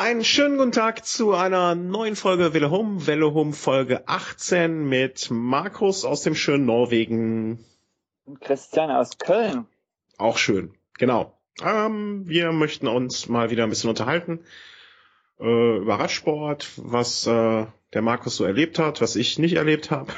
Einen schönen guten Tag zu einer neuen Folge Welle Home, Welle Home Folge 18 mit Markus aus dem schönen Norwegen. Und Christian aus Köln. Auch schön, genau. Ähm, wir möchten uns mal wieder ein bisschen unterhalten äh, über Radsport, was äh, der Markus so erlebt hat, was ich nicht erlebt habe,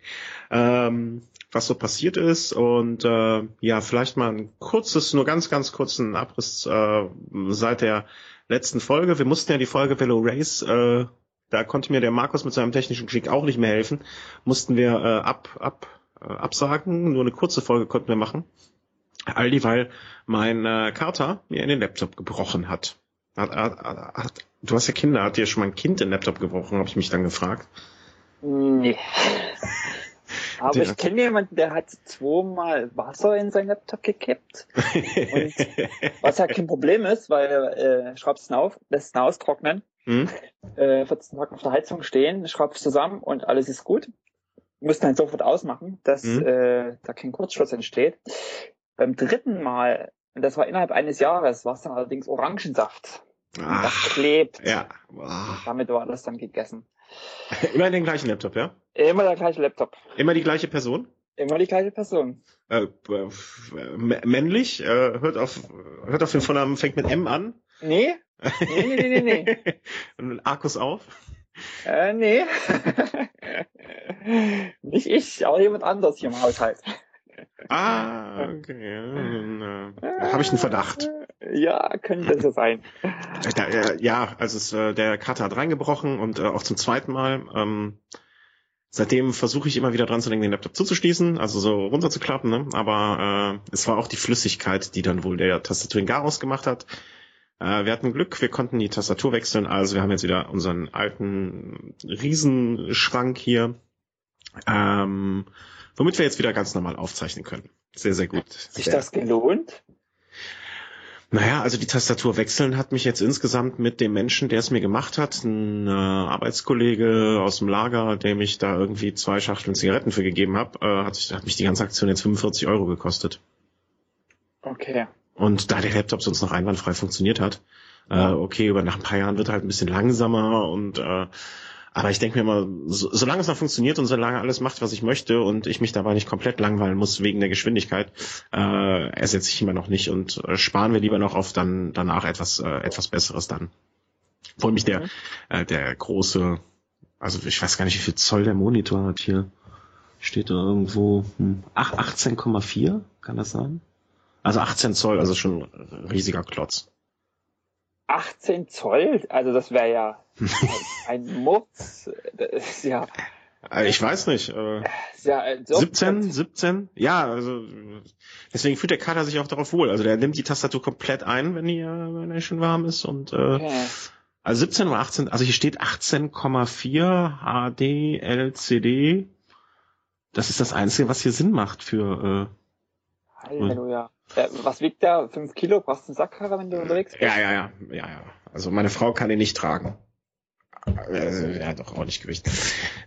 ähm, was so passiert ist und äh, ja, vielleicht mal ein kurzes, nur ganz, ganz kurzen Abriss äh, seit der letzten Folge. Wir mussten ja die Folge Velo Race, äh, da konnte mir der Markus mit seinem technischen Geschick auch nicht mehr helfen, mussten wir äh, ab, ab, äh, absagen, nur eine kurze Folge konnten wir machen. All dieweil mein äh, Kater mir in den Laptop gebrochen hat. Hat, hat, hat. Du hast ja Kinder, hat dir schon mal ein Kind den Laptop gebrochen, habe ich mich dann gefragt. Nee. Aber ich kenne jemanden, der hat zweimal Wasser in sein Laptop gekippt. Und was ja kein Problem ist, weil äh, schraubst ihn auf, lässt ihn austrocknen, hm? äh, 14 Tage auf der Heizung stehen, schraubst zusammen und alles ist gut. Musst dann sofort ausmachen, dass hm? äh, da kein Kurzschluss entsteht. Beim dritten Mal, und das war innerhalb eines Jahres, war es dann allerdings Orangensaft. Ach, das klebt. Ja. Wow. Damit war das dann gegessen. Immer den gleichen Laptop, ja? Immer der gleiche Laptop. Immer die gleiche Person? Immer die gleiche Person. Äh, äh, männlich, äh, hört auf, hört auf den Vornamen, fängt mit M an? Nee. Nee, nee, nee, nee. nee. Und Arkus auf? Äh, nee. Nicht ich, aber jemand anders hier im Haushalt. Ah, okay. Ja, äh, Habe ich einen Verdacht. Ja, könnte so sein. Ja, also es, äh, der Kater hat reingebrochen und äh, auch zum zweiten Mal. Ähm, seitdem versuche ich immer wieder dran zu denken, den Laptop zuzuschließen, also so runterzuklappen. Ne? Aber äh, es war auch die Flüssigkeit, die dann wohl der Tastatur in Garaus gemacht hat. Äh, wir hatten Glück, wir konnten die Tastatur wechseln. Also wir haben jetzt wieder unseren alten Riesenschrank hier. Ähm, womit wir jetzt wieder ganz normal aufzeichnen können. Sehr, sehr gut. Sich das gelohnt? Naja, also die Tastatur wechseln hat mich jetzt insgesamt mit dem Menschen, der es mir gemacht hat, ein äh, Arbeitskollege aus dem Lager, dem ich da irgendwie zwei Schachteln Zigaretten für gegeben habe, äh, hat, hat mich die ganze Aktion jetzt 45 Euro gekostet. Okay. Und da der Laptop sonst noch einwandfrei funktioniert hat, äh, okay, über nach ein paar Jahren wird er halt ein bisschen langsamer und äh, aber ich denke mir immer, so, solange es noch funktioniert und solange alles macht, was ich möchte und ich mich dabei nicht komplett langweilen muss wegen der Geschwindigkeit, äh, ersetze ich immer noch nicht und äh, sparen wir lieber noch auf dann danach etwas äh, etwas Besseres dann. Vor allem mich der mhm. äh, der große, also ich weiß gar nicht, wie viel Zoll der Monitor hat hier. Steht da irgendwo hm, 18,4, kann das sein? Also 18 Zoll, also schon ein riesiger Klotz. 18 Zoll? Also das wäre ja ein Murz. Das ist ja. Äh, ich weiß nicht. Äh, ja, 17, 17? Ja, also deswegen fühlt der Kader sich auch darauf wohl. Also der nimmt die Tastatur komplett ein, wenn die, wenn er schon warm ist und äh, okay. also 17 oder 18, also hier steht 18,4 HD LCD. Das ist das Einzige, was hier Sinn macht für äh, Halleluja. Äh, was wiegt der? 5 Kilo? Brauchst du einen Sackkarre, wenn du unterwegs bist? Ja, ja, ja, ja, ja. Also meine Frau kann ihn nicht tragen. Er hat auch ordentlich Gewicht.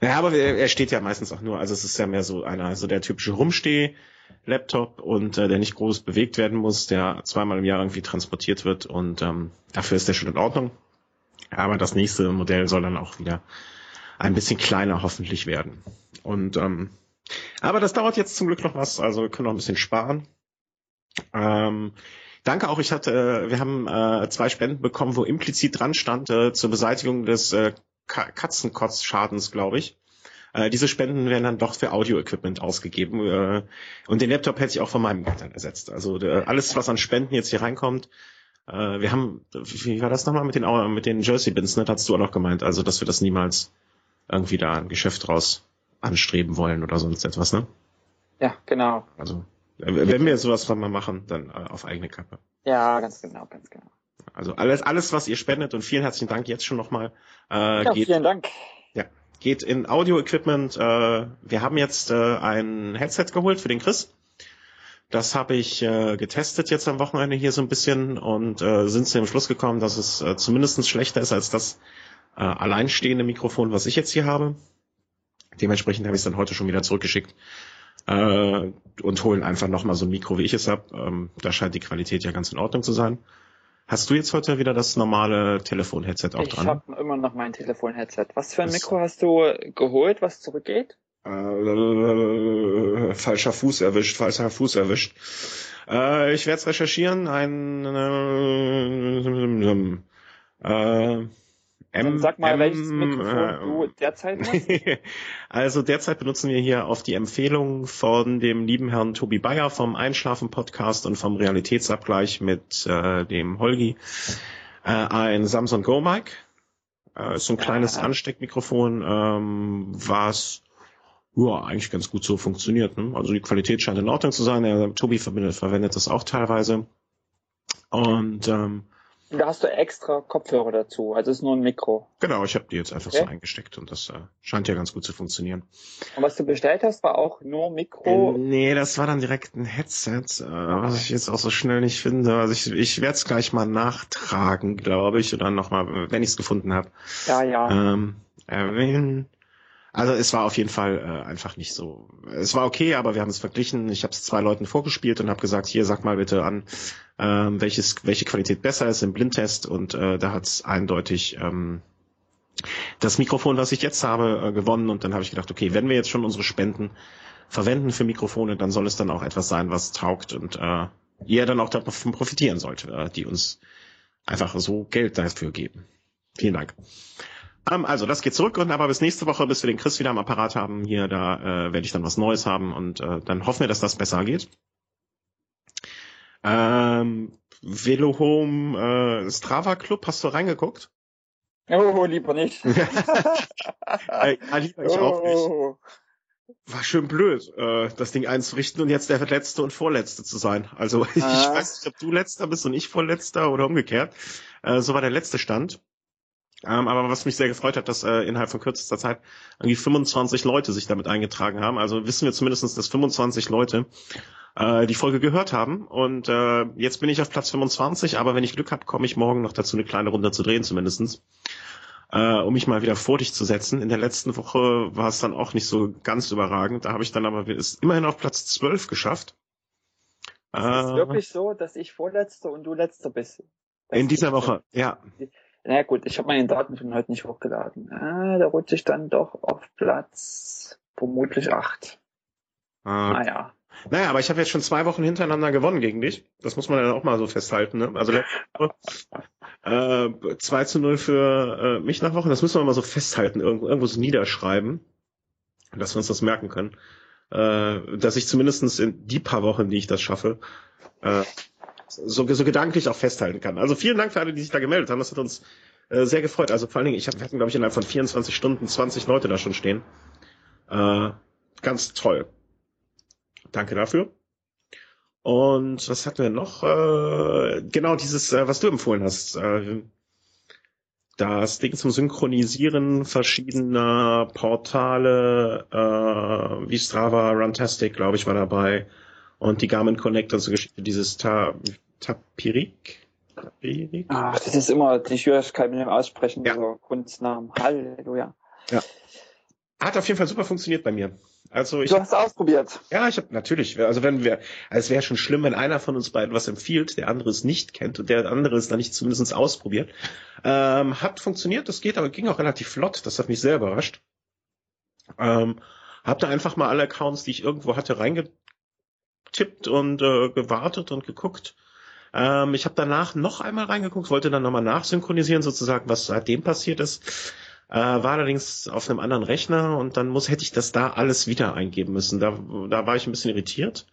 Ja, aber er steht ja meistens auch nur, also es ist ja mehr so einer, so der typische Rumsteh-Laptop und äh, der nicht groß bewegt werden muss, der zweimal im Jahr irgendwie transportiert wird und ähm, dafür ist der schon in Ordnung. Aber das nächste Modell soll dann auch wieder ein bisschen kleiner hoffentlich werden. Und ähm, aber das dauert jetzt zum Glück noch was, also wir können noch ein bisschen sparen. Ähm, danke auch, ich hatte, äh, wir haben äh, zwei Spenden bekommen, wo implizit dran stand äh, zur Beseitigung des äh, Katzenkotzschadens, glaube ich. Äh, diese Spenden werden dann doch für Audio-Equipment ausgegeben. Äh, und den Laptop hätte ich auch von meinem Geld dann ersetzt. Also alles, was an Spenden jetzt hier reinkommt, äh, wir haben, wie war das nochmal mit den, mit den Jersey-Bins, ne? Das hast du auch noch gemeint. Also, dass wir das niemals irgendwie da ein Geschäft draus anstreben wollen oder sonst etwas, ne? Ja, genau. Also wenn wir sowas mal machen, dann äh, auf eigene Kappe. Ja, ganz genau, ganz genau. Also alles, alles, was ihr spendet und vielen herzlichen Dank jetzt schon nochmal. Äh, ja, geht, vielen Dank. Ja, geht in Audio-Equipment. Äh, wir haben jetzt äh, ein Headset geholt für den Chris. Das habe ich äh, getestet jetzt am Wochenende hier so ein bisschen und äh, sind zu dem Schluss gekommen, dass es äh, zumindest schlechter ist als das äh, alleinstehende Mikrofon, was ich jetzt hier habe. Dementsprechend habe ich es dann heute schon wieder zurückgeschickt äh, und holen einfach nochmal so ein Mikro, wie ich es habe. Ähm, da scheint die Qualität ja ganz in Ordnung zu sein. Hast du jetzt heute wieder das normale Telefon-Headset auch ich dran? Ich habe immer noch mein Telefon-Headset. Was für ein das Mikro hast du geholt, was zurückgeht? Äh, falscher Fuß erwischt, falscher Fuß erwischt. Äh, ich werde es recherchieren. Ein äh, M, sag mal, M, welches Mikrofon äh, du derzeit hast. also derzeit benutzen wir hier auf die Empfehlung von dem lieben Herrn Tobi Bayer vom Einschlafen-Podcast und vom Realitätsabgleich mit äh, dem Holgi äh, ein Samsung Go Mic. Äh, ist so ein kleines ja. Ansteckmikrofon, ähm, was ja, eigentlich ganz gut so funktioniert. Ne? Also die Qualität scheint in Ordnung zu sein. Der Tobi verwendet, verwendet das auch teilweise. Und ähm, da hast du extra Kopfhörer dazu, also es ist nur ein Mikro. Genau, ich habe die jetzt einfach okay. so eingesteckt und das äh, scheint ja ganz gut zu funktionieren. Und was du bestellt hast, war auch nur Mikro? Äh, nee, das war dann direkt ein Headset, äh, was ich jetzt auch so schnell nicht finde. Also ich, ich werde es gleich mal nachtragen, glaube ich, oder nochmal, wenn ich es gefunden habe. Ja, ja. Ähm, erwähnen. Also es war auf jeden Fall äh, einfach nicht so. Es war okay, aber wir haben es verglichen. Ich habe es zwei Leuten vorgespielt und habe gesagt, hier sag mal bitte an, ähm, welches, welche Qualität besser ist im Blindtest und äh, da hat es eindeutig ähm, das Mikrofon, was ich jetzt habe, äh, gewonnen und dann habe ich gedacht, okay, wenn wir jetzt schon unsere Spenden verwenden für Mikrofone, dann soll es dann auch etwas sein, was taugt und äh, ihr dann auch davon profitieren sollt, äh, die uns einfach so Geld dafür geben. Vielen Dank. Um, ähm, also das geht zurück und aber bis nächste Woche, bis wir den Chris wieder am Apparat haben, hier, da äh, werde ich dann was Neues haben und äh, dann hoffen wir, dass das besser geht. Ähm, Velo Home äh, Strava Club, hast du reingeguckt? Oh, lieber nicht. ja, lieber ich oh. auch nicht. War schön blöd, äh, das Ding einzurichten und jetzt der letzte und vorletzte zu sein. Also ich ah. weiß nicht, ob du letzter bist und ich vorletzter oder umgekehrt. Äh, so war der letzte Stand. Ähm, aber was mich sehr gefreut hat, dass äh, innerhalb von kürzester Zeit irgendwie 25 Leute sich damit eingetragen haben. Also wissen wir zumindestens, dass 25 Leute äh, die Folge gehört haben. Und äh, jetzt bin ich auf Platz 25, aber wenn ich Glück habe, komme ich morgen noch dazu, eine kleine Runde zu drehen zumindestens. Äh, um mich mal wieder vor dich zu setzen. In der letzten Woche war es dann auch nicht so ganz überragend. Da habe ich dann aber es immerhin auf Platz 12 geschafft. Es ist äh, wirklich so, dass ich Vorletzter und du Letzter bist. Das in dieser Woche, ja. Na gut, ich habe meine Daten von heute nicht hochgeladen. Ah, da rutsche ich dann doch auf Platz vermutlich acht. Ah. Naja. Naja, aber ich habe jetzt schon zwei Wochen hintereinander gewonnen gegen dich. Das muss man dann auch mal so festhalten. Ne? Also äh, 2 zu 0 für äh, mich nach Wochen. Das müssen wir mal so festhalten, irgendwo, irgendwo so niederschreiben, dass wir uns das merken können. Äh, dass ich zumindestens in die paar Wochen, die ich das schaffe, äh, so, so gedanklich auch festhalten kann. Also vielen Dank für alle, die sich da gemeldet haben. Das hat uns äh, sehr gefreut. Also vor allen Dingen, ich hab, wir hatten, glaube ich, innerhalb von 24 Stunden 20 Leute da schon stehen. Äh, ganz toll. Danke dafür. Und was hatten wir noch? Äh, genau dieses, äh, was du empfohlen hast. Äh, das Ding zum Synchronisieren verschiedener Portale, äh, wie Strava, Runtastic, glaube ich, war dabei und die Garmin Connect, also Geschichte dieses Ta Tapirik. Tapirik? Ach, das ist immer die Schwierigkeit mit dem Aussprechen ja. dieser Kunstnamen. Halleluja. Ja. Hat auf jeden Fall super funktioniert bei mir. Also ich, du hast ausprobiert. Ja, ich habe natürlich. Also wenn wir, also es wäre schon schlimm, wenn einer von uns beiden was empfiehlt, der andere es nicht kennt und der andere es dann nicht zumindest ausprobiert. Ähm, hat funktioniert, das geht, aber ging auch relativ flott. Das hat mich sehr überrascht. Ähm, hab da einfach mal alle Accounts, die ich irgendwo hatte, reinge getippt und äh, gewartet und geguckt. Ähm, ich habe danach noch einmal reingeguckt, wollte dann nochmal nachsynchronisieren, sozusagen, was seitdem passiert ist. Äh, war allerdings auf einem anderen Rechner und dann muss hätte ich das da alles wieder eingeben müssen. Da, da war ich ein bisschen irritiert.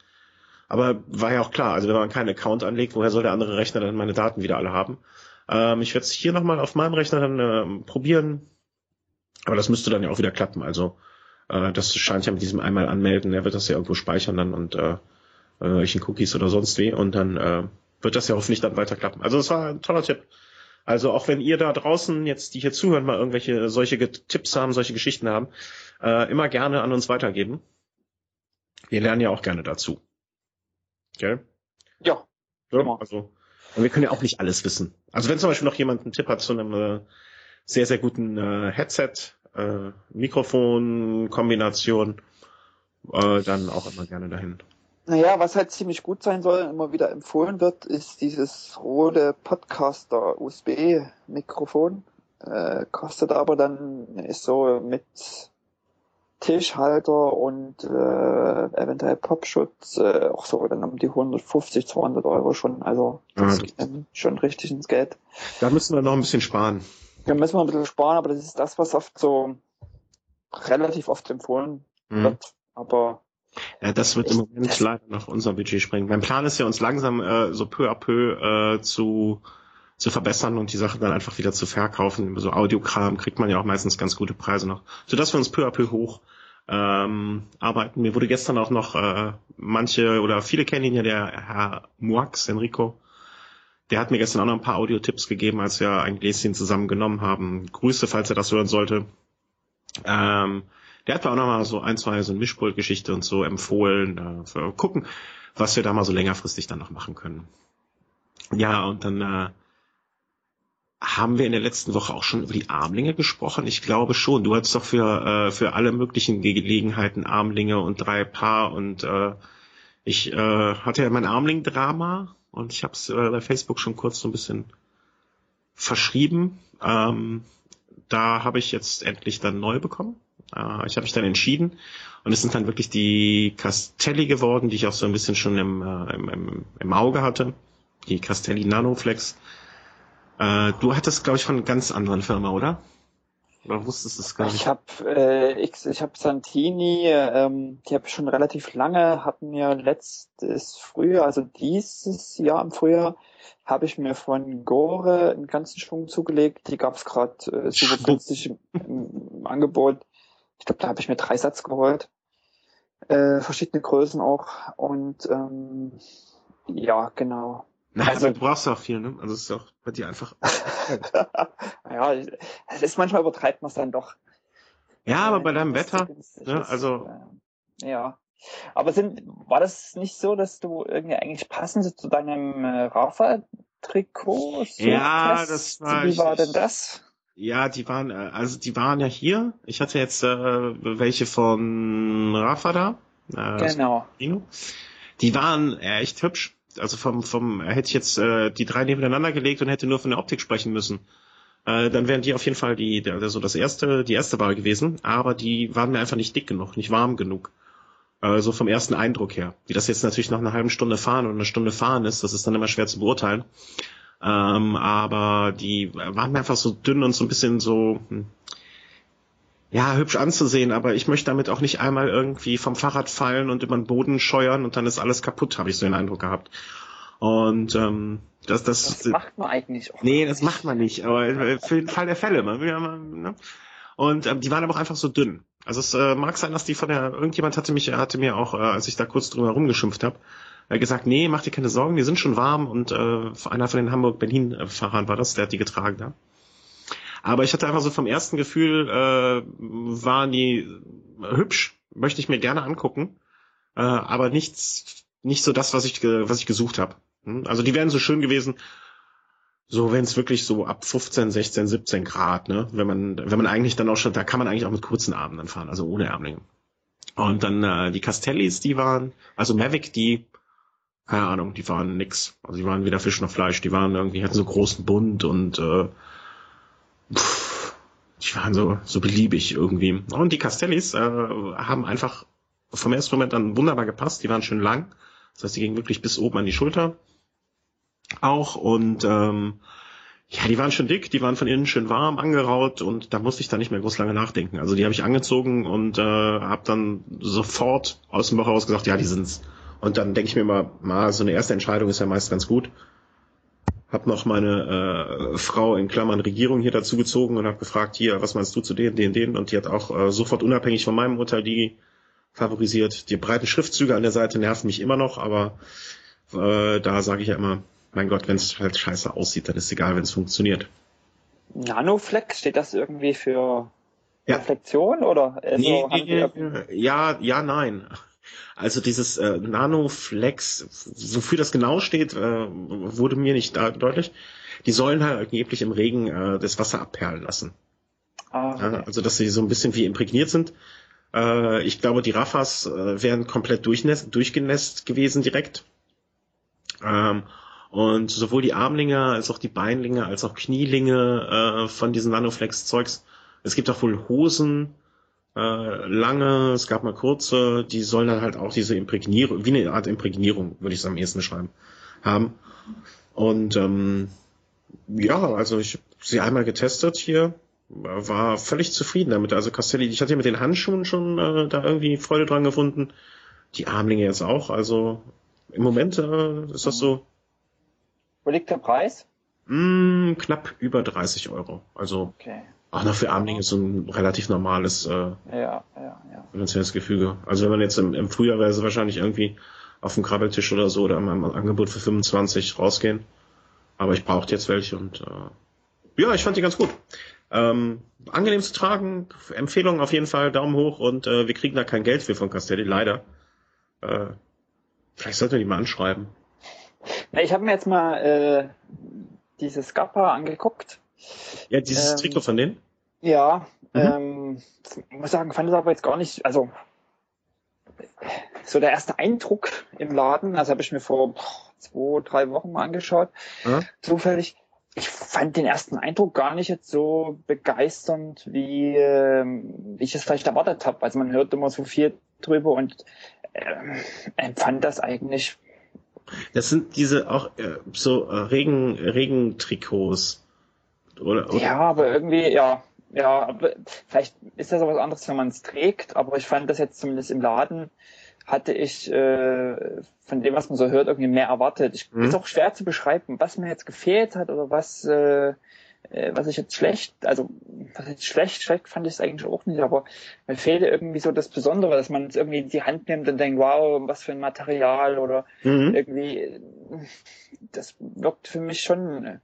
Aber war ja auch klar, also wenn man keinen Account anlegt, woher soll der andere Rechner dann meine Daten wieder alle haben? Ähm, ich werde es hier nochmal auf meinem Rechner dann äh, probieren. Aber das müsste dann ja auch wieder klappen. Also äh, das scheint ja mit diesem einmal anmelden, er wird das ja irgendwo speichern dann und äh, äh, irgendwelchen Cookies oder sonst wie und dann äh, wird das ja hoffentlich dann weiter klappen. Also das war ein toller Tipp. Also auch wenn ihr da draußen jetzt, die hier zuhören, mal irgendwelche solche Tipps haben, solche Geschichten haben, äh, immer gerne an uns weitergeben. Wir lernen ja auch gerne dazu. Okay? Ja. ja also, und wir können ja auch nicht alles wissen. Also wenn zum Beispiel noch jemand einen Tipp hat zu einem äh, sehr, sehr guten äh, Headset, äh, Mikrofon, Kombination, äh, dann auch immer gerne dahin. Naja, was halt ziemlich gut sein soll, immer wieder empfohlen wird, ist dieses rote Podcaster USB-Mikrofon. Äh, kostet aber dann, ist so mit Tischhalter und äh, eventuell Popschutz äh, auch so dann um die 150, 200 Euro schon. Also das ja, das geht schon richtig ins Geld. Da müssen wir noch ein bisschen sparen. Da müssen wir ein bisschen sparen, aber das ist das, was oft so relativ oft empfohlen mhm. wird. Aber ja, das wird im Moment leider noch unser Budget sprengen. Mein Plan ist ja, uns langsam äh, so peu à peu äh, zu zu verbessern und die Sache dann einfach wieder zu verkaufen. So Audiokram kriegt man ja auch meistens ganz gute Preise noch, sodass wir uns peu à peu hoch ähm, arbeiten. Mir wurde gestern auch noch äh, manche oder viele kennen ihn ja, der Herr Muax Enrico. Der hat mir gestern auch noch ein paar Audiotipps gegeben, als wir ein Gläschen zusammen genommen haben. Grüße, falls er das hören sollte. Ähm, der hat mir auch noch mal so ein, zwei so eine Mischpult-Geschichte und so empfohlen. Äh, gucken, was wir da mal so längerfristig dann noch machen können. Ja, und dann äh, haben wir in der letzten Woche auch schon über die Armlinge gesprochen? Ich glaube schon. Du hattest doch für, äh, für alle möglichen Gelegenheiten Armlinge und drei Paar und äh, ich äh, hatte ja mein Armling-Drama und ich habe es äh, bei Facebook schon kurz so ein bisschen verschrieben. Ähm, da habe ich jetzt endlich dann neu bekommen. Äh, ich habe mich dann entschieden und es sind dann wirklich die Castelli geworden, die ich auch so ein bisschen schon im, äh, im, im, im Auge hatte. Die Castelli Nanoflex. Äh, du hattest, glaube ich, von einer ganz anderen Firma, oder? Oder wusstest du es gar nicht? Ich habe äh, ich, ich hab Santini, ähm, die habe ich schon relativ lange, hatten mir letztes Frühjahr, also dieses Jahr im Frühjahr, habe ich mir von Gore einen ganzen Schwung zugelegt. Die gab es gerade äh, super günstig im, im Angebot. Ich glaube, da habe ich mir drei Satz geholt. Äh, verschiedene Größen auch. Und ähm, ja, genau. Na, also, du brauchst auch viel, ne? Also es ist auch bei dir einfach. ja, es ist manchmal übertreibt man es dann doch. Ja, aber bei deinem Wetter, ne, also. Äh, ja. Aber sind, war das nicht so, dass du irgendwie eigentlich passend zu deinem äh, Rafa-Trikot so Ja, das war. Wie war denn das? Ja, die waren, äh, also die waren ja hier. Ich hatte jetzt äh, welche von Rafa da. Äh, genau. Die waren echt hübsch. Also vom, vom, hätte ich jetzt äh, die drei nebeneinander gelegt und hätte nur von der Optik sprechen müssen. Äh, dann wären die auf jeden Fall die, der, der, so das erste, die erste Wahl gewesen. Aber die waren mir einfach nicht dick genug, nicht warm genug. Also vom ersten Eindruck her. Wie das jetzt natürlich nach einer halben Stunde fahren und eine Stunde fahren ist, das ist dann immer schwer zu beurteilen. Ähm, aber die waren mir einfach so dünn und so ein bisschen so, hm, ja, hübsch anzusehen, aber ich möchte damit auch nicht einmal irgendwie vom Fahrrad fallen und über den Boden scheuern und dann ist alles kaputt, habe ich so den Eindruck gehabt. Und ähm, das, das, das macht man eigentlich auch. Nee, das macht man nicht, aber für den Fall der Fälle. Man will ja mal, ne? Und ähm, die waren aber auch einfach so dünn. Also es äh, mag sein, dass die von der, irgendjemand hatte mich, hatte mir auch, äh, als ich da kurz drüber rumgeschimpft habe, äh, gesagt, nee, mach dir keine Sorgen, die sind schon warm und äh, einer von den Hamburg-Berlin-Fahrern war das, der hat die getragen da. Aber ich hatte einfach so vom ersten Gefühl, äh, waren die hübsch, möchte ich mir gerne angucken, äh, aber nichts, nicht so das, was ich, was ich gesucht habe. Hm? Also die wären so schön gewesen, so wenn es wirklich so ab 15, 16, 17 Grad, ne, wenn man, wenn man eigentlich dann auch schon, da kann man eigentlich auch mit kurzen Armen dann fahren, also ohne Ärmlinge. Und dann äh, die Castellis, die waren, also Mavic, die keine Ahnung, die waren nix. Also die waren weder Fisch noch Fleisch. Die waren irgendwie, hatten so großen Bund und äh, pff, die waren so, so beliebig irgendwie. Und die Castellis äh, haben einfach vom ersten Moment an wunderbar gepasst. Die waren schön lang. Das heißt, die gingen wirklich bis oben an die Schulter. Auch und ähm, ja, die waren schön dick, die waren von innen schön warm, angeraut und da musste ich dann nicht mehr groß lange nachdenken. Also die habe ich angezogen und äh, habe dann sofort aus dem Bauch heraus gesagt, ja, die sind's. Und dann denke ich mir mal, mal, so eine erste Entscheidung ist ja meist ganz gut. Hab noch meine äh, Frau in Klammern Regierung hier dazu gezogen und habe gefragt, hier, was meinst du zu denen, denen, denen? Und die hat auch äh, sofort unabhängig von meinem Urteil die favorisiert. Die breiten Schriftzüge an der Seite nerven mich immer noch, aber äh, da sage ich ja immer, mein Gott, wenn es halt scheiße aussieht, dann ist egal, wenn es funktioniert. Nanoflex, steht das irgendwie für ja. Reflexion oder? Also nee, nee, ja, ja, nein. Also dieses äh, Nanoflex, wofür das genau steht, äh, wurde mir nicht deutlich. Die sollen halt angeblich im Regen äh, das Wasser abperlen lassen. Ah, okay. also dass sie so ein bisschen wie imprägniert sind. Äh, ich glaube, die Raffas äh, wären komplett durchgenässt gewesen direkt. Ähm, und sowohl die Armlinge als auch die Beinlinge als auch Knielinge äh, von diesen Nanoflex-Zeugs. Es gibt auch wohl Hosen, äh, lange, es gab mal kurze, die sollen dann halt auch diese Imprägnierung, wie eine Art Imprägnierung, würde ich es am ehesten beschreiben, haben. Und ähm, ja, also ich habe sie einmal getestet hier, war völlig zufrieden damit. Also Castelli, ich hatte ja mit den Handschuhen schon äh, da irgendwie Freude dran gefunden. Die Armlinge jetzt auch. Also im Moment äh, ist das so. Wo liegt der Preis? Mm, knapp über 30 Euro. Also okay. Auch noch für Armlinge so ein relativ normales äh, ja, ja, ja. finanzielles Gefüge. Also wenn man jetzt im, im Frühjahr wäre es wahrscheinlich irgendwie auf dem Krabbeltisch oder so oder im Angebot für 25 rausgehen. Aber ich brauchte jetzt welche und äh, ja, ich fand die ganz gut. Ähm, angenehm zu tragen, Empfehlung auf jeden Fall, Daumen hoch und äh, wir kriegen da kein Geld für von Castelli, leider. Äh, vielleicht sollten wir die mal anschreiben. Na, ich habe mir jetzt mal äh, dieses Scappa angeguckt. Ja, dieses ähm, Trikot von denen? Ja, mhm. ähm, ich muss sagen, fand es aber jetzt gar nicht, also so der erste Eindruck im Laden, also habe ich mir vor zwei, drei Wochen mal angeschaut, mhm. zufällig. Ich fand den ersten Eindruck gar nicht jetzt so begeisternd, wie, äh, wie ich es vielleicht erwartet habe. Also man hört immer so viel drüber und äh, empfand das eigentlich. Das sind diese auch äh, so Regen, Regentrikots. Oder, oder? Ja, aber irgendwie, ja, ja, vielleicht ist das auch was anderes, wenn man es trägt, aber ich fand das jetzt zumindest im Laden hatte ich äh, von dem, was man so hört, irgendwie mehr erwartet. Ich, mhm. Ist auch schwer zu beschreiben, was mir jetzt gefehlt hat oder was, äh, äh, was ich jetzt schlecht, also was jetzt schlecht, schlecht fand ich es eigentlich auch nicht, aber mir fehlte irgendwie so das Besondere, dass man es irgendwie in die Hand nimmt und denkt, wow, was für ein Material oder mhm. irgendwie, das wirkt für mich schon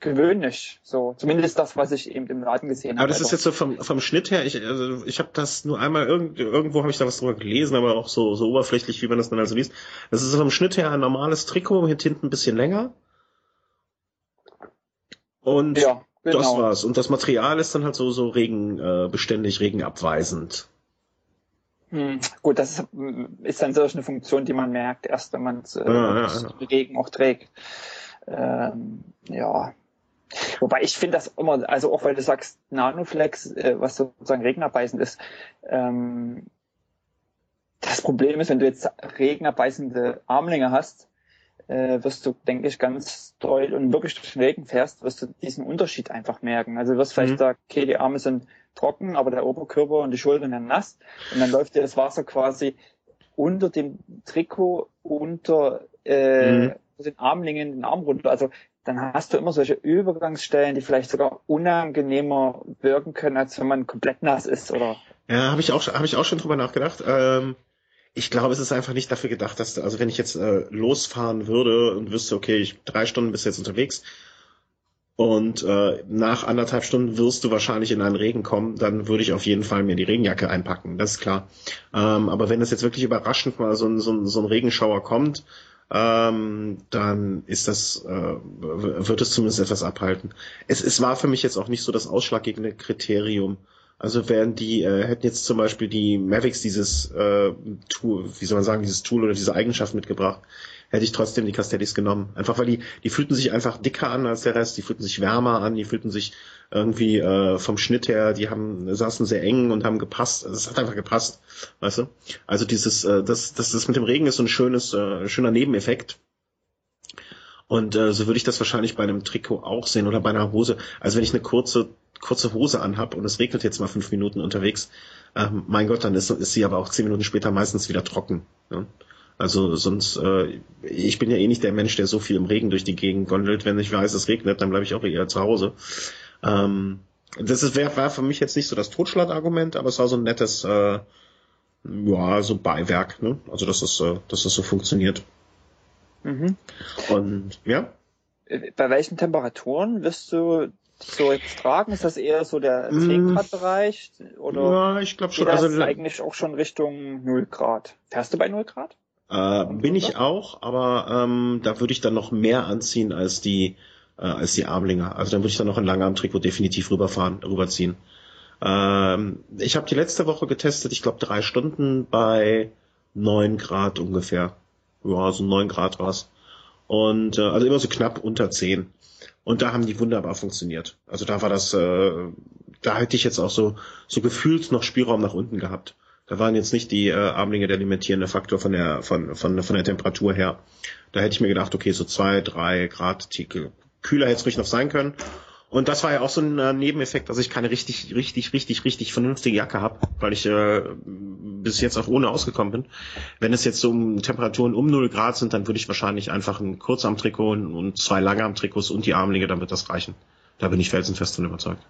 gewöhnlich. So, zumindest das, was ich eben im Laden gesehen habe. Aber das ist jetzt so vom, vom Schnitt her, ich, also ich habe das nur einmal, irgend, irgendwo habe ich da was drüber gelesen, aber auch so, so oberflächlich, wie man das dann also liest. Das ist vom Schnitt her ein normales Trikot, hinten ein bisschen länger. Und ja, genau. das war's. Und das Material ist dann halt so, so regenbeständig, äh, regenabweisend. Hm, gut, das ist, ist dann solch eine Funktion, die man merkt, erst wenn man es äh, ja, ja, ja. Regen auch trägt. Ähm, ja, Wobei ich finde das immer, also auch weil du sagst Nanoflex, äh, was sozusagen regenabweisend ist, ähm, das Problem ist, wenn du jetzt regenabweisende Armlinge hast, äh, wirst du, denke ich, ganz doll und wirklich durch den Regen fährst, wirst du diesen Unterschied einfach merken. Also du wirst vielleicht mhm. sagen, okay, die Arme sind trocken, aber der Oberkörper und die Schultern sind nass und dann läuft dir das Wasser quasi unter dem Trikot, unter äh, mhm. den Armlingen, den Arm runter. Also dann hast du immer solche Übergangsstellen, die vielleicht sogar unangenehmer wirken können, als wenn man komplett nass ist, oder? Ja, habe ich auch, habe ich auch schon drüber nachgedacht. Ähm, ich glaube, es ist einfach nicht dafür gedacht, dass, also wenn ich jetzt äh, losfahren würde und wüsste, okay, ich drei Stunden bist jetzt unterwegs und äh, nach anderthalb Stunden wirst du wahrscheinlich in einen Regen kommen, dann würde ich auf jeden Fall mir die Regenjacke einpacken, das ist klar. Ähm, aber wenn es jetzt wirklich überraschend mal so ein, so ein, so ein Regenschauer kommt, ähm, dann ist das, äh, wird es zumindest etwas abhalten. Es, es war für mich jetzt auch nicht so das ausschlaggebende Kriterium. Also wären die, äh, hätten jetzt zum Beispiel die Mavics dieses äh, Tool, wie soll man sagen, dieses Tool oder diese Eigenschaft mitgebracht, hätte ich trotzdem die Castellis genommen. Einfach weil die, die fühlten sich einfach dicker an als der Rest, die fühlten sich wärmer an, die fühlten sich irgendwie äh, vom Schnitt her, die haben saßen sehr eng und haben gepasst. Also es hat einfach gepasst, weißt du? Also dieses, äh, das, das, das mit dem Regen ist so ein schönes, äh, schöner Nebeneffekt. Und äh, so würde ich das wahrscheinlich bei einem Trikot auch sehen oder bei einer Hose. Also wenn ich eine kurze, kurze Hose anhab und es regnet jetzt mal fünf Minuten unterwegs, ähm, mein Gott, dann ist, ist sie aber auch zehn Minuten später meistens wieder trocken. Ne? Also sonst, äh, ich bin ja eh nicht der Mensch, der so viel im Regen durch die Gegend gondelt. Wenn ich weiß, es regnet, dann bleibe ich auch eher zu Hause. Ähm, das ist, wär, war für mich jetzt nicht so das Totschlagargument, aber es war so ein nettes, äh, ja, so Beiwerk, ne? Also dass es, äh, dass es so funktioniert. Mhm. Und ja. Bei welchen Temperaturen wirst du so jetzt tragen? Ist das eher so der 10 mm. Grad Bereich? Oder ja, ich glaube schon. Also eigentlich auch schon Richtung 0 Grad. Fährst du bei 0 Grad? Äh, bin ich auch, aber ähm, da würde ich dann noch mehr anziehen als die äh, als die Armlinger. Also dann würde ich dann noch ein Langarm-Trikot definitiv rüberfahren, rüberziehen. Ähm, ich habe die letzte Woche getestet, ich glaube drei Stunden bei neun Grad ungefähr. Ja, so neun Grad war's. Und äh, also immer so knapp unter zehn. Und da haben die wunderbar funktioniert. Also da war das, äh, da hätte ich jetzt auch so, so gefühlt noch Spielraum nach unten gehabt. Da waren jetzt nicht die äh, Armlinge der limitierende Faktor von der, von, von, von der Temperatur her. Da hätte ich mir gedacht, okay, so zwei, drei Grad kühler hätte es ruhig noch sein können. Und das war ja auch so ein äh, Nebeneffekt, dass ich keine richtig, richtig, richtig, richtig vernünftige Jacke habe, weil ich äh, bis jetzt auch ohne ausgekommen bin. Wenn es jetzt so um Temperaturen um 0 Grad sind, dann würde ich wahrscheinlich einfach ein Kurzarmtrikot und zwei Langarmtrikots und die Armlinge, wird das reichen. Da bin ich felsenfest von überzeugt.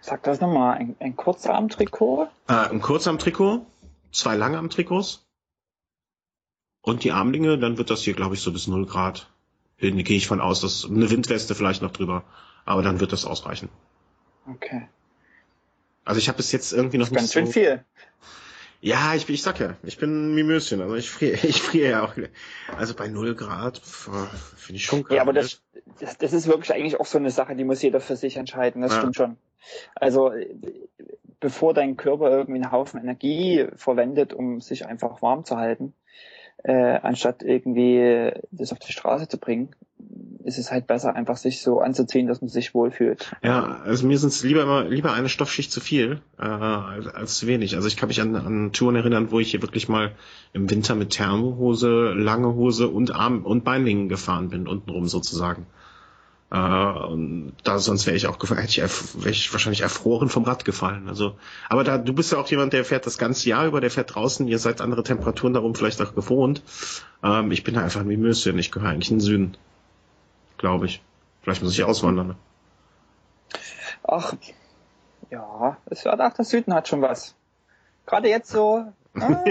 Sag das nochmal, ein, ein Kurzarmtrikot? Äh, ein Kurzarmtrikot, zwei Langarmtrikots und die Armlinge, dann wird das hier, glaube ich, so bis 0 Grad gehe ich von aus, dass eine Windweste vielleicht noch drüber, aber dann wird das ausreichen. Okay. Also ich habe bis jetzt irgendwie noch nicht ganz so. Ganz schön viel. Ja, ich, ich sag ja, ich bin Mimöschen, also ich friere, ich friere ja auch. Also bei null Grad finde ich schon krass. Ja, aber das, das, das ist wirklich eigentlich auch so eine Sache, die muss jeder für sich entscheiden, das ja. stimmt schon. Also bevor dein Körper irgendwie einen Haufen Energie verwendet, um sich einfach warm zu halten, äh, anstatt irgendwie das auf die Straße zu bringen, ist es halt besser, einfach sich so anzuziehen, dass man sich wohlfühlt. Ja, also mir sind es lieber immer lieber eine Stoffschicht zu viel äh, als, als zu wenig. Also ich kann mich an, an Touren erinnern, wo ich hier wirklich mal im Winter mit Thermohose, lange Hose und Arm und Beinlingen gefahren bin, untenrum sozusagen. Äh, und da sonst wäre ich auch hätte ich, wäre ich wahrscheinlich erfroren vom Rad gefallen. Also, aber da du bist ja auch jemand, der fährt das ganze Jahr über, der fährt draußen. Ihr seid andere Temperaturen darum vielleicht auch gewohnt. Ähm, ich bin da einfach ein Mimöschen. Ich gehöre eigentlich in den Süden, glaube ich. Vielleicht muss ich auswandern. Ach, ja, es wird auch der Süden hat schon was. Gerade jetzt so. Ah,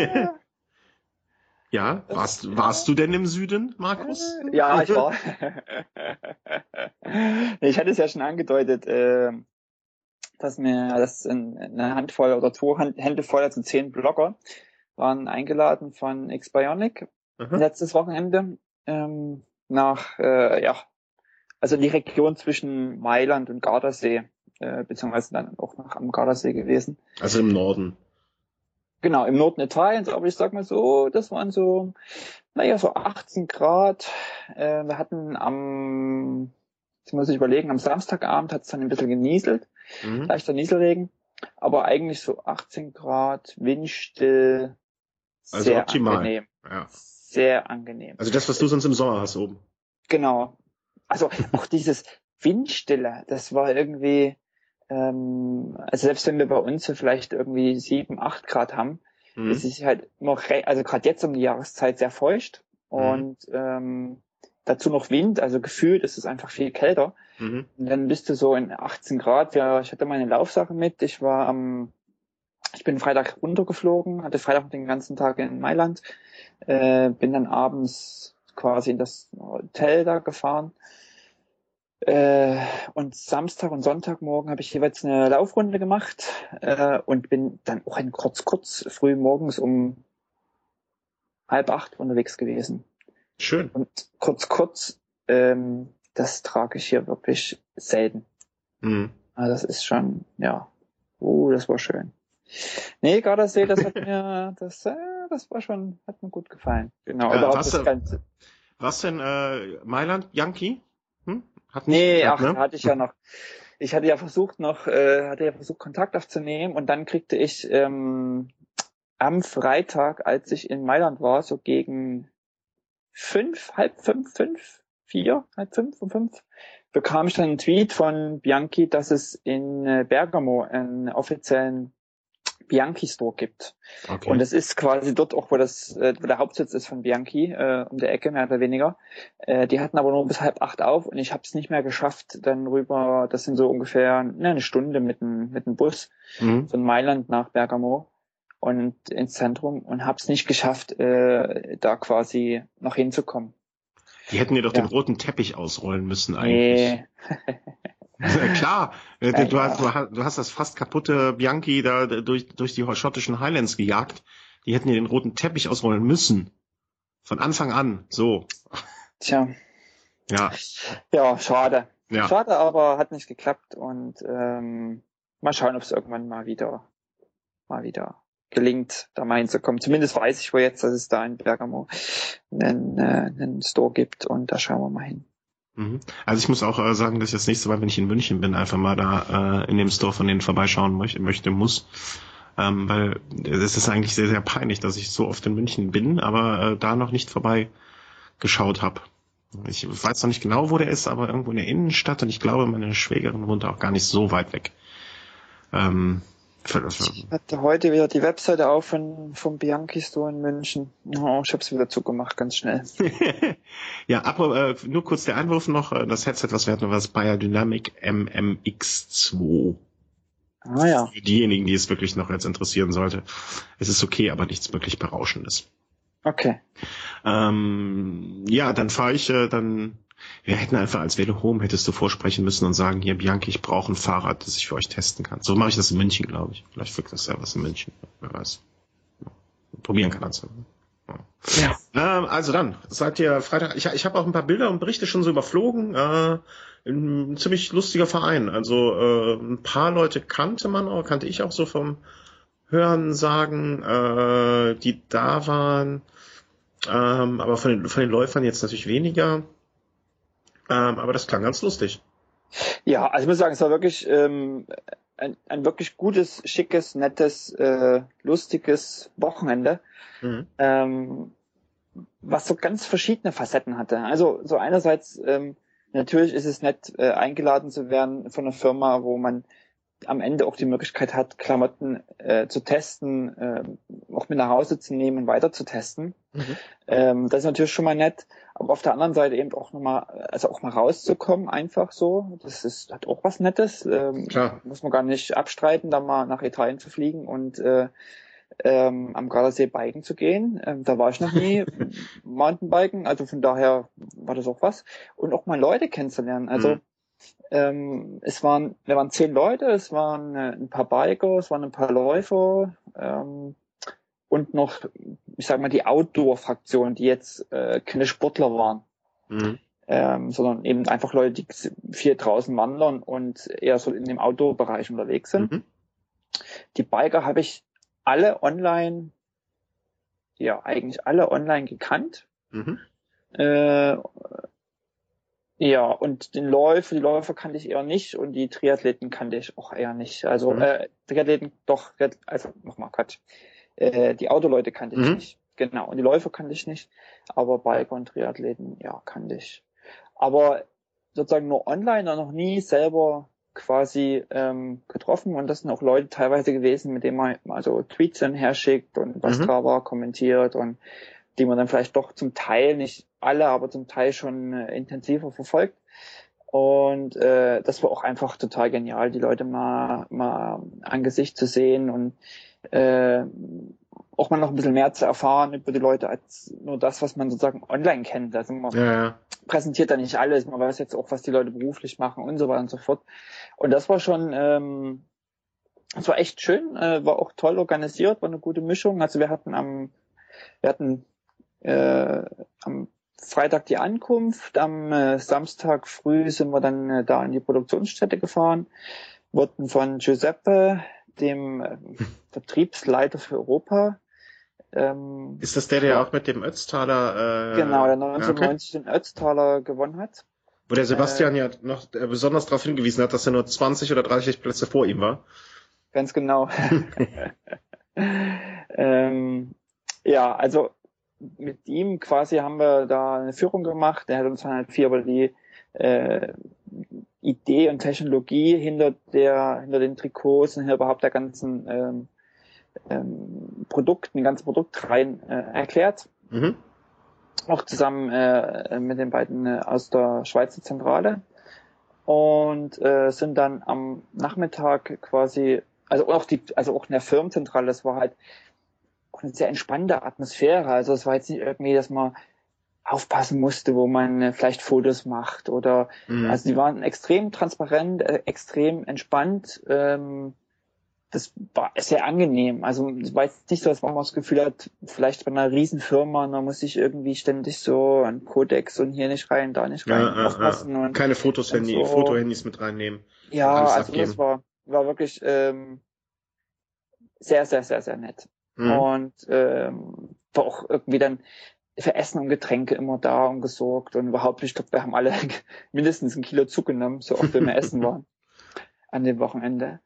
Ja, warst, warst du denn im Süden, Markus? Ja, ich war. ich hatte es ja schon angedeutet, äh, dass mir das eine Handvoll oder zwei Hände voll, also zehn Blogger, waren eingeladen von X-Bionic letztes Wochenende ähm, nach, äh, ja, also die Region zwischen Mailand und Gardasee, äh, beziehungsweise dann auch nach am Gardasee gewesen. Also im Norden. Genau, im Norden Italiens, aber ich sag mal so, das waren so, naja, so 18 Grad. Äh, wir hatten am, jetzt muss ich überlegen, am Samstagabend hat es dann ein bisschen genieselt, mhm. leichter Nieselregen, aber eigentlich so 18 Grad, windstill, also sehr optimal. angenehm. Ja. Sehr angenehm. Also das, was du sonst im Sommer hast oben. Genau. Also auch dieses Windstille, das war irgendwie, ähm, also selbst wenn wir bei uns so vielleicht irgendwie sieben, acht Grad haben, mhm. ist es halt noch, also gerade jetzt um die Jahreszeit sehr feucht mhm. und ähm, dazu noch Wind, also gefühlt ist es einfach viel kälter. Mhm. Und dann bist du so in 18 Grad. Ja, ich hatte meine Laufsache mit. Ich war am, ich bin Freitag runtergeflogen, hatte Freitag den ganzen Tag in Mailand, äh, bin dann abends quasi in das Hotel da gefahren äh, und Samstag und Sonntagmorgen habe ich jeweils eine Laufrunde gemacht äh, und bin dann auch in kurz, kurz früh morgens um halb acht unterwegs gewesen. Schön. Und kurz, kurz, ähm, das trage ich hier wirklich selten. Mhm. Also das ist schon, ja, uh, das war schön. Nee, Gardasee, das hat mir, das, äh, das war schon, hat mir gut gefallen. Genau. Äh, was, das Ganze. was denn, äh, Mailand, Yankee? Hm? Hat nee, geklappt, ach, ne? hatte ich ja noch. Ich hatte ja versucht noch, äh, hatte ja versucht Kontakt aufzunehmen und dann kriegte ich ähm, am Freitag, als ich in Mailand war, so gegen fünf, halb fünf, fünf, vier, halb fünf um fünf, bekam ich dann einen Tweet von Bianchi, dass es in äh, Bergamo einen offiziellen Bianchi Store gibt. Okay. Und es ist quasi dort auch, wo das, äh, wo der Hauptsitz ist von Bianchi, äh, um der Ecke mehr oder weniger. Äh, die hatten aber nur bis halb acht auf und ich habe es nicht mehr geschafft, dann rüber, das sind so ungefähr ne, eine Stunde mit dem, mit dem Bus mhm. von Mailand nach Bergamo und ins Zentrum und habe es nicht geschafft, äh, da quasi noch hinzukommen. Die hätten dir doch ja. den roten Teppich ausrollen müssen eigentlich. Nee. Klar, äh, du, du, hast, du hast das fast kaputte Bianchi da durch, durch die schottischen Highlands gejagt. Die hätten dir den roten Teppich ausrollen müssen. Von Anfang an, so. Tja. Ja. Ja, schade. Ja. Schade, aber hat nicht geklappt und ähm, mal schauen, ob es irgendwann mal wieder, mal wieder gelingt, da mal hinzukommen. Zumindest weiß ich wo jetzt, dass es da in Bergamo einen, äh, einen Store gibt und da schauen wir mal hin. Mhm. Also ich muss auch äh, sagen, dass ich das nächste Mal, wenn ich in München bin, einfach mal da äh, in dem Store von denen vorbeischauen möchte, möchte muss. Ähm, weil es ist eigentlich sehr, sehr peinlich, dass ich so oft in München bin, aber äh, da noch nicht vorbei geschaut habe. Ich weiß noch nicht genau, wo der ist, aber irgendwo in der Innenstadt und ich glaube, meine Schwägerin wohnt auch gar nicht so weit weg. Ähm, ich hatte heute wieder die Webseite auf von, vom Bianchi Store in München. Oh, ich habe es wieder zugemacht, ganz schnell. ja, aber äh, nur kurz der Einwurf noch. Äh, das Headset, was wir hatten, war das Biodynamic MMX2. Ah ja. Für diejenigen, die es wirklich noch jetzt interessieren sollte. Es ist okay, aber nichts wirklich Berauschendes. Okay. Ähm, ja, dann fahre ich äh, dann wir hätten einfach als Velo Home hättest du vorsprechen müssen und sagen, hier Bianchi, ich brauche ein Fahrrad, das ich für euch testen kann. So mache ich das in München, glaube ich. Vielleicht wirkt das ja was in München. Wer weiß. Probieren kann das. Ja. Ähm, also dann, seid ihr Freitag, ich, ich habe auch ein paar Bilder und Berichte schon so überflogen. Äh, ein ziemlich lustiger Verein. Also äh, ein paar Leute kannte man auch, kannte ich auch so vom Hören sagen, äh, die da waren. Ähm, aber von den, von den Läufern jetzt natürlich weniger. Ähm, aber das klang ganz lustig. Ja, also ich muss sagen, es war wirklich ähm, ein, ein wirklich gutes, schickes, nettes, äh, lustiges Wochenende, mhm. ähm, was so ganz verschiedene Facetten hatte. Also so einerseits ähm, natürlich ist es nett, äh, eingeladen zu werden von einer Firma, wo man am Ende auch die Möglichkeit hat, Klamotten äh, zu testen, äh, auch mit nach Hause zu nehmen und weiter zu testen. Mhm. Ähm, das ist natürlich schon mal nett, aber auf der anderen Seite eben auch nochmal, also auch mal rauszukommen, einfach so. Das ist hat auch was Nettes. Ähm, Klar. Muss man gar nicht abstreiten, da mal nach Italien zu fliegen und äh, ähm, am Gardasee biken zu gehen. Ähm, da war ich noch nie Mountainbiken, also von daher war das auch was. Und auch mal Leute kennenzulernen. Also mhm ähm, es waren, wir waren zehn Leute, es waren äh, ein paar Biker, es waren ein paar Läufer ähm, und noch, ich sag mal, die Outdoor-Fraktion, die jetzt äh, keine Sportler waren, mhm. ähm, sondern eben einfach Leute, die viel draußen wandern und eher so in dem Outdoor-Bereich unterwegs sind. Mhm. Die Biker habe ich alle online, ja, eigentlich alle online gekannt. Mhm. Äh, ja, und den Läufer, die Läufer kannte ich eher nicht und die Triathleten kannte ich auch eher nicht. Also mhm. äh, Triathleten doch, also nochmal Quatsch. Äh, die Autoleute kannte ich mhm. nicht. Genau. Und die Läufer kannte ich nicht. Aber Biker und Triathleten, ja, kannte ich. Aber sozusagen nur online und noch nie selber quasi ähm, getroffen und das sind auch Leute teilweise gewesen, mit denen man also Tweets dann herschickt und was mhm. da war, kommentiert und die man dann vielleicht doch zum Teil, nicht alle, aber zum Teil schon äh, intensiver verfolgt. Und äh, das war auch einfach total genial, die Leute mal, mal Angesicht zu sehen und äh, auch mal noch ein bisschen mehr zu erfahren über die Leute als nur das, was man sozusagen online kennt. Also man ja, ja. präsentiert da nicht alles, man weiß jetzt auch, was die Leute beruflich machen und so weiter und so fort. Und das war schon, ähm, das war echt schön, äh, war auch toll organisiert, war eine gute Mischung. Also wir hatten am, wir hatten äh, am Freitag die Ankunft, am äh, Samstag früh sind wir dann äh, da in die Produktionsstätte gefahren, wurden von Giuseppe, dem äh, Vertriebsleiter für Europa, ähm, ist das der, der auch mit dem Ötztaler äh, genau, der 1990 okay. den Ötztaler gewonnen hat? Wo der Sebastian äh, ja noch äh, besonders darauf hingewiesen hat, dass er nur 20 oder 30 Plätze vor ihm war. Ganz genau. ähm, ja, also mit ihm quasi haben wir da eine Führung gemacht. Er hat uns halt viel über die äh, Idee und Technologie hinter der hinter den Trikots und überhaupt der ganzen ähm, ähm, Produkt, den ganzen Produktreihen äh, erklärt. Mhm. Auch zusammen äh, mit den beiden äh, aus der Schweizer Zentrale. Und äh, sind dann am Nachmittag quasi, also auch die, also auch in der Firmenzentrale, das war halt auch eine sehr entspannte Atmosphäre. Also es war jetzt nicht irgendwie, dass man aufpassen musste, wo man äh, vielleicht Fotos macht oder mhm. also die waren extrem transparent, äh, extrem entspannt. Ähm, das war sehr angenehm. Also es war jetzt nicht so, dass man das Gefühl hat, vielleicht bei einer Riesenfirma, da muss ich irgendwie ständig so an Codex und hier nicht rein, da nicht rein ja, aufpassen. Ja, ja. Keine Fotos, Handy, so. Fotohandys mit reinnehmen. Ja, also abgeben. das war war wirklich ähm, sehr, sehr, sehr, sehr nett. Mhm. Und ähm, war auch irgendwie dann für Essen und Getränke immer da und gesorgt und überhaupt, ich glaube, wir haben alle mindestens ein Kilo zugenommen, so oft wir mehr essen waren an dem Wochenende.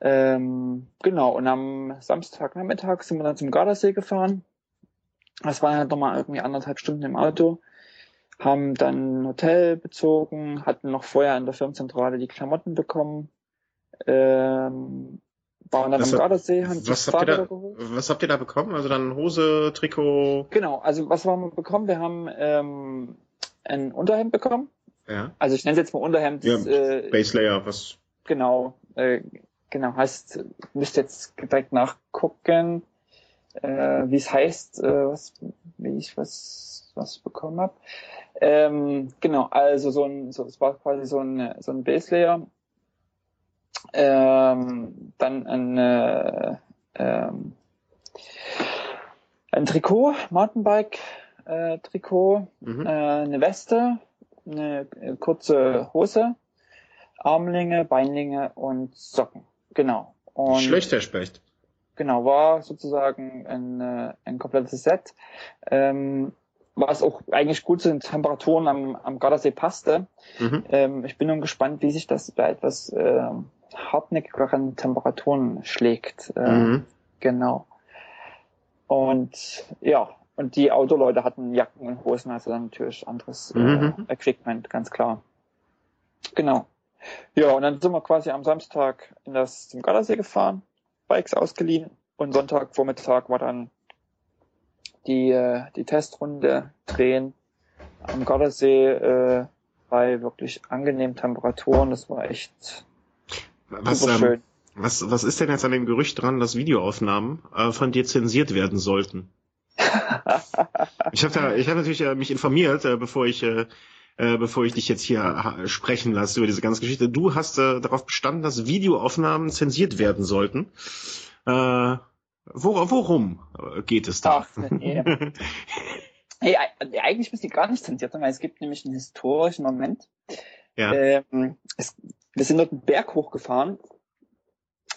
Ähm, genau, und am Samstagnachmittag sind wir dann zum Gardasee gefahren. Das war halt nochmal irgendwie anderthalb Stunden im Auto. Haben dann ein Hotel bezogen, hatten noch vorher in der Firmenzentrale die Klamotten bekommen. Ähm, waren dann was am Gardasee, haben was habt, ihr da, was habt ihr da bekommen? Also dann Hose, Trikot? Genau, also was haben wir bekommen? Wir haben ähm, ein Unterhemd bekommen. Ja. Also ich nenne es jetzt mal Unterhemd. Ja, äh, Base Layer, was? Genau, äh, genau, heißt, müsst jetzt direkt nachgucken, äh, wie es heißt, äh, was, wie ich was, was bekommen habe. Ähm, genau, also so ein, so, es war quasi so ein, so ein Base Layer. Ähm, dann ein, äh, ähm, ein Trikot, Mountainbike äh, mhm. äh, eine Weste, eine kurze Hose, Armlinge, Beinlinge und Socken. Genau. Und Schlecht, Herr Specht. Genau, war sozusagen ein, äh, ein komplettes Set. Ähm, was auch eigentlich gut zu den Temperaturen am, am Gardasee passte. Mhm. Ähm, ich bin nun gespannt, wie sich das bei etwas hartnäckigeren Temperaturen schlägt. Äh, mhm. Genau. Und ja, und die Autoleute hatten Jacken und Hosen, also dann natürlich anderes äh, mhm. Equipment, ganz klar. Genau. Ja, und dann sind wir quasi am Samstag in das, zum Gardasee gefahren, Bikes ausgeliehen und Sonntagvormittag war dann die, äh, die Testrunde drehen am Gardasee äh, bei wirklich angenehmen Temperaturen. Das war echt was, ähm, was, was ist denn jetzt an dem Gerücht dran, dass Videoaufnahmen äh, von dir zensiert werden sollten? ich habe da, ich habe natürlich äh, mich informiert, äh, bevor ich äh, äh, bevor ich dich jetzt hier sprechen lasse über diese ganze Geschichte. Du hast äh, darauf bestanden, dass Videoaufnahmen zensiert werden sollten. Äh, wor worum geht es da? Ach, nee. hey, eigentlich müsste die gar nicht zensiert sein, weil es gibt nämlich einen historischen Moment. Ja. Ähm, es, wir sind dort einen Berg hochgefahren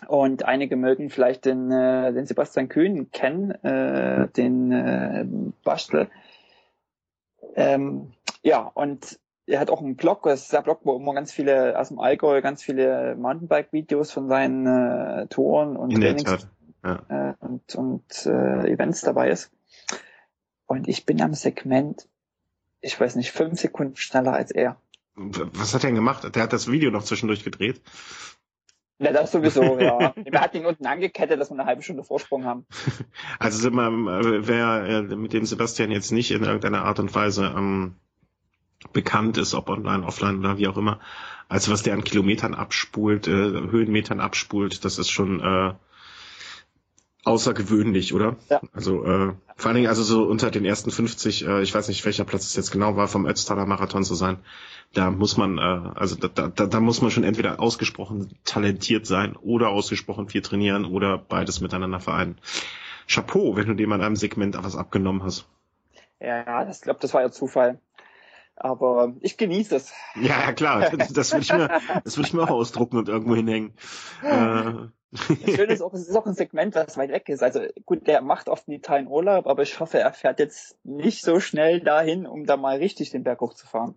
und einige mögen vielleicht den, äh, den Sebastian Kühn kennen, äh, den äh, Bastel. Ähm, ja, und er hat auch einen Blog, das ist der Blog, wo immer ganz viele aus dem Allgäu, ganz viele Mountainbike-Videos von seinen äh, Touren und In Trainings ja. äh, und, und äh, Events dabei ist. Und ich bin am Segment, ich weiß nicht, fünf Sekunden schneller als er. Was hat er denn gemacht? Der hat das Video noch zwischendurch gedreht. Ja, das sowieso, ja. Wir hatten ihn unten angekettet, dass wir eine halbe Stunde Vorsprung haben. Also wer äh, mit dem Sebastian jetzt nicht in irgendeiner Art und Weise ähm, bekannt ist, ob online, offline oder wie auch immer. Also was der an Kilometern abspult, äh, Höhenmetern abspult, das ist schon äh, außergewöhnlich, oder? Ja. Also äh, vor allen Dingen also so unter den ersten 50, äh, ich weiß nicht, welcher Platz es jetzt genau war, vom Ötztaler Marathon zu sein. Da muss man, äh, also da, da, da muss man schon entweder ausgesprochen talentiert sein oder ausgesprochen viel trainieren oder beides miteinander vereinen. Chapeau, wenn du dem an einem Segment was abgenommen hast. Ja, das glaube, das war ja Zufall. Aber ich genieße es. Ja, klar. Das würde ich mir, das würde ich mir auch ausdrucken und irgendwo hinhängen. Äh. Das Schöne ist auch, es ist auch ein Segment, das weit weg ist. Also gut, der macht oft einen Italien Urlaub, aber ich hoffe, er fährt jetzt nicht so schnell dahin, um da mal richtig den Berg hochzufahren.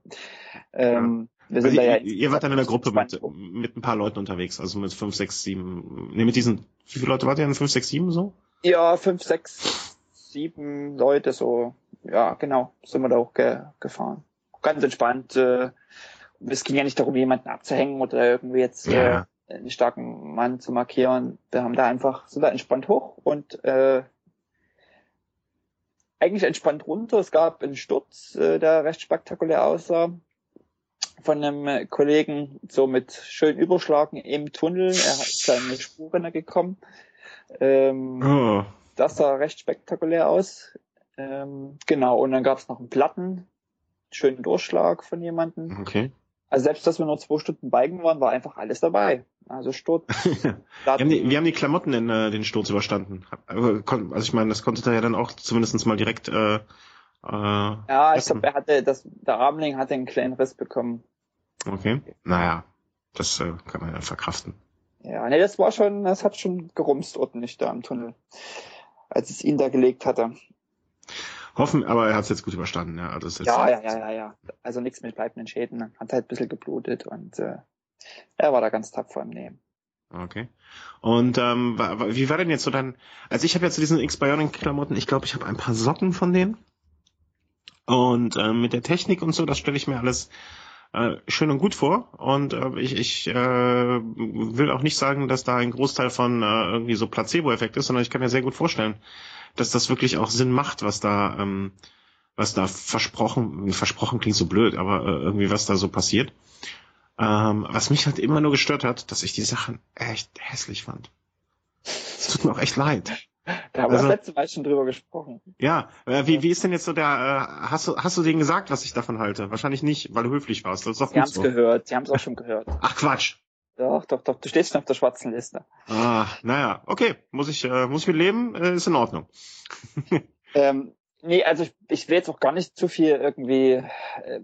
Ähm, wir sind also da ja ihr wart dann in der Gruppe mit, mit ein paar Leuten unterwegs, also mit fünf, sechs, sieben. Ne, mit diesen, wie viele Leute wart ihr denn? Fünf, sechs, sieben so? Ja, fünf, sechs, sieben Leute so. Ja, genau, sind wir da auch ge gefahren ganz entspannt. Äh, es ging ja nicht darum, jemanden abzuhängen oder irgendwie jetzt ja. äh, einen starken Mann zu markieren. Wir haben da einfach, sind da entspannt hoch und äh, eigentlich entspannt runter. Es gab einen Sturz, äh, der recht spektakulär aussah von einem Kollegen so mit schön Überschlagen im Tunnel. Er hat seine Spuren gekommen. Ähm, oh. Das sah recht spektakulär aus. Ähm, genau, und dann gab es noch einen Platten, schönen Durchschlag von jemandem. Okay. Also selbst, dass wir nur zwei Stunden Biken waren, war einfach alles dabei. Also Sturz. wir, haben die, wir haben die Klamotten in äh, den Sturz überstanden. Also ich meine, das konnte er ja dann auch zumindest mal direkt. Äh, äh, ja, ich glaube, er hatte das, der Armling hatte einen kleinen Riss bekommen. Okay. Naja, das äh, kann man ja verkraften. Ja, nee, das war schon, das hat schon gerumst ordentlich da im Tunnel, als es ihn da gelegt hatte. Hoffen, aber er hat es jetzt gut überstanden, ja. Also jetzt ja, ja, ja, ja, ja. Also nichts mit bleibenden Schäden. Hat halt ein bisschen geblutet und äh, er war da ganz tapfer im Nehmen. Okay. Und ähm, wie war denn jetzt so dann? Also ich habe ja zu diesen X-Bionic-Klamotten, ich glaube, ich habe ein paar Socken von denen. Und äh, mit der Technik und so, das stelle ich mir alles äh, schön und gut vor. Und äh, ich, ich äh, will auch nicht sagen, dass da ein Großteil von äh, irgendwie so Placebo-Effekt ist, sondern ich kann mir sehr gut vorstellen, dass das wirklich auch Sinn macht, was da, ähm, was da versprochen, versprochen klingt so blöd, aber äh, irgendwie was da so passiert. Ähm, was mich halt immer nur gestört hat, dass ich die Sachen echt hässlich fand. Es tut mir auch echt leid. Da haben also, wir das letzte Mal schon drüber gesprochen. Ja, äh, wie, wie ist denn jetzt so der, äh, hast du, hast du denen gesagt, was ich davon halte? Wahrscheinlich nicht, weil du höflich warst. Das ist doch Sie haben es so. gehört, sie haben es auch schon gehört. Ach Quatsch. Doch, doch, doch, du stehst schon auf der schwarzen Liste. Ah, naja, okay, muss ich, äh, muss ich mit leben, äh, ist in Ordnung. ähm, nee, also ich, ich will jetzt auch gar nicht zu viel irgendwie äh,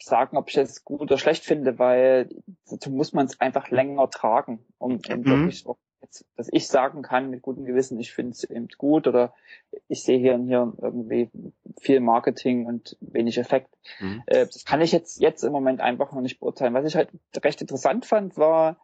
sagen, ob ich es gut oder schlecht finde, weil dazu muss man es einfach länger tragen, um, um mhm. wirklich auch jetzt, dass ich sagen kann mit gutem Gewissen, ich finde es eben gut oder ich sehe hier und hier irgendwie viel Marketing und wenig Effekt. Mhm. Äh, das kann ich jetzt, jetzt im Moment einfach noch nicht beurteilen. Was ich halt recht interessant fand, war,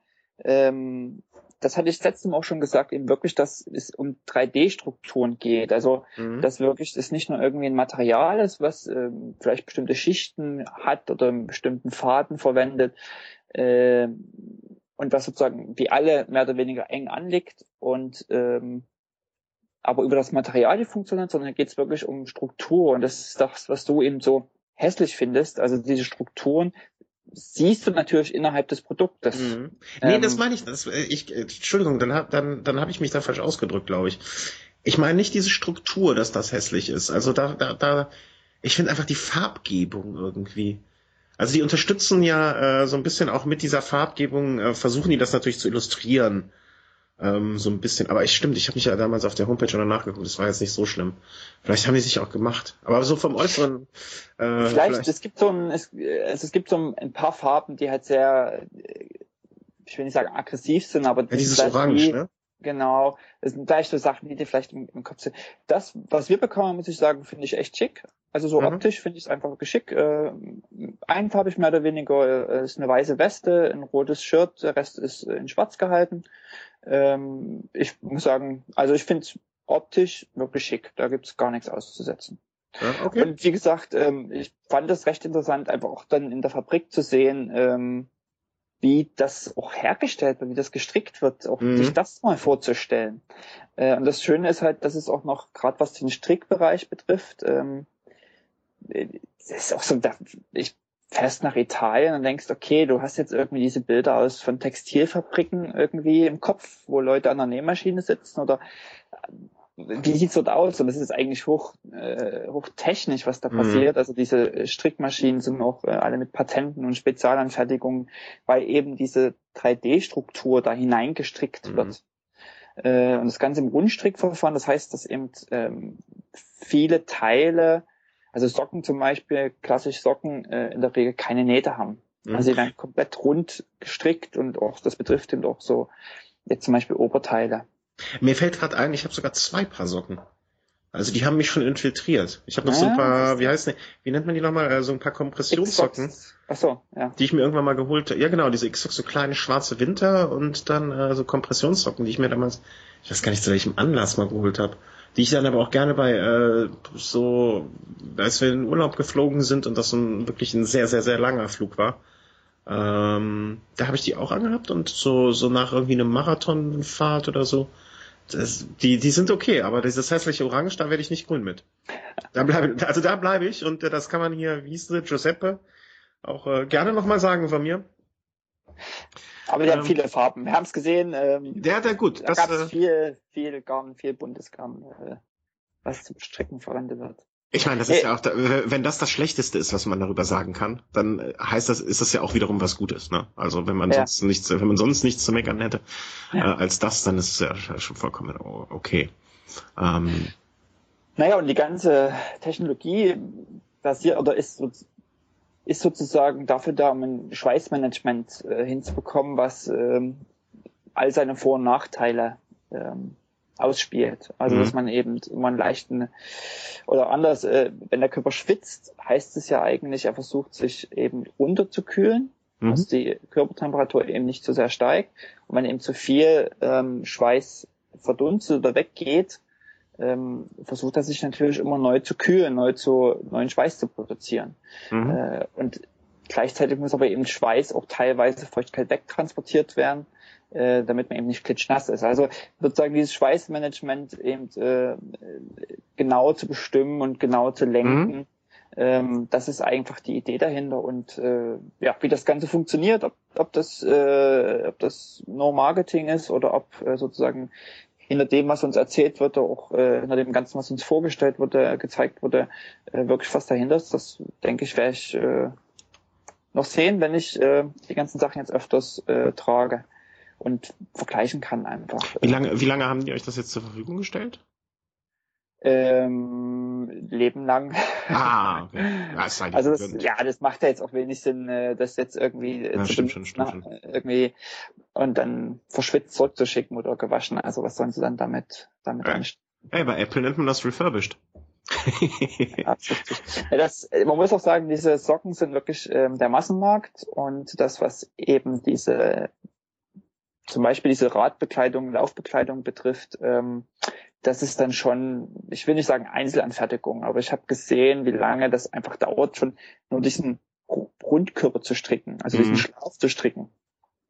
ähm, das hatte ich letztem auch schon gesagt, eben wirklich, dass es um 3D-Strukturen geht. Also, mhm. dass wirklich es nicht nur irgendwie ein Material ist, was ähm, vielleicht bestimmte Schichten hat oder einen bestimmten Faden verwendet, äh, und was sozusagen wie alle mehr oder weniger eng anliegt und ähm, aber über das Material die funktioniert, sondern geht es wirklich um Struktur und das ist das, was du eben so hässlich findest. Also diese Strukturen siehst du natürlich innerhalb des Produktes. Mhm. Nee, ähm, das meine ich, das, äh, ich. Entschuldigung, dann hab, dann, dann habe ich mich da falsch ausgedrückt, glaube ich. Ich meine nicht diese Struktur, dass das hässlich ist. Also da, da, da ich finde einfach die Farbgebung irgendwie. Also die unterstützen ja äh, so ein bisschen auch mit dieser Farbgebung, äh, versuchen die das natürlich zu illustrieren. Ähm, so ein bisschen. Aber ich stimmt, ich habe mich ja damals auf der Homepage schon nachgeguckt, das war jetzt nicht so schlimm. Vielleicht haben die sich auch gemacht. Aber so vom Äußeren. Äh, vielleicht, vielleicht, es gibt so ein, es, also es gibt so ein paar Farben, die halt sehr, ich will nicht sagen aggressiv sind, aber ja, dieses Orange, die, ne? Genau, das sind gleich so Sachen, die dir vielleicht im, im Kopf sind. Das, was wir bekommen, muss ich sagen, finde ich echt schick. Also so mhm. optisch finde ich es einfach geschickt. Äh, einfarbig mehr oder weniger äh, ist eine weiße Weste, ein rotes Shirt, der Rest ist in schwarz gehalten. Ähm, ich muss sagen, also ich finde es optisch wirklich schick. Da gibt's gar nichts auszusetzen. Ja, okay. Und wie gesagt, ähm, ich fand es recht interessant, einfach auch dann in der Fabrik zu sehen, ähm, wie das auch hergestellt wird, wie das gestrickt wird, auch mhm. sich das mal vorzustellen. Äh, und das Schöne ist halt, dass es auch noch, gerade was den Strickbereich betrifft, ähm, äh, ist auch so, da, ich fährst nach Italien und denkst, okay, du hast jetzt irgendwie diese Bilder aus von Textilfabriken irgendwie im Kopf, wo Leute an der Nähmaschine sitzen oder wie sieht's dort aus? Und das ist eigentlich hoch, äh, hochtechnisch, was da mhm. passiert. Also diese Strickmaschinen sind auch äh, alle mit Patenten und Spezialanfertigungen, weil eben diese 3D-Struktur da hineingestrickt mhm. wird. Äh, und das Ganze im Rundstrickverfahren, das heißt, dass eben ähm, viele Teile, also Socken zum Beispiel, klassisch Socken, äh, in der Regel keine Nähte haben. Mhm. Also sie werden komplett rund gestrickt und auch, das betrifft eben auch so, jetzt zum Beispiel Oberteile. Mir fällt gerade ein, ich habe sogar zwei Paar Socken. Also die haben mich schon infiltriert. Ich habe noch ah, so ein ah, paar, wie heißt ne, wie nennt man die nochmal, äh, so ein paar Kompressionssocken. Ach so, ja. Die ich mir irgendwann mal geholt, ja genau, diese X-Sock, so kleine schwarze Winter und dann äh, so Kompressionssocken, die ich mir damals, ich weiß gar nicht zu welchem Anlass mal geholt habe. Die ich dann aber auch gerne bei äh, so, als wir in den Urlaub geflogen sind und das so ein, wirklich ein sehr, sehr, sehr langer Flug war, ähm, da habe ich die auch angehabt und so, so nach irgendwie einem Marathonfahrt oder so, das, die, die sind okay, aber dieses hässliche Orange, da werde ich nicht grün mit. Da bleibe, also da bleibe ich und äh, das kann man hier, wie hieß es, Giuseppe, auch äh, gerne nochmal sagen von mir. Aber die ähm, haben viele Farben. Wir haben es gesehen. Ähm, der hat ja gut. Da gab es äh, viel, viel Garn, viel buntes Garn, äh, was zum Stricken verwendet wird. Ich meine, das ist ja auch, wenn das das Schlechteste ist, was man darüber sagen kann, dann äh, heißt das, ist das ja auch wiederum was Gutes, ne? Also wenn man ja. sonst nichts, wenn man sonst nichts zu meckern hätte ja. äh, als das, dann ist es ja schon vollkommen okay. Ähm, naja, und die ganze Technologie basiert oder ist, ist sozusagen dafür da, um ein Schweißmanagement äh, hinzubekommen, was ähm, all seine Vor- und Nachteile ähm, ausspielt. Also mhm. dass man eben immer einen leichten oder anders, äh, wenn der Körper schwitzt, heißt es ja eigentlich, er versucht sich eben runterzukühlen, mhm. dass die Körpertemperatur eben nicht zu sehr steigt. Und wenn eben zu viel ähm, Schweiß verdunstet oder weggeht, ähm, versucht er sich natürlich immer neu zu kühlen, neu zu neuen Schweiß zu produzieren. Mhm. Äh, und gleichzeitig muss aber eben Schweiß auch teilweise Feuchtigkeit wegtransportiert werden äh, damit man eben nicht klitschnass ist. Also sozusagen dieses Schweißmanagement eben äh, genau zu bestimmen und genau zu lenken. Mhm. Ähm, das ist einfach die Idee dahinter und äh, ja, wie das Ganze funktioniert, ob, ob das äh, ob das nur Marketing ist oder ob äh, sozusagen hinter dem, was uns erzählt wurde, auch äh, hinter dem Ganzen, was uns vorgestellt wurde, gezeigt wurde, äh, wirklich was dahinter ist. Das denke ich, werde ich äh, noch sehen, wenn ich äh, die ganzen Sachen jetzt öfters äh, trage und vergleichen kann einfach. Wie lange, wie lange haben die euch das jetzt zur Verfügung gestellt? Ähm, Leben lang. Ah, okay. Ist halt also das, ja, das macht ja jetzt auch wenig Sinn, äh, das jetzt irgendwie ja, zu stimmt, stimmt, stimmt, na, irgendwie und dann verschwitzt zurückzuschicken oder gewaschen. Also was sollen sie dann damit damit ja. Ey, bei Apple nennt man das refurbished. ja, das, man muss auch sagen, diese Socken sind wirklich ähm, der Massenmarkt und das, was eben diese zum Beispiel diese Radbekleidung, Laufbekleidung betrifft, ähm, das ist dann schon, ich will nicht sagen Einzelanfertigung, aber ich habe gesehen, wie lange das einfach dauert, schon nur diesen Rundkörper zu stricken, also mhm. diesen Schlauch zu stricken.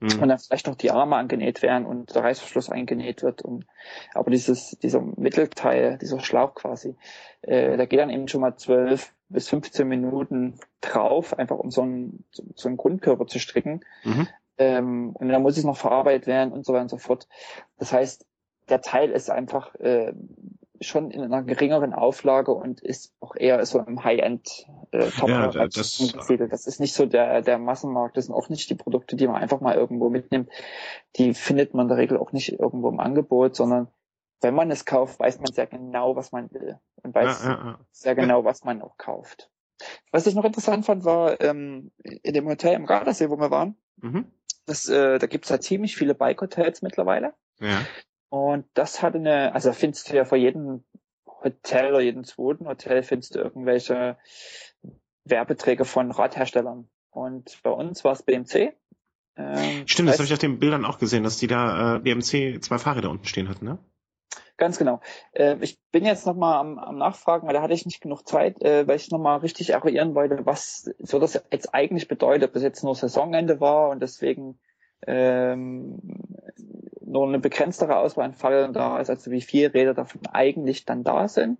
Mhm. Und dann vielleicht noch die Arme angenäht werden und der Reißverschluss eingenäht wird. Und, aber dieses, dieser Mittelteil, dieser Schlauch quasi, äh, da geht dann eben schon mal zwölf bis 15 Minuten drauf, einfach um so einen, so einen Grundkörper zu stricken. Mhm. Ähm, und dann muss es noch verarbeitet werden und so weiter und so fort. Das heißt, der Teil ist einfach äh, schon in einer geringeren Auflage und ist auch eher so im High-End äh, Top ja, das, das ist nicht so der, der Massenmarkt, das sind auch nicht die Produkte, die man einfach mal irgendwo mitnimmt. Die findet man in der Regel auch nicht irgendwo im Angebot, sondern wenn man es kauft, weiß man sehr genau, was man will und weiß ja, ja, sehr genau, was man auch kauft. Was ich noch interessant fand, war ähm, in dem Hotel im Gardasee, wo wir waren, mhm. Das, äh, da gibt's halt ziemlich viele Bike-Hotels mittlerweile. Ja. Und das hat eine, also findest du ja vor jedem Hotel oder jedem zweiten Hotel findest du irgendwelche Werbeträge von Radherstellern. Und bei uns war es BMC. Ähm, Stimmt, das, habe ich auf den Bildern auch gesehen, dass die da äh, BMC zwei Fahrräder unten stehen hatten, ne? Ganz genau. Äh, ich bin jetzt nochmal am, am Nachfragen, weil da hatte ich nicht genug Zeit, äh, weil ich nochmal richtig eruieren wollte, was so das jetzt eigentlich bedeutet, ob das jetzt nur Saisonende war und deswegen ähm, nur eine begrenztere Auswahl an Fahrrädern da ist, also wie viele Räder davon eigentlich dann da sind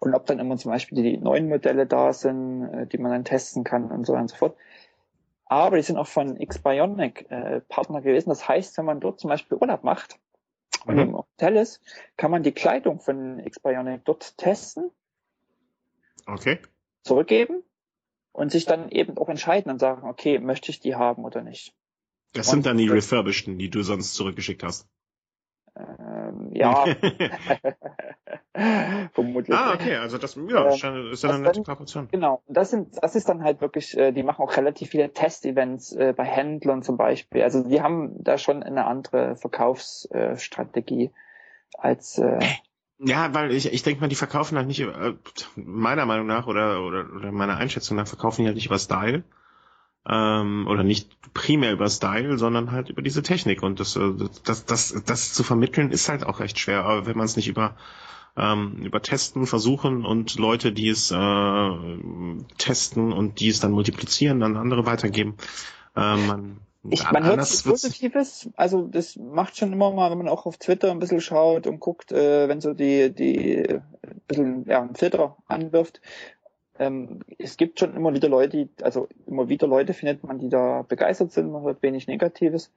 und ob dann immer zum Beispiel die neuen Modelle da sind, äh, die man dann testen kann und so weiter und so fort. Aber die sind auch von X-Bionic äh, Partner gewesen. Das heißt, wenn man dort zum Beispiel Urlaub macht, mhm. Ist, kann man die Kleidung von X-Bionic dort testen. Okay. Zurückgeben und sich dann eben auch entscheiden und sagen, okay, möchte ich die haben oder nicht. Das und sind dann die refurbisheden, die du sonst zurückgeschickt hast. Ähm, ja. Vermutlich. Ah, okay, also das ja, ähm, ist ja eine nette Kooperation. Genau, das sind, das ist dann halt wirklich, äh, die machen auch relativ viele Testevents äh, bei Händlern zum Beispiel. Also die haben da schon eine andere Verkaufsstrategie als äh, ja, weil ich, ich denke mal, die verkaufen halt nicht, äh, meiner Meinung nach oder, oder, oder meiner Einschätzung nach, verkaufen die halt nicht über Style, ähm, oder nicht primär über Style, sondern halt über diese Technik. Und das, äh, das, das, das zu vermitteln ist halt auch recht schwer, aber wenn man es nicht über ähm, über Testen versuchen und Leute, die es äh, testen und die es dann multiplizieren, dann andere weitergeben. Äh, man, ich, man hört Positives, also das macht schon immer mal, wenn man auch auf Twitter ein bisschen schaut und guckt, äh, wenn so die, die ein bisschen ja, einen Filter anwirft, ähm, es gibt schon immer wieder Leute, die, also immer wieder Leute findet man, die da begeistert sind, man hört wenig Negatives.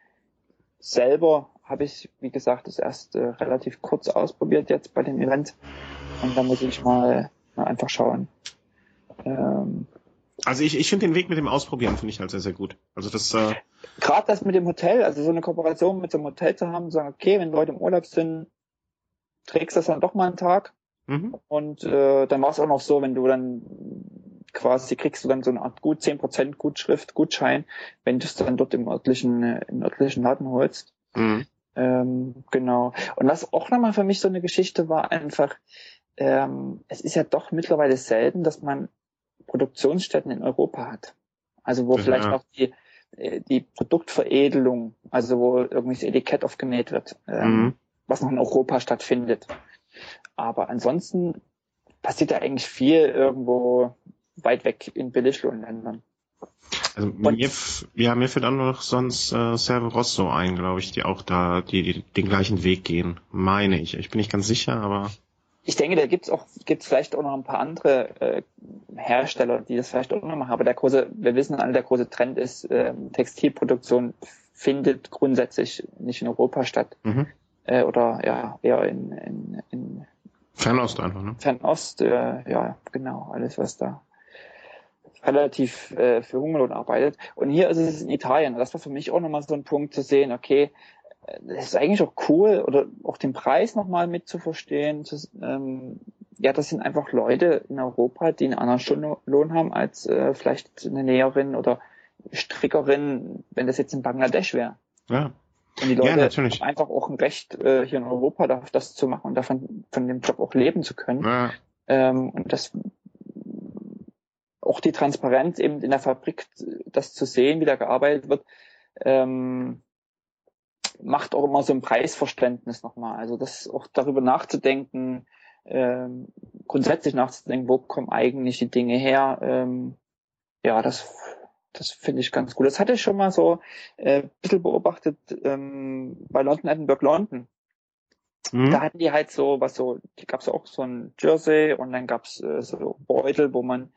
Selber habe ich, wie gesagt, das erst äh, relativ kurz ausprobiert jetzt bei dem Event. Und da muss ich mal, mal einfach schauen. Ähm, also ich, ich finde den Weg mit dem Ausprobieren finde ich halt sehr, sehr gut. Also das äh gerade das mit dem Hotel, also so eine Kooperation mit so einem Hotel zu haben, sagen, okay, wenn Leute im Urlaub sind, trägst du das dann doch mal einen Tag Mhm. Und äh, dann war es auch noch so, wenn du dann quasi kriegst du dann so eine Art gut 10% Gutschrift, Gutschein, wenn du es dann dort im örtlichen, im örtlichen Laden holst. Mhm. Ähm, genau. Und was auch nochmal für mich so eine Geschichte war, einfach, ähm, es ist ja doch mittlerweile selten, dass man Produktionsstätten in Europa hat. Also wo ja. vielleicht noch die, äh, die Produktveredelung, also wo irgendwie das Etikett aufgenäht wird, ähm, mhm. was noch in Europa stattfindet. Aber ansonsten passiert da eigentlich viel irgendwo weit weg in Billiglohnländern. Also mir, ja, mir fällt auch noch sonst äh, Servo Rosso ein, glaube ich, die auch da die, die den gleichen Weg gehen, meine ich. Ich bin nicht ganz sicher, aber ich denke, da gibt's auch gibt's vielleicht auch noch ein paar andere äh, Hersteller, die das vielleicht auch noch machen. Aber der große, wir wissen alle, der große Trend ist, äh, Textilproduktion findet grundsätzlich nicht in Europa statt. Mhm. Äh, oder ja, eher in, in, in Fernost einfach, ne? Fernost, äh, ja, genau, alles was da relativ äh, für Hungerlohn arbeitet. Und hier ist es in Italien. Das war für mich auch nochmal so ein Punkt zu sehen, okay, das ist eigentlich auch cool oder auch den Preis nochmal mit zu. Das, ähm, ja, das sind einfach Leute in Europa, die einen anderen Stundenlohn haben als äh, vielleicht eine Näherin oder Strickerin, wenn das jetzt in Bangladesch wäre. Ja. Und die Leute ja, haben einfach auch ein Recht äh, hier in Europa, das zu machen und davon von dem Job auch leben zu können. Ja. Ähm, und das auch die Transparenz eben in der Fabrik, das zu sehen, wie da gearbeitet wird, ähm, macht auch immer so ein Preisverständnis nochmal. Also das auch darüber nachzudenken, ähm, grundsätzlich nachzudenken, wo kommen eigentlich die Dinge her. Ähm, ja, das, das finde ich ganz gut. Das hatte ich schon mal so äh, ein bisschen beobachtet ähm, bei London Edinburgh London. Mhm. Da hatten die halt so, was so, die gab's auch so ein Jersey und dann gab's äh, so Beutel, wo man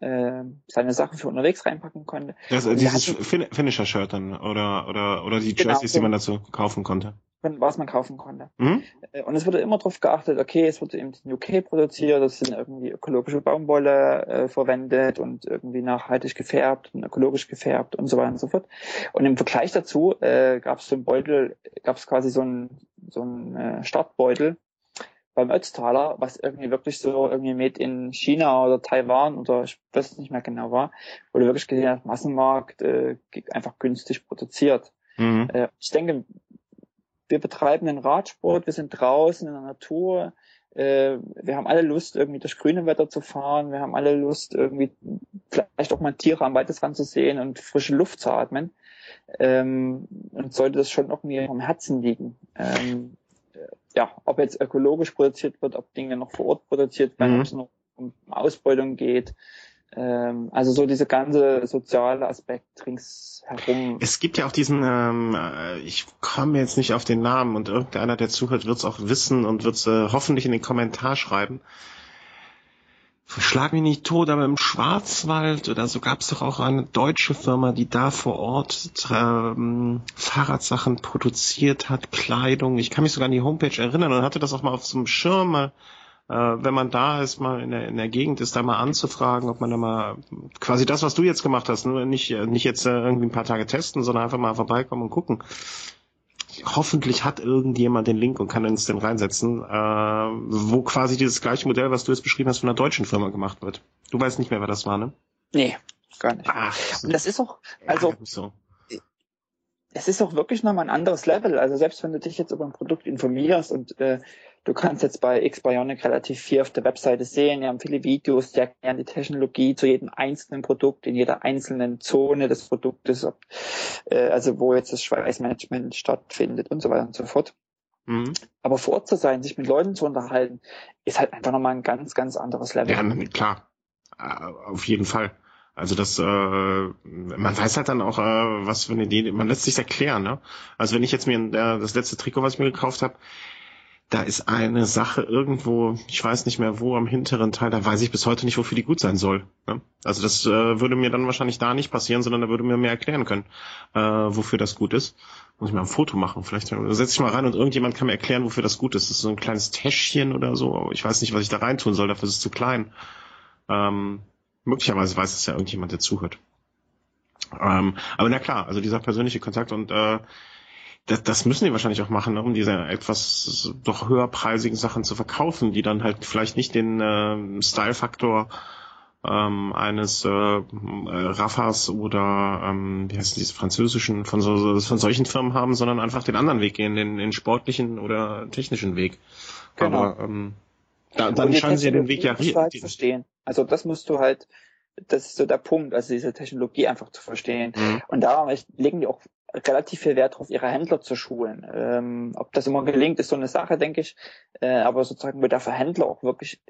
äh, seine Sachen für unterwegs reinpacken konnte. Das, dieses hatten, Finisher-Shirt dann oder oder oder die genau, Jerseys, genau, die man dazu kaufen konnte. Was man kaufen konnte. Mhm. Äh, und es wurde immer darauf geachtet, okay, es wurde eben in UK produziert, es sind irgendwie ökologische Baumwolle äh, verwendet und irgendwie nachhaltig gefärbt und ökologisch gefärbt und so weiter und so fort. Und im Vergleich dazu äh, gab es so ein Beutel, gab es quasi so ein so ein äh, Startbeutel, beim Ötztaler, was irgendwie wirklich so irgendwie mit in China oder Taiwan oder ich weiß nicht mehr genau war, wo du wirklich gesehen hast, Massenmarkt äh, einfach günstig produziert. Mhm. Äh, ich denke, wir betreiben den Radsport, wir sind draußen in der Natur, äh, wir haben alle Lust, irgendwie durch grüne Wetter zu fahren, wir haben alle Lust, irgendwie vielleicht auch mal Tiere am Weitesrand zu sehen und frische Luft zu atmen. Ähm, und sollte das schon irgendwie am Herzen liegen. Ähm, ja, ob jetzt ökologisch produziert wird, ob Dinge noch vor Ort produziert werden, mhm. ob es noch um Ausbeutung geht. Ähm, also so diese ganze soziale Aspekt ringsherum. Es gibt ja auch diesen, ähm, äh, ich komme jetzt nicht auf den Namen und irgendeiner, der zuhört, wird es auch wissen und wird es äh, hoffentlich in den Kommentar schreiben schlag mich nicht tot, aber im Schwarzwald oder so gab es doch auch eine deutsche Firma, die da vor Ort ähm, Fahrradsachen produziert hat, Kleidung. Ich kann mich sogar an die Homepage erinnern und hatte das auch mal auf so einem Schirm äh, wenn man da ist, mal in der, in der Gegend ist, da mal anzufragen, ob man da mal quasi das, was du jetzt gemacht hast, nur nicht, nicht jetzt äh, irgendwie ein paar Tage testen, sondern einfach mal vorbeikommen und gucken hoffentlich hat irgendjemand den Link und kann uns den reinsetzen, äh, wo quasi dieses gleiche Modell, was du jetzt beschrieben hast, von einer deutschen Firma gemacht wird. Du weißt nicht mehr, wer das war, ne? Nee, gar nicht. Ach, und das ist auch, also, ja, so. es ist auch wirklich nochmal ein anderes Level. Also selbst wenn du dich jetzt über ein Produkt informierst und äh, Du kannst jetzt bei X-Bionic relativ viel auf der Webseite sehen. Wir haben viele Videos, die erklären die Technologie zu jedem einzelnen Produkt, in jeder einzelnen Zone des Produktes, ob, äh, also wo jetzt das Schweißmanagement stattfindet und so weiter und so fort. Mhm. Aber vor Ort zu sein, sich mit Leuten zu unterhalten, ist halt einfach nochmal ein ganz, ganz anderes Level. Ja, klar. Äh, auf jeden Fall. Also das, äh, man weiß halt dann auch, äh, was für eine Idee, man lässt sich erklären. Ne? Also wenn ich jetzt mir äh, das letzte Trikot, was ich mir gekauft habe, da ist eine Sache irgendwo, ich weiß nicht mehr wo, am hinteren Teil, da weiß ich bis heute nicht, wofür die gut sein soll. Ne? Also das äh, würde mir dann wahrscheinlich da nicht passieren, sondern da würde mir mehr erklären können, äh, wofür das gut ist. Muss ich mal ein Foto machen, vielleicht setze ich mal rein und irgendjemand kann mir erklären, wofür das gut ist. Das ist so ein kleines Täschchen oder so, ich weiß nicht, was ich da reintun soll, dafür ist es zu klein. Ähm, möglicherweise weiß es ja irgendjemand, der zuhört. Ähm, aber na klar, also dieser persönliche Kontakt und äh, das, das müssen die wahrscheinlich auch machen, ne, um diese etwas doch höherpreisigen Sachen zu verkaufen, die dann halt vielleicht nicht den äh, Style-Faktor ähm, eines äh, Raffas oder ähm, wie heißt diese französischen von so von solchen Firmen haben, sondern einfach den anderen Weg gehen, den, den sportlichen oder technischen Weg. Genau. Aber ähm, da, dann scheinen sie den Weg ja halt verstehen. Also das musst du halt, das ist so der Punkt, also diese Technologie einfach zu verstehen. Mhm. Und da legen die auch relativ viel Wert darauf, ihre Händler zu schulen. Ähm, ob das immer gelingt, ist so eine Sache, denke ich. Äh, aber sozusagen, wo der Verhändler auch wirklich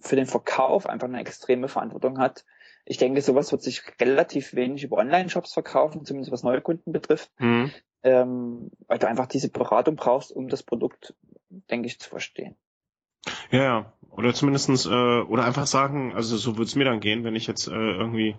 für den Verkauf einfach eine extreme Verantwortung hat. Ich denke, sowas wird sich relativ wenig über Online-Shops verkaufen, zumindest was Neukunden betrifft. Mhm. Ähm, weil du einfach diese Beratung brauchst, um das Produkt, denke ich, zu verstehen. Ja, ja. Oder zumindestens, äh, oder einfach sagen, also so würde es mir dann gehen, wenn ich jetzt äh, irgendwie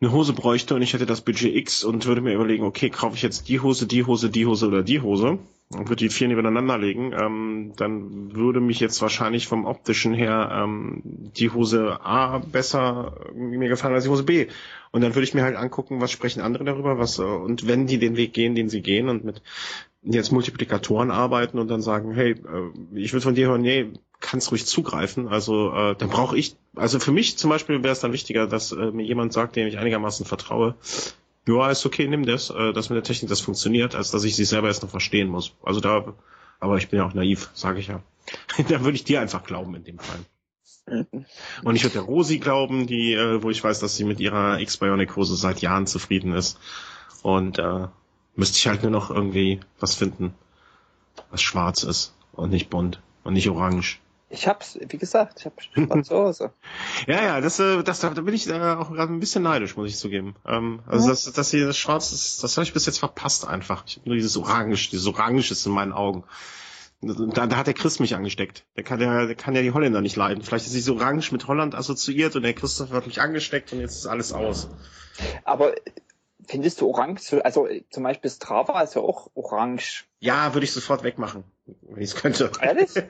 eine Hose bräuchte und ich hätte das Budget X und würde mir überlegen, okay, kaufe ich jetzt die Hose, die Hose, die Hose oder die Hose und würde die vier nebeneinander legen, ähm, dann würde mich jetzt wahrscheinlich vom optischen her ähm, die Hose A besser mir gefallen als die Hose B. Und dann würde ich mir halt angucken, was sprechen andere darüber, was äh, und wenn die den Weg gehen, den sie gehen und mit jetzt Multiplikatoren arbeiten und dann sagen, hey, äh, ich würde von dir hören, nee, kannst ruhig zugreifen. Also äh, dann brauche ich, also für mich zum Beispiel wäre es dann wichtiger, dass äh, mir jemand sagt, dem ich einigermaßen vertraue, ja, ist okay, nimm das, äh, dass mit der Technik das funktioniert, als dass ich sie selber jetzt noch verstehen muss. Also da, aber ich bin ja auch naiv, sage ich ja. da würde ich dir einfach glauben in dem Fall. Und ich würde der Rosi glauben, die, äh, wo ich weiß, dass sie mit ihrer X-Bionic-Hose seit Jahren zufrieden ist. Und äh, müsste ich halt nur noch irgendwie was finden, was schwarz ist und nicht bunt und nicht orange. Ich hab's, wie gesagt, ich hab schwarze Hose. ja, ja, das, äh, das, da bin ich äh, auch gerade ein bisschen neidisch, muss ich zugeben. Ähm, also ja. das, das hier, das Schwarz, das, das habe ich bis jetzt verpasst einfach. Ich hab nur dieses Orange, dieses Orange ist in meinen Augen. Da, da hat der Chris mich angesteckt. Der kann ja, der kann ja die Holländer nicht leiden. Vielleicht ist sie so orange mit Holland assoziiert und der Christoph hat mich angesteckt und jetzt ist alles aus. Aber findest du orange, also zum Beispiel Strava ist ja auch orange. Ja, würde ich sofort wegmachen, wenn ich es könnte. Ehrlich?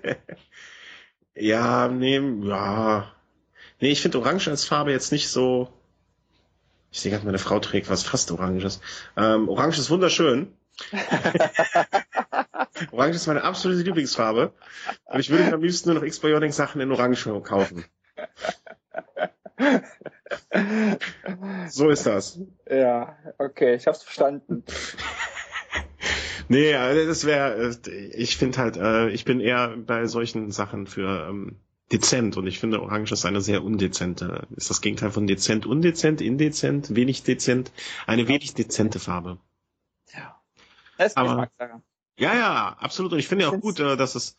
ja, nee, ja. Nee, ich finde Orange als Farbe jetzt nicht so. Ich sehe gerade, meine Frau trägt was fast Oranges. Ähm, Orange ist wunderschön. Orange ist meine absolute Lieblingsfarbe. Und ich würde am liebsten nur noch X-Bionic Sachen in Orange kaufen. so ist das. Ja, okay, ich hab's verstanden. nee, also das wäre, äh, ich finde halt, äh, ich bin eher bei solchen Sachen für ähm, dezent und ich finde Orange ist eine sehr undezente, ist das Gegenteil von dezent, undezent, indezent, wenig dezent, eine wenig dezente Farbe. Ja. Das ist Aber, ja, ja, absolut. Und ich finde auch gut, äh, dass es,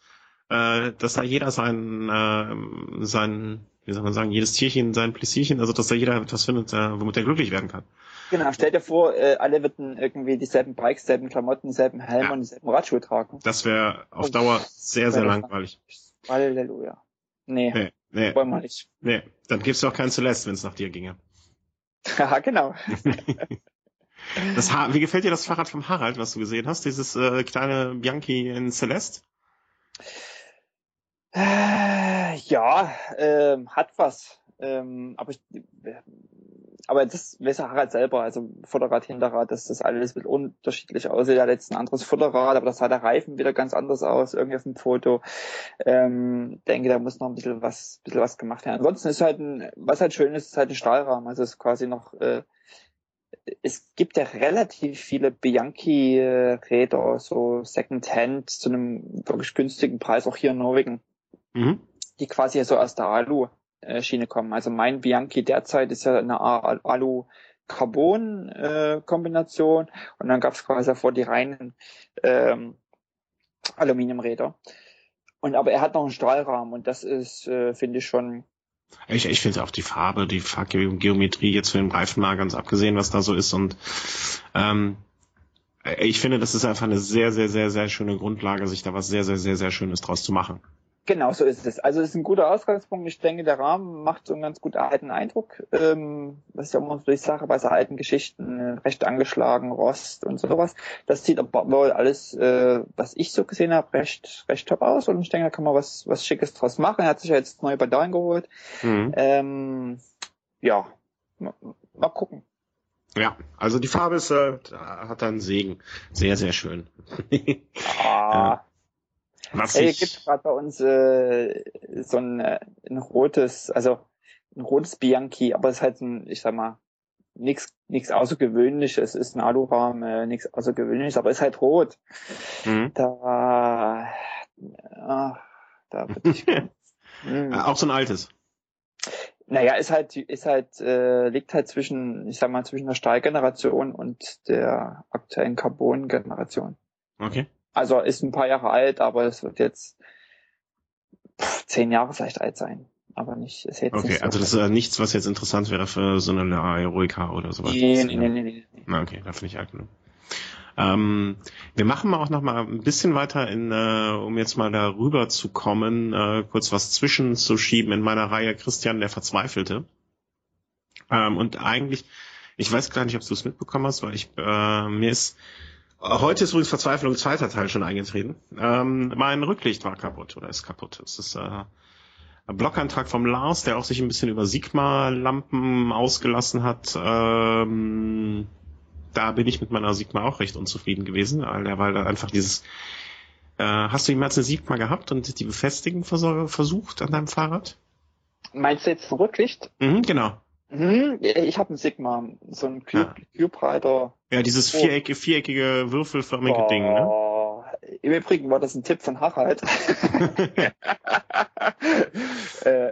dass da jeder sein, äh, sein, wie soll man sagen, jedes Tierchen sein Pläsierchen, also dass da jeder etwas findet, äh, womit er glücklich werden kann. Genau, stell dir vor, äh, alle würden irgendwie dieselben Bikes, dieselben Klamotten, dieselben Helme ja. und dieselben Radschuhe tragen. Das wäre auf Dauer sehr, sehr langweilig. Halleluja. Nee, nee, nee. wollen wir nicht. Nee, dann gibt's doch kein Celeste, wenn es nach dir ginge. ja, genau. Das ha Wie gefällt dir das Fahrrad vom Harald, was du gesehen hast? Dieses äh, kleine Bianchi in Celeste? Ja, äh, hat was. Ähm, aber ich, aber das ja Harald selber, also Vorderrad, Hinterrad, dass das alles wird unterschiedlich aussieht. Er hat jetzt ein anderes Vorderrad, aber das sah der Reifen wieder ganz anders aus, irgendwie auf dem Foto. Ähm, denke, da muss noch ein bisschen was, bisschen was gemacht werden. Ansonsten ist halt ein, was halt schön ist, ist halt ein Stahlrahmen. Also es ist quasi noch äh, es gibt ja relativ viele Bianchi-Räder, so Second-Hand zu einem wirklich günstigen Preis, auch hier in Norwegen, mhm. Die quasi so aus der Alu-Schiene kommen. Also mein Bianchi derzeit ist ja eine Alu-Carbon-Kombination und dann gab es quasi davor die reinen ähm, Aluminiumräder. Und aber er hat noch einen Strahlrahmen und das ist, äh, finde ich schon ich, ich finde auch die Farbe, die Geometrie jetzt für den Reifen mal ganz abgesehen, was da so ist. Und ähm, ich finde, das ist einfach eine sehr, sehr, sehr, sehr schöne Grundlage, sich da was sehr, sehr, sehr, sehr Schönes draus zu machen. Genau, so ist es. Also es ist ein guter Ausgangspunkt. Ich denke, der Rahmen macht so einen ganz gut alten Eindruck. Ähm, was ich auch immer so ich sage, bei so alten Geschichten, äh, recht angeschlagen, Rost und sowas. Das sieht aber wohl alles, äh, was ich so gesehen habe, recht, recht top aus. Und ich denke, da kann man was, was Schickes draus machen. Er hat sich ja jetzt neue Badaien geholt. Mhm. Ähm, ja, mal, mal gucken. Ja, also die Farbe ist, äh, hat einen Segen. Sehr, sehr schön. ah. Was Ey, ich... gibt gerade bei uns äh, so ein, äh, ein rotes, also ein rotes Bianchi, aber es ist halt ein, ich sag mal, nichts nichts Außergewöhnliches, es ist ein Alurahmen, äh, nichts Außergewöhnliches, aber es ist halt rot. Mhm. Da, ja, da würde ich. mh. Auch so ein altes. Naja, ist halt, ist halt, äh, liegt halt zwischen, ich sag mal, zwischen der Stahlgeneration und der aktuellen Carbon-Generation. Okay. Also ist ein paar Jahre alt, aber es wird jetzt zehn Jahre vielleicht alt sein. Aber nicht, ist jetzt Okay, nicht so also das ist äh, nichts, was jetzt interessant wäre für so eine Heroica oder sowas. Nee, nee, nee, nee, nee. Na, okay, da finde ich alt genug. Ähm, wir machen mal auch noch mal ein bisschen weiter in, äh, um jetzt mal darüber zu kommen, äh, kurz was zwischenzuschieben in meiner Reihe Christian der Verzweifelte. Ähm, und eigentlich, ich weiß gar nicht, ob du es mitbekommen hast, weil ich äh, mir ist heute ist übrigens Verzweiflung zweiter Teil schon eingetreten. Ähm, mein Rücklicht war kaputt oder ist kaputt. Es ist äh, ein Blogantrag vom Lars, der auch sich ein bisschen über Sigma-Lampen ausgelassen hat. Ähm, da bin ich mit meiner Sigma auch recht unzufrieden gewesen, weil, da einfach dieses äh, Hast du jemals eine Sigma gehabt und die Befestigung versucht an deinem Fahrrad? Meinst du jetzt Rücklicht? Mhm, genau. Mhm, ich habe ein Sigma, so ein Cube, ja. Cube Rider. Ja, dieses oh. viereckige, viereckige würfelförmige oh. Ding, ne? Im Übrigen war das ein Tipp von Harald. äh,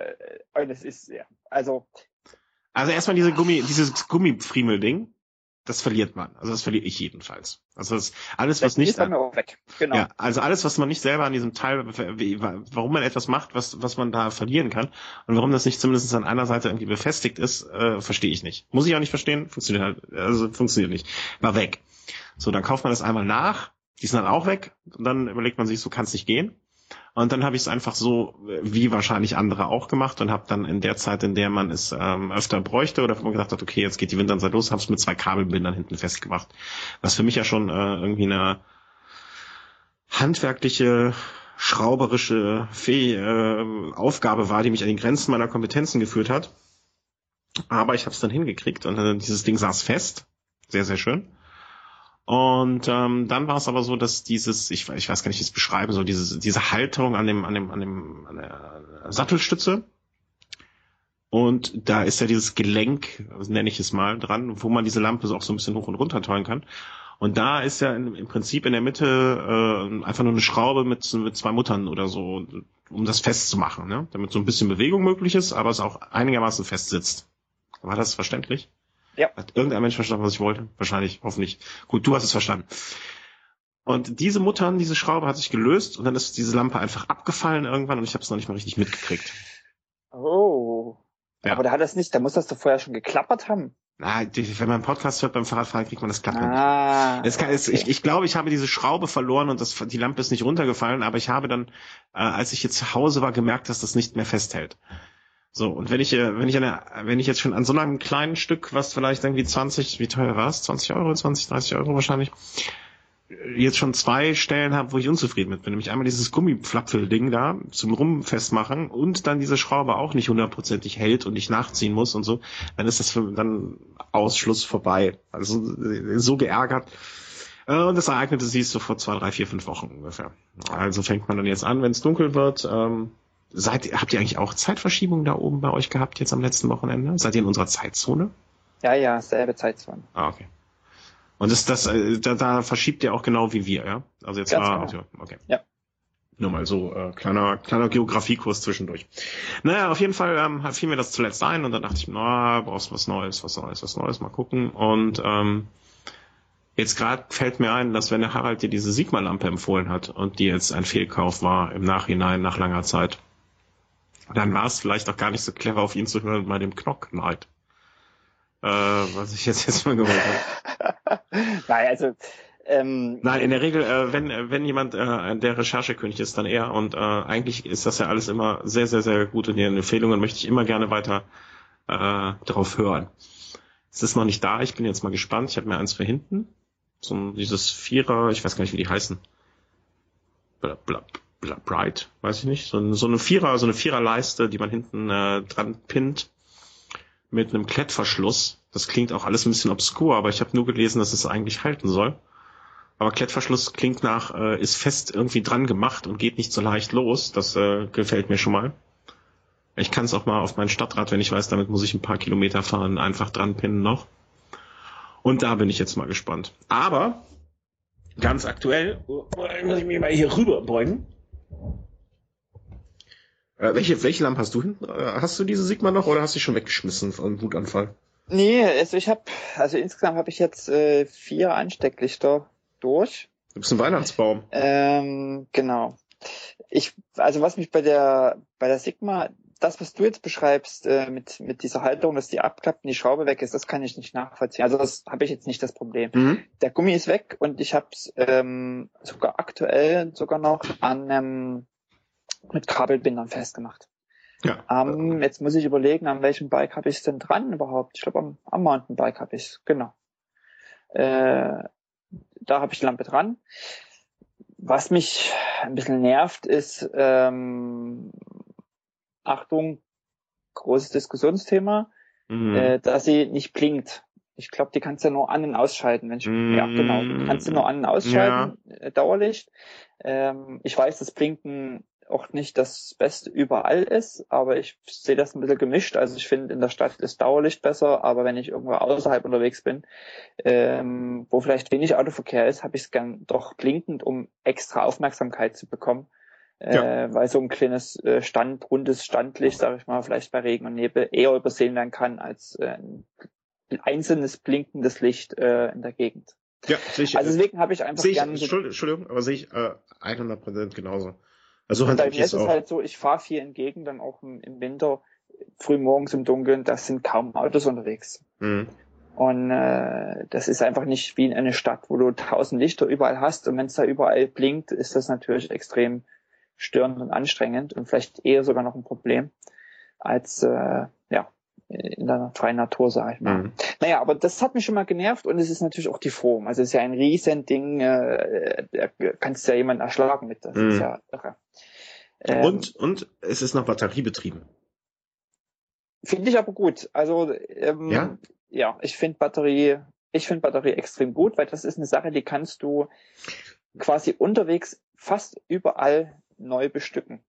und es ist, ja, also. Also erstmal diese Gummi, dieses Gummifriemel-Ding das verliert man. Also das verliere ich jedenfalls. Also das, alles, was nicht, genau. ja, also alles, was man nicht selber an diesem Teil, warum man etwas macht, was, was man da verlieren kann und warum das nicht zumindest an einer Seite irgendwie befestigt ist, äh, verstehe ich nicht. Muss ich auch nicht verstehen, funktioniert halt, also funktioniert nicht. War weg. So, dann kauft man das einmal nach, die sind dann auch weg und dann überlegt man sich, so kann es nicht gehen. Und dann habe ich es einfach so, wie wahrscheinlich andere auch gemacht und habe dann in der Zeit, in der man es ähm, öfter bräuchte oder man gedacht hat, okay, jetzt geht die Winterzeit los, habe es mit zwei Kabelbindern hinten festgemacht. Was für mich ja schon äh, irgendwie eine handwerkliche schrauberische Fee, äh, Aufgabe war, die mich an die Grenzen meiner Kompetenzen geführt hat. Aber ich habe es dann hingekriegt und äh, dieses Ding saß fest. Sehr, sehr schön. Und ähm, dann war es aber so, dass dieses, ich, ich weiß gar nicht, wie ich es beschreiben soll, diese, diese Halterung an dem, an dem, an dem, an der Sattelstütze. Und da ist ja dieses Gelenk, nenne ich es mal, dran, wo man diese Lampe so auch so ein bisschen hoch und runter tollen kann. Und da ist ja in, im Prinzip in der Mitte äh, einfach nur eine Schraube mit, mit zwei Muttern oder so, um das festzumachen, ne? damit so ein bisschen Bewegung möglich ist, aber es auch einigermaßen fest sitzt. War das verständlich? Ja. Hat irgendein Mensch verstanden, was ich wollte? Wahrscheinlich, hoffentlich. Gut, du hast es verstanden. Und diese Muttern, diese Schraube hat sich gelöst und dann ist diese Lampe einfach abgefallen irgendwann und ich habe es noch nicht mal richtig mitgekriegt. Oh. Ja. Aber da hat das nicht, da muss das doch vorher schon geklappert haben. Na, wenn man einen Podcast hört beim Fahrradfahren, kriegt man das Klappern ah, nicht. Es kann, es, ich, ich glaube, ich habe diese Schraube verloren und das, die Lampe ist nicht runtergefallen, aber ich habe dann, äh, als ich jetzt zu Hause war, gemerkt, dass das nicht mehr festhält. So, und wenn ich, äh, wenn ich eine, wenn ich jetzt schon an so einem kleinen Stück, was vielleicht irgendwie 20, wie teuer war es? 20 Euro, 20, 30 Euro wahrscheinlich, jetzt schon zwei Stellen habe, wo ich unzufrieden mit bin. Nämlich einmal dieses Gummiflapfel-Ding da zum Rumfestmachen und dann diese Schraube auch nicht hundertprozentig hält und ich nachziehen muss und so, dann ist das für, dann Ausschluss vorbei. Also so geärgert. Äh, und das ereignete sich so vor zwei, drei, vier, fünf Wochen ungefähr. Also fängt man dann jetzt an, wenn es dunkel wird, ähm, Seid, habt ihr eigentlich auch Zeitverschiebung da oben bei euch gehabt jetzt am letzten Wochenende? Seid ihr in unserer Zeitzone? Ja, ja, selbe Zeitzone. Ah, okay. Und ist das, äh, da, da verschiebt ihr auch genau wie wir, ja? Also jetzt Ganz war, genau. okay. Ja. Nur mal so äh, kleiner kleiner Geografiekurs zwischendurch. Naja, auf jeden Fall ähm, fiel mir das zuletzt ein und dann dachte ich, na, brauchst was Neues, was Neues, was Neues, mal gucken. Und ähm, jetzt gerade fällt mir ein, dass wenn der Harald dir diese Sigma-Lampe empfohlen hat und die jetzt ein Fehlkauf war im Nachhinein nach langer Zeit, dann war es vielleicht auch gar nicht so clever, auf ihn zu hören bei dem Knock Knight. Äh, was ich jetzt jetzt mal geholt habe. Nein, also ähm, Nein, in der Regel, äh, wenn wenn jemand äh, der Recherchekönig ist, dann er. Und äh, eigentlich ist das ja alles immer sehr, sehr, sehr gut in den Empfehlungen. Möchte ich immer gerne weiter äh, drauf hören. Es ist noch nicht da. Ich bin jetzt mal gespannt. Ich habe mir eins für hinten. So dieses Vierer, ich weiß gar nicht, wie die heißen. Blab, blab. Bright, weiß ich nicht, so, so eine Vierer, so eine Viererleiste, die man hinten äh, dran pinnt mit einem Klettverschluss. Das klingt auch alles ein bisschen obskur, aber ich habe nur gelesen, dass es eigentlich halten soll. Aber Klettverschluss klingt nach, äh, ist fest irgendwie dran gemacht und geht nicht so leicht los. Das äh, gefällt mir schon mal. Ich kann es auch mal auf mein Stadtrad, wenn ich weiß, damit muss ich ein paar Kilometer fahren, einfach dran pinnen noch. Und da bin ich jetzt mal gespannt. Aber ganz aktuell, muss ich mich mal hier rüberbeugen. Äh, welche, welche Lampe hast du hinten? Äh, hast du diese Sigma noch oder hast du schon weggeschmissen von Wutanfall? Nee, also ich habe, also insgesamt habe ich jetzt äh, vier Anstecklichter durch. Du bist ein Weihnachtsbaum. Ähm, genau. Ich, also was mich bei der bei der Sigma, das was du jetzt beschreibst äh, mit mit dieser Halterung, dass die abklappt und die Schraube weg ist, das kann ich nicht nachvollziehen. Also das habe ich jetzt nicht das Problem. Mhm. Der Gummi ist weg und ich habe es ähm, sogar aktuell sogar noch an ähm, mit Kabelbindern festgemacht. Ja. Ähm, jetzt muss ich überlegen, an welchem Bike habe ich es denn dran überhaupt? Ich glaube, am, am Mountainbike habe ich es, genau. Äh, da habe ich die Lampe dran. Was mich ein bisschen nervt, ist, ähm, Achtung, großes Diskussionsthema, mhm. äh, dass sie nicht blinkt. Ich glaube, die kannst du nur an- und ausschalten. Wenn ich, mm, ja, genau. Die kannst du nur an- und ausschalten, ja. äh, Dauerlicht. Ähm, ich weiß, das Blinken auch nicht das Beste überall ist, aber ich sehe das ein bisschen gemischt. Also ich finde, in der Stadt ist Dauerlicht besser, aber wenn ich irgendwo außerhalb unterwegs bin, ähm, wo vielleicht wenig Autoverkehr ist, habe ich es gern doch blinkend, um extra Aufmerksamkeit zu bekommen. Ja. Äh, weil so ein kleines äh, Stand, rundes Standlicht, sage ich mal, vielleicht bei Regen und Nebel eher übersehen werden kann als äh, ein einzelnes blinkendes Licht äh, in der Gegend. Ja, ich. Also deswegen habe ich einfach ich, gerne. Entschuldigung, aber sehe ich äh, 100% genauso. Also und bei mir ist es halt so, ich fahre viel entgegen, dann auch im, Winter, früh morgens im Dunkeln, da sind kaum Autos unterwegs. Mhm. Und äh, das ist einfach nicht wie in einer Stadt, wo du tausend Lichter überall hast und wenn es da überall blinkt, ist das natürlich extrem störend und anstrengend und vielleicht eher sogar noch ein Problem als äh, ja in der freien Natur, sage ich mal. Mhm. Naja, aber das hat mich schon mal genervt und es ist natürlich auch die Form. Also es ist ja ein riesen Ding, äh, da kannst du ja jemanden erschlagen mit. Das mhm. ist ja irre. Ähm, und, und es ist noch batteriebetrieben. Finde ich aber gut. Also ähm, ja? ja, ich finde Batterie, ich finde Batterie extrem gut, weil das ist eine Sache, die kannst du quasi unterwegs fast überall neu bestücken.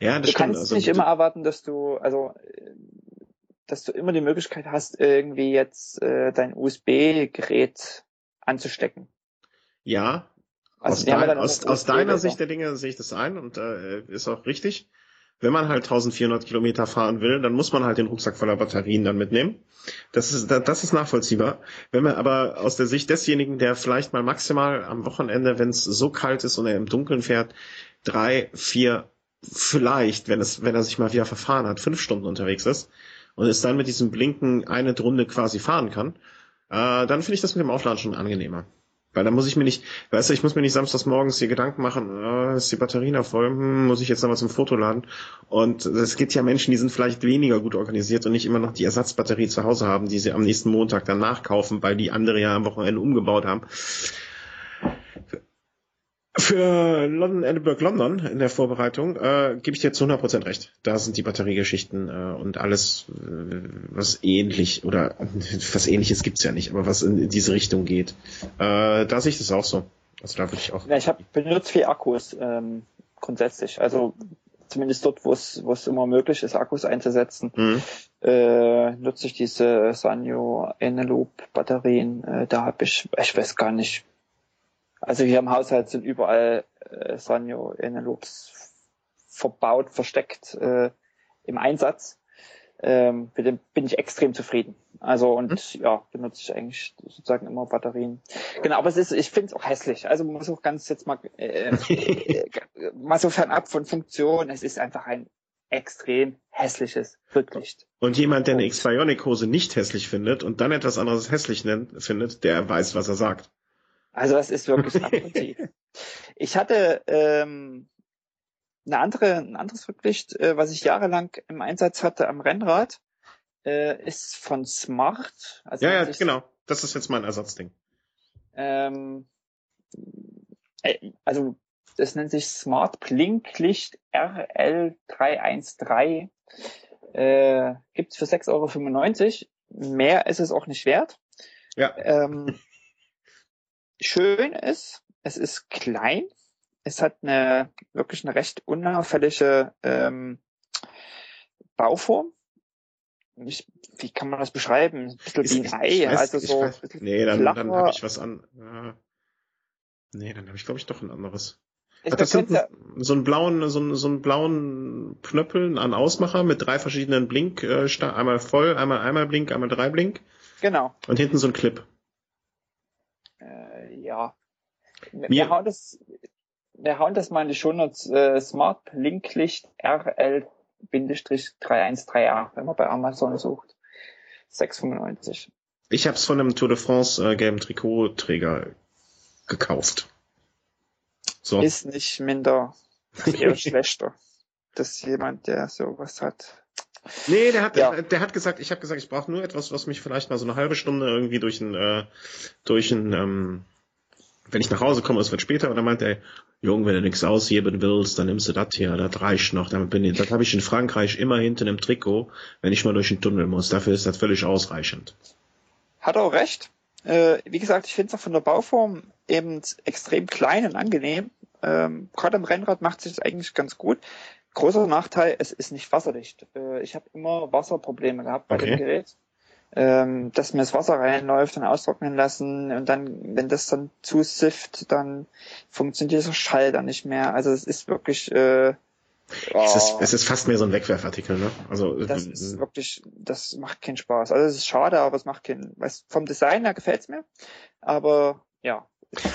Ja, das du stimmt. kannst also, nicht immer erwarten, dass du, also dass du immer die Möglichkeit hast, irgendwie jetzt äh, dein USB-Gerät anzustecken. Ja, also aus, dein, aus, aus deiner Sicht der Dinge sehe ich das ein und äh, ist auch richtig. Wenn man halt 1400 Kilometer fahren will, dann muss man halt den Rucksack voller Batterien dann mitnehmen. Das ist, das ist nachvollziehbar. Wenn man aber aus der Sicht desjenigen, der vielleicht mal maximal am Wochenende, wenn es so kalt ist und er im Dunkeln fährt, drei, vier, vielleicht, wenn es, wenn er sich mal wieder verfahren hat, fünf Stunden unterwegs ist, und es dann mit diesem Blinken eine Runde quasi fahren kann, äh, dann finde ich das mit dem Aufladen schon angenehmer. Weil dann muss ich mir nicht, weißt du, ich muss mir nicht samstags morgens hier Gedanken machen, äh, ist die Batterie noch voll, hm, muss ich jetzt nochmal zum Foto laden. Und es gibt ja Menschen, die sind vielleicht weniger gut organisiert und nicht immer noch die Ersatzbatterie zu Hause haben, die sie am nächsten Montag dann nachkaufen, weil die andere ja am Wochenende umgebaut haben. Für London, Edinburgh, London in der Vorbereitung äh, gebe ich dir zu 100% recht. Da sind die Batteriegeschichten äh, und alles, äh, was ähnlich oder was ähnliches gibt's ja nicht, aber was in, in diese Richtung geht. Äh, da sehe ich das auch so. Also da würde ich auch. Ja, ich habe benutzt viel Akkus ähm, grundsätzlich. Also zumindest dort, wo es wo es immer möglich ist, Akkus einzusetzen, mhm. äh, nutze ich diese Sanyo Eneloop Batterien. Äh, da habe ich, ich weiß gar nicht, also hier im Haushalt sind überall äh, Sanyo Eneloops verbaut, versteckt äh, im Einsatz. Ähm, mit dem bin ich extrem zufrieden. Also und mhm. ja, benutze ich eigentlich sozusagen immer Batterien. Genau, aber es ist, ich finde es auch hässlich. Also man muss auch ganz jetzt mal äh, mal so fernab von Funktion. Es ist einfach ein extrem hässliches Rücklicht. Und jemand, der eine X-Bionic-Hose nicht hässlich findet und dann etwas anderes hässlich nennt, findet, der weiß, was er sagt. Also das ist wirklich abgrundtief. ich hatte ähm, eine andere, ein anderes Rücklicht, äh, was ich jahrelang im Einsatz hatte am Rennrad, äh, ist von Smart. Also ja, ja, genau. Das ist jetzt mein Ersatzding. Ähm, äh, also das nennt sich Smart Blinklicht RL313. Äh, gibt's für 6,95 Euro. Mehr ist es auch nicht wert. Ja. Ähm, schön ist, es ist klein, es hat eine wirklich eine recht unauffällige ähm, Bauform. Ich, wie kann man das beschreiben? Ein bisschen ist, wie ein Ei, weiß, also so. Weiß, nee, dann, dann habe ich was an. Ja. Nee, dann habe ich glaube ich doch ein anderes. Ich das sind so einen blauen, so einen, so einen blauen Knöppel an Ausmacher mit drei verschiedenen Blink, äh, einmal voll, einmal einmal Blink, einmal drei Blink. Genau. Und hinten so ein Clip. Äh, ja. Wir, wir hauen das, wir hauen das mal in die Shownotes, äh, Smart Blinklicht RL-3138A, wenn man bei Amazon sucht. 6,95. Ich habe es von einem Tour de France äh, gelben Trikotträger gekauft. So. Ist nicht minder, eher schlechter. dass jemand, der sowas hat. Nee, der hat, ja. der, der, hat gesagt, ich habe gesagt, ich brauche nur etwas, was mich vielleicht mal so eine halbe Stunde irgendwie durch ein, äh, durch ein, ähm, wenn ich nach Hause komme, es wird später, und dann meint er, Jung, wenn du nichts ausheben willst, dann nimmst du das hier, das reicht noch. Damit bin ich, das habe ich in Frankreich immer hinten im Trikot, wenn ich mal durch den Tunnel muss. Dafür ist das völlig ausreichend. Hat auch recht. Äh, wie gesagt, ich finde es auch von der Bauform eben extrem klein und angenehm. Ähm, Gerade am Rennrad macht sich das eigentlich ganz gut. Großer Nachteil, es ist nicht wasserdicht. Äh, ich habe immer Wasserprobleme gehabt bei okay. dem Gerät. Ähm, dass mir das Wasser reinläuft und austrocknen lassen und dann, wenn das dann zusifft, dann funktioniert dieser Schall dann nicht mehr. Also es ist wirklich äh, Oh. Es, ist, es ist fast mehr so ein Wegwerfartikel, ne? Also das ist wirklich, das macht keinen Spaß. Also es ist schade, aber es macht keinen. Weißt, vom Design her gefällt's mir, aber ja.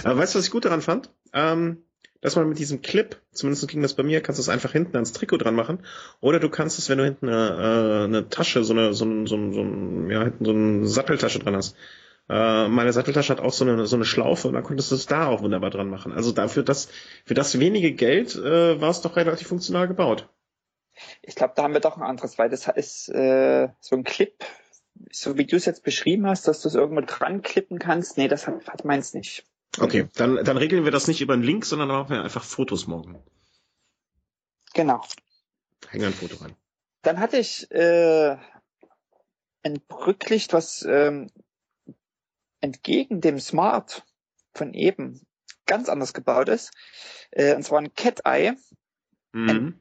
Aber weißt du, was ich gut daran fand? Ähm, dass man mit diesem Clip, zumindest ging das bei mir, kannst du es einfach hinten ans Trikot dran machen. Oder du kannst es, wenn du hinten eine, äh, eine Tasche, so eine, so ein, so ein, so ein, ja, hinten so eine Satteltasche dran hast. Äh, meine Satteltasche hat auch so eine, so eine Schlaufe und dann konntest du es da auch wunderbar dran machen. Also dafür das, für das wenige Geld äh, war es doch relativ funktional gebaut. Ich glaube, da haben wir doch ein anderes, weil das ist äh, so ein Clip, so wie du es jetzt beschrieben hast, dass du es irgendwo dran klippen kannst. Nee, das hat, hat meins nicht. Okay, dann, dann regeln wir das nicht über einen Link, sondern dann machen wir einfach Fotos morgen. Genau. Hängen ein Foto rein. Dann hatte ich äh, ein Rücklicht, was ähm, entgegen dem Smart von eben ganz anders gebaut ist. Äh, und zwar ein Cat Eye. Mhm. Ein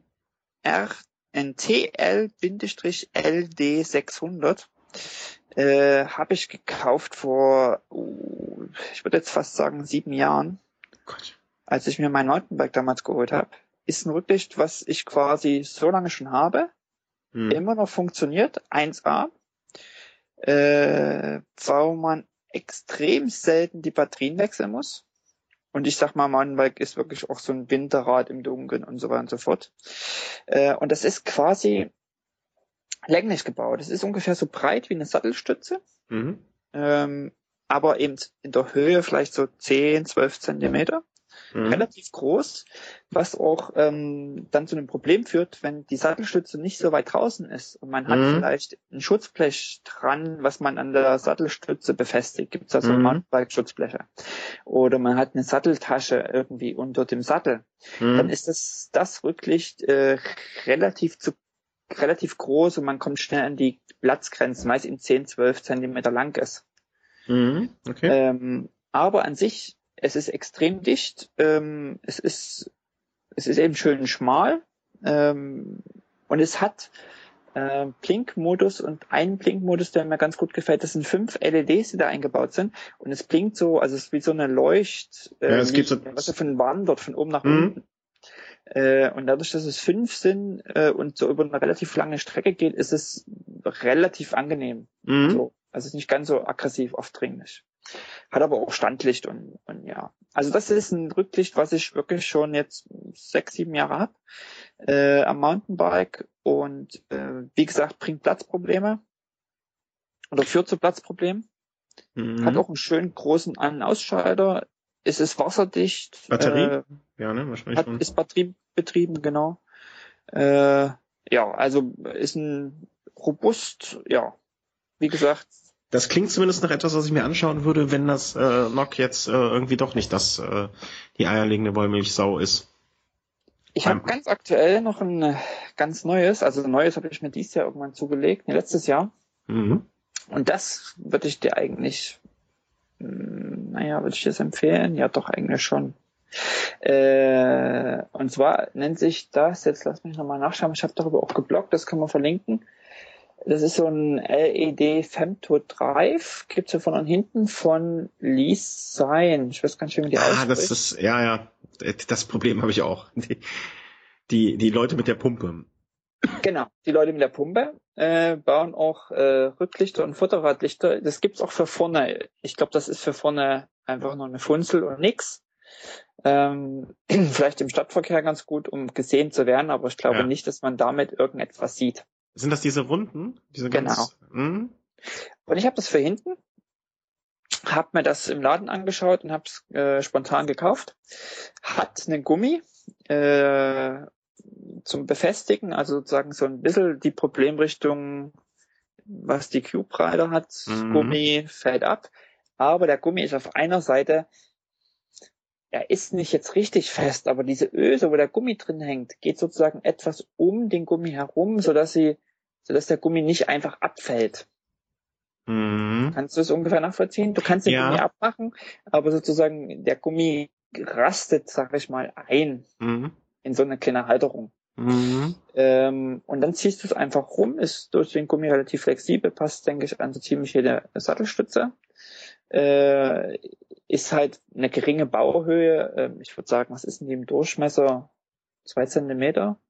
NTL-LD600 äh, habe ich gekauft vor, uh, ich würde jetzt fast sagen, sieben Jahren, Gott. als ich mir mein Mountainbike damals geholt habe. Ist ein Rücklicht, was ich quasi so lange schon habe, hm. immer noch funktioniert, 1A, äh, wo man extrem selten die Batterien wechseln muss. Und ich sag mal, Mountainbike ist wirklich auch so ein Winterrad im Dunkeln und so weiter und so fort. Äh, und das ist quasi länglich gebaut. Es ist ungefähr so breit wie eine Sattelstütze, mhm. ähm, aber eben in der Höhe vielleicht so 10, 12 Zentimeter. Mhm. Relativ groß, was auch ähm, dann zu einem Problem führt, wenn die Sattelstütze nicht so weit draußen ist und man hat mhm. vielleicht ein Schutzblech dran, was man an der Sattelstütze befestigt. Gibt es also mhm. Mountainbike-Schutzbleche. Oder man hat eine Satteltasche irgendwie unter dem Sattel. Mhm. Dann ist das, das Rücklicht äh, relativ zu relativ groß und man kommt schnell an die Platzgrenzen, meist in 10, 12 Zentimeter lang ist. Mhm, okay. Ähm, aber an sich, es ist extrem dicht, ähm, es ist, es ist eben schön schmal, ähm, und es hat äh, Blink-Modus und einen Blink-Modus, der mir ganz gut gefällt. Das sind fünf LEDs, die da eingebaut sind. Und es blinkt so, also es ist wie so eine Leucht, äh, ja, es gibt so, was von wandert, von oben nach mhm. unten. Äh, und dadurch, dass es fünf sind äh, und so über eine relativ lange Strecke geht, ist es relativ angenehm. Mhm. So. Also ist nicht ganz so aggressiv aufdringlich. Hat aber auch Standlicht und, und ja. Also das ist ein Rücklicht, was ich wirklich schon jetzt sechs, sieben Jahre habe äh, am Mountainbike und äh, wie gesagt, bringt Platzprobleme oder führt zu Platzproblemen. Mhm. Hat auch einen schönen großen An- und Ausschalter, es ist wasserdicht. Batterie? Äh, ja, ne, wahrscheinlich hat, schon. Ist batteriebetrieben, genau. Äh, ja, also ist ein robust, ja, wie gesagt. Das klingt zumindest nach etwas, was ich mir anschauen würde, wenn das äh, Nock jetzt äh, irgendwie doch nicht das äh, die eierlegende Wollmilchsau ist. Ich habe ganz aktuell noch ein äh, ganz neues, also ein neues habe ich mir dieses Jahr irgendwann zugelegt, ne, letztes Jahr. Mhm. Und das würde ich dir eigentlich hm, naja, würde ich das empfehlen? Ja, doch, eigentlich schon. Äh, und zwar nennt sich das, jetzt lass mich nochmal nachschauen, ich habe darüber auch geblockt, das kann man verlinken. Das ist so ein LED Femto Drive, gibt's ja von und hinten von Lease Sign. Ich weiß gar nicht, wie die Ah, das ist, ja, ja, das Problem habe ich auch. Die, die, die Leute mit der Pumpe. Genau, die Leute mit der Pumpe äh, bauen auch äh, Rücklichter und Futterradlichter. Das gibt's auch für vorne. Ich glaube, das ist für vorne einfach nur eine Funzel und nix. Ähm, vielleicht im Stadtverkehr ganz gut, um gesehen zu werden, aber ich glaube ja. nicht, dass man damit irgendetwas sieht. Sind das diese Runden? Diese genau. Ganz, hm? Und ich habe das für hinten, habe mir das im Laden angeschaut und habe es äh, spontan gekauft. Hat einen Gummi äh, zum Befestigen, also sozusagen so ein bisschen die Problemrichtung, was die Cube Rider hat, mhm. Gummi fällt ab, aber der Gummi ist auf einer Seite, er ist nicht jetzt richtig fest, aber diese Öse, wo der Gummi drin hängt, geht sozusagen etwas um den Gummi herum, sodass sie, sodass der Gummi nicht einfach abfällt. Mhm. Kannst du es ungefähr nachvollziehen? Du kannst den ja. Gummi abmachen, aber sozusagen der Gummi rastet, sag ich mal, ein. Mhm in so eine kleine Halterung. Mhm. Ähm, und dann ziehst du es einfach rum, ist durch den Gummi relativ flexibel, passt, denke ich, an so ziemlich jede Sattelstütze. Äh, ist halt eine geringe Bauhöhe. Äh, ich würde sagen, was ist in dem Durchmesser? Zwei Zentimeter.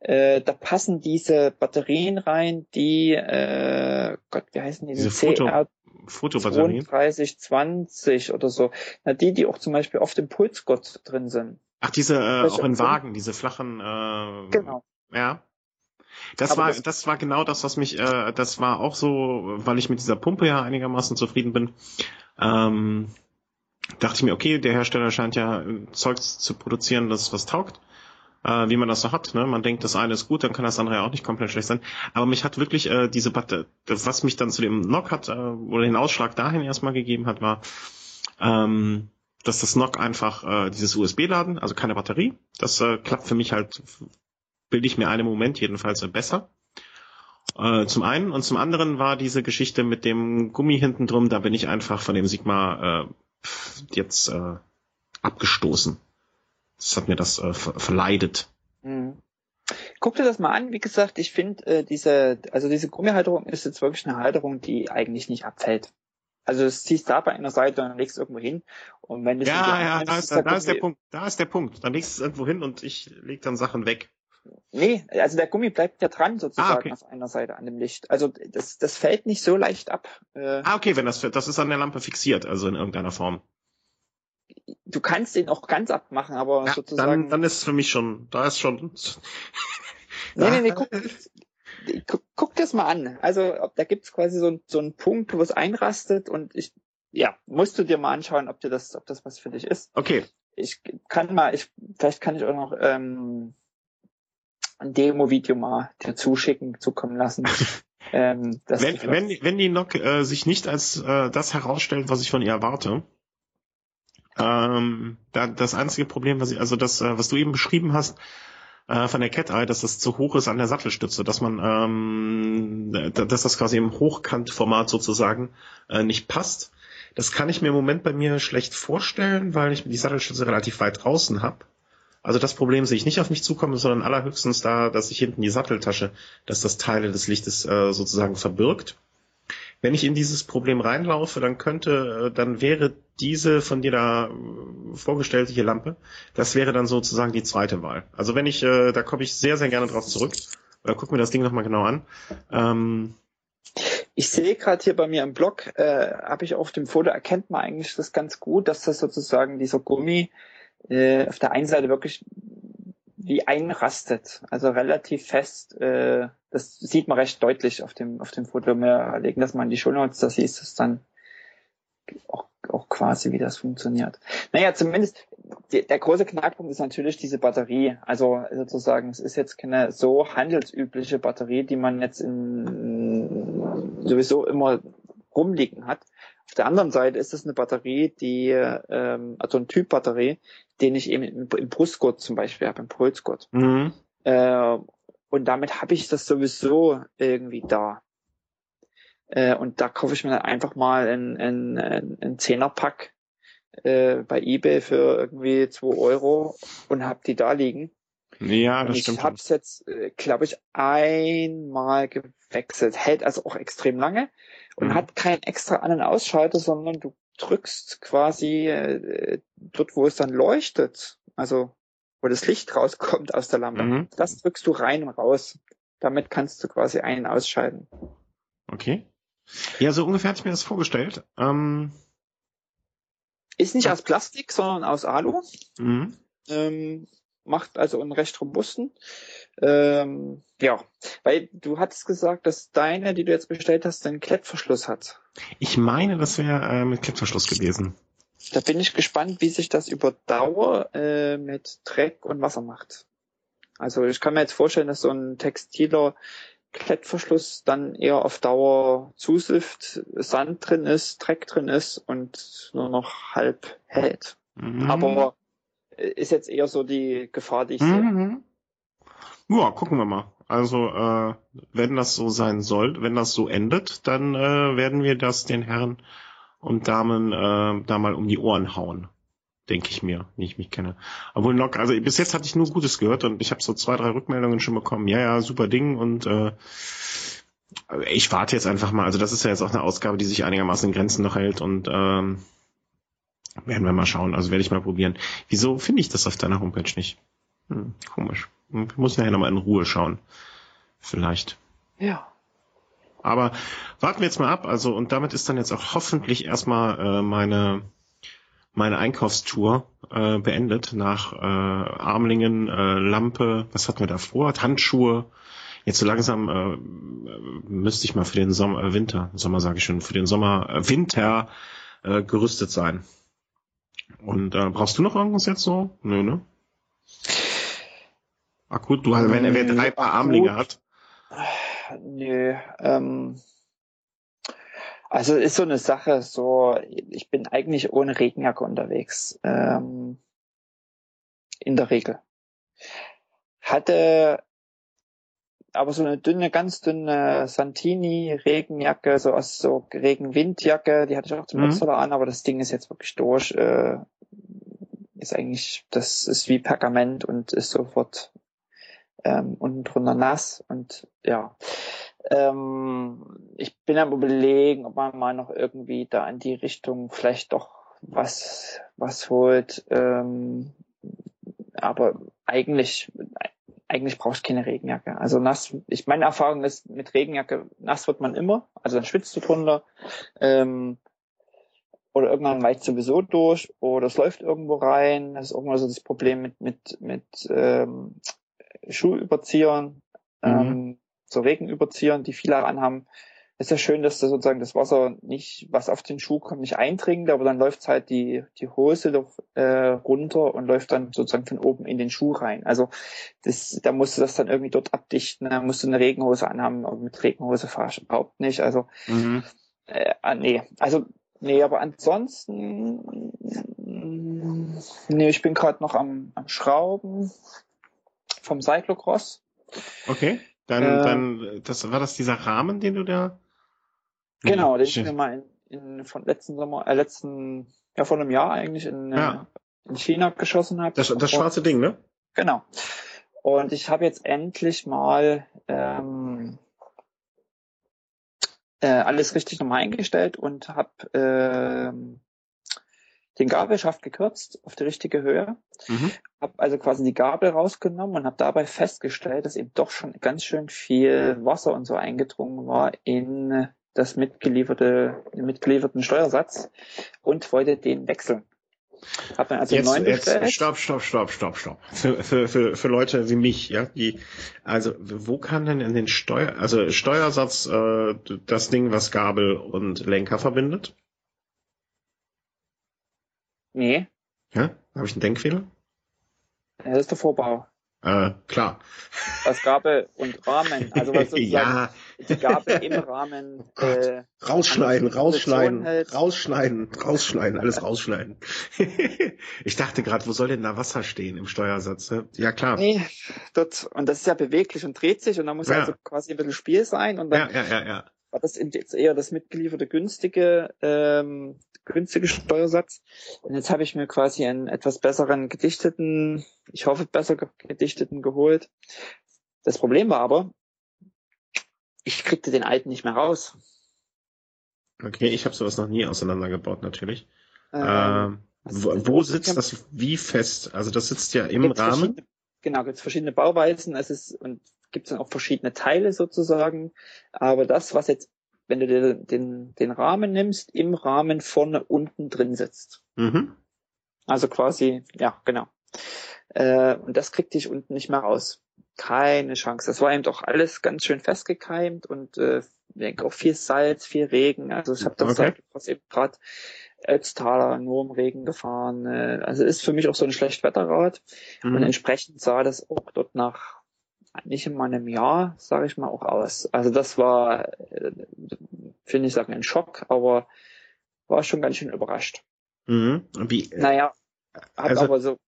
Äh, da passen diese Batterien rein, die, äh, Gott, wie heißen die? Diese Foto, CR Fotobatterien? 3220 oder so. Na, die, die auch zum Beispiel auf dem Pulsgott drin sind. Ach, diese äh, auch in Wagen, diese flachen. Äh, genau. Ja. Das war, das, das war genau das, was mich, äh, das war auch so, weil ich mit dieser Pumpe ja einigermaßen zufrieden bin. Ähm, dachte ich mir, okay, der Hersteller scheint ja Zeugs zu produzieren, das was taugt, äh, wie man das so hat. Ne? Man denkt, das eine ist gut, dann kann das andere ja auch nicht komplett schlecht sein. Aber mich hat wirklich äh, diese Batte, was mich dann zu dem Knock hat äh, oder den Ausschlag dahin erstmal gegeben hat, war, ähm, dass das NOC einfach äh, dieses USB-Laden, also keine Batterie, das äh, klappt für mich halt, bilde ich mir einen Moment jedenfalls besser. Äh, zum einen und zum anderen war diese Geschichte mit dem Gummi hinten drum, da bin ich einfach von dem Sigma äh, jetzt äh, abgestoßen. Das hat mir das äh, verleidet. Mhm. Guck dir das mal an. Wie gesagt, ich finde äh, diese, also diese Gummihalterung ist jetzt wirklich eine Halterung, die eigentlich nicht abfällt. Also das ziehst da bei einer Seite und legst irgendwo hin. Und wenn du ja, ja, da ist, da, da ist der Punkt. Da ist der Punkt. Dann legst du es irgendwo hin und ich leg dann Sachen weg. Nee, also der Gummi bleibt ja dran sozusagen ah, okay. auf einer Seite an dem Licht. Also das, das fällt nicht so leicht ab. Äh, ah, okay, wenn das das ist an der Lampe fixiert, also in irgendeiner Form. Du kannst den auch ganz abmachen, aber ja, sozusagen. Dann, dann ist es für mich schon, da ist schon. nee, nee, nee, guck, guck, das mal an. Also da gibt's quasi so, so einen Punkt, wo es einrastet und ich, ja, musst du dir mal anschauen, ob dir das, ob das was für dich ist. Okay. Ich kann mal, ich, vielleicht kann ich auch noch ähm, ein Demo-Video mal dir zuschicken, zukommen lassen. ähm, wenn, wenn, wenn die NOC äh, sich nicht als äh, das herausstellt, was ich von ihr erwarte, ähm, da, das einzige Problem, was ich, also das, äh, was du eben beschrieben hast, äh, von der Cat Eye, dass das zu hoch ist an der Sattelstütze, dass man, ähm, dass das quasi im Hochkantformat sozusagen äh, nicht passt. Das kann ich mir im Moment bei mir schlecht vorstellen, weil ich die Sattelstütze relativ weit draußen habe. Also das Problem sehe ich nicht auf mich zukommen, sondern allerhöchstens da, dass ich hinten die Satteltasche, dass das Teile des Lichtes äh, sozusagen verbirgt. Wenn ich in dieses Problem reinlaufe, dann könnte, äh, dann wäre diese von dir da äh, vorgestellte hier Lampe, das wäre dann sozusagen die zweite Wahl. Also wenn ich, äh, da komme ich sehr, sehr gerne drauf zurück. Äh, guck mir das Ding nochmal genau an. Ähm, ich sehe gerade hier bei mir im Blog, äh, habe ich auf dem Foto, erkennt man eigentlich das ganz gut, dass das sozusagen dieser Gummi äh, auf der einen Seite wirklich wie einrastet, also relativ fest. Äh, das sieht man recht deutlich auf dem auf dem Foto. Wir legen das mal in die Show Notes, da siehst du es dann auch, auch quasi, wie das funktioniert. Naja, zumindest die, der große Knackpunkt ist natürlich diese Batterie. Also sozusagen, es ist jetzt keine so handelsübliche Batterie, die man jetzt in, sowieso immer rumliegen hat. Auf der anderen Seite ist es eine Batterie, die, ähm, also ein Typ Batterie, den ich eben im, im Brustgurt zum Beispiel habe, im Pulsgurt. Mhm. Äh, und damit habe ich das sowieso irgendwie da. Äh, und da kaufe ich mir dann einfach mal ein, ein, ein, ein Zehnerpack äh, bei eBay für irgendwie zwei Euro und habe die da liegen. Ja, das ich stimmt. Ich habe es jetzt, äh, glaube ich, einmal gewechselt. Hält also auch extrem lange und mhm. hat keinen extra An- und Ausschalter, sondern du drückst quasi äh, dort, wo es dann leuchtet, also wo das Licht rauskommt aus der Lampe, mhm. das drückst du rein und raus. Damit kannst du quasi einen ausschalten. Okay. Ja, so ungefähr hatte ich mir das vorgestellt. Ähm, ist nicht aus Plastik, sondern aus Alu. Mhm. Ähm, macht also einen recht robusten. Ähm, ja, weil du hattest gesagt, dass deine, die du jetzt bestellt hast, einen Klettverschluss hat. Ich meine, das wäre äh, mit Klettverschluss gewesen. Da bin ich gespannt, wie sich das über Dauer äh, mit Dreck und Wasser macht. Also ich kann mir jetzt vorstellen, dass so ein textiler Klettverschluss dann eher auf Dauer zusifft, Sand drin ist, Dreck drin ist und nur noch halb hält. Mhm. Aber ist jetzt eher so die Gefahr, die ich mhm. sehe. Ja, gucken wir mal. Also äh, wenn das so sein soll, wenn das so endet, dann äh, werden wir das den Herren und Damen äh, da mal um die Ohren hauen. Denke ich mir, wie ich mich kenne. Obwohl noch, also bis jetzt hatte ich nur Gutes gehört und ich habe so zwei, drei Rückmeldungen schon bekommen. Ja, ja, super Ding und äh, ich warte jetzt einfach mal. Also das ist ja jetzt auch eine Ausgabe, die sich einigermaßen in Grenzen noch hält und ähm, werden wir mal schauen. Also werde ich mal probieren. Wieso finde ich das auf deiner Homepage nicht? Hm, komisch. Ich muss nachher nochmal in Ruhe schauen. Vielleicht. Ja. Aber warten wir jetzt mal ab. Also und damit ist dann jetzt auch hoffentlich erstmal äh, meine meine Einkaufstour äh, beendet nach äh, Armlingen, äh, Lampe, was hatten wir da vor? Handschuhe. Jetzt so langsam äh, müsste ich mal für den Sommer, äh, Winter, Sommer sage ich schon, für den Sommer, äh, Winter äh, gerüstet sein. Und äh, brauchst du noch irgendwas jetzt so? Nö, ne? Akut, du, wenn er drei Paar Armlinge hat. Nö, ähm, also ist so eine Sache, so, ich bin eigentlich ohne Regenjacke unterwegs. Ähm, in der Regel. Hatte aber so eine dünne, ganz dünne Santini Regenjacke, so aus so Regenwindjacke, die hatte ich auch zum mhm. an, aber das Ding ist jetzt wirklich durch. Äh, ist eigentlich, das ist wie Pergament und ist sofort ähm, unten drunter nass und ja. Ähm, ich bin am überlegen, ob man mal noch irgendwie da in die Richtung vielleicht doch was was holt. Ähm, aber eigentlich eigentlich brauchst du keine Regenjacke. Also nass, ich meine Erfahrung ist, mit Regenjacke nass wird man immer, also dann schwitzt du drunter. Ähm, oder irgendwann weicht sowieso durch oder es läuft irgendwo rein. Das ist irgendwann so das Problem mit mit mit ähm, Schuhüberziehern, mhm. ähm, so Regenüberziehern, die viele anhaben ist ja schön, dass da sozusagen das Wasser nicht, was auf den Schuh kommt, nicht eindringt, aber dann läuft halt die, die Hose doch, äh, runter und läuft dann sozusagen von oben in den Schuh rein. Also das, da musst du das dann irgendwie dort abdichten, da musst du eine Regenhose anhaben, aber mit Regenhose fahr ich überhaupt nicht. Also mhm. äh, ah, nee, also nee, aber ansonsten nee, ich bin gerade noch am, am Schrauben vom Cyclocross. Okay. Dann, äh, dann, das war das dieser Rahmen, den du da Genau, den ich mir mal in, in, von letzten Sommer, äh, letzten, ja vor einem Jahr eigentlich in, ja. in China geschossen habe. Das, das schwarze Ding, ne? Genau. Und ich habe jetzt endlich mal ähm, äh, alles richtig nochmal eingestellt und habe ähm, den Gabelschaft gekürzt auf die richtige Höhe. Mhm. Habe also quasi die Gabel rausgenommen und habe dabei festgestellt, dass eben doch schon ganz schön viel Wasser und so eingedrungen war in das mitgelieferte, den mitgelieferten Steuersatz und wollte den wechseln. Hab dann also jetzt, bestellt. Jetzt, stopp, stopp, stopp, stopp, stopp. Für, für, für, für Leute wie mich, ja, die, also wo kann denn in den Steuer, also Steuersatz äh, das Ding, was Gabel und Lenker verbindet? Nee. Ja? Habe ich einen Denkfehler? Das ist der Vorbau. Äh, klar. Was Gabel und Rahmen, also was sozusagen ja. die Gabel im Rahmen. Oh äh, rausschneiden, rausschneiden, rausschneiden, rausschneiden, alles rausschneiden. ich dachte gerade, wo soll denn da Wasser stehen im Steuersatz? Ja klar. Nee, dort, und das ist ja beweglich und dreht sich und da muss ja. also quasi ein bisschen Spiel sein und dann ja, ja, ja, ja. War das jetzt eher das mitgelieferte günstige, ähm, günstige Steuersatz. Und jetzt habe ich mir quasi einen etwas besseren gedichteten, ich hoffe besser gedichteten geholt. Das Problem war aber, ich kriegte den alten nicht mehr raus. Okay, ich habe sowas noch nie auseinandergebaut natürlich. Ähm, ähm, wo, wo sitzt das wie fest? Also das sitzt ja im Rahmen. Genau, gibt es verschiedene Bauweisen. Es ist und gibt es dann auch verschiedene Teile sozusagen. Aber das, was jetzt, wenn du dir den, den Rahmen nimmst, im Rahmen vorne unten drin sitzt. Mhm. Also quasi, ja, genau. Äh, und das kriegte ich unten nicht mehr raus. Keine Chance. Das war eben doch alles ganz schön festgekeimt und äh, ich denke auch viel Salz, viel Regen. Also ich habe das okay. was eben gerade Ötztaler nur im Regen gefahren. Äh, also ist für mich auch so ein Schlechtwetterrad. Mhm. Und entsprechend sah das auch dort nach nicht in meinem Jahr, sage ich mal, auch aus. Also das war, äh, finde ich sagen, ein Schock, aber war schon ganz schön überrascht. Mhm. Wie, äh, naja, hat also, aber so.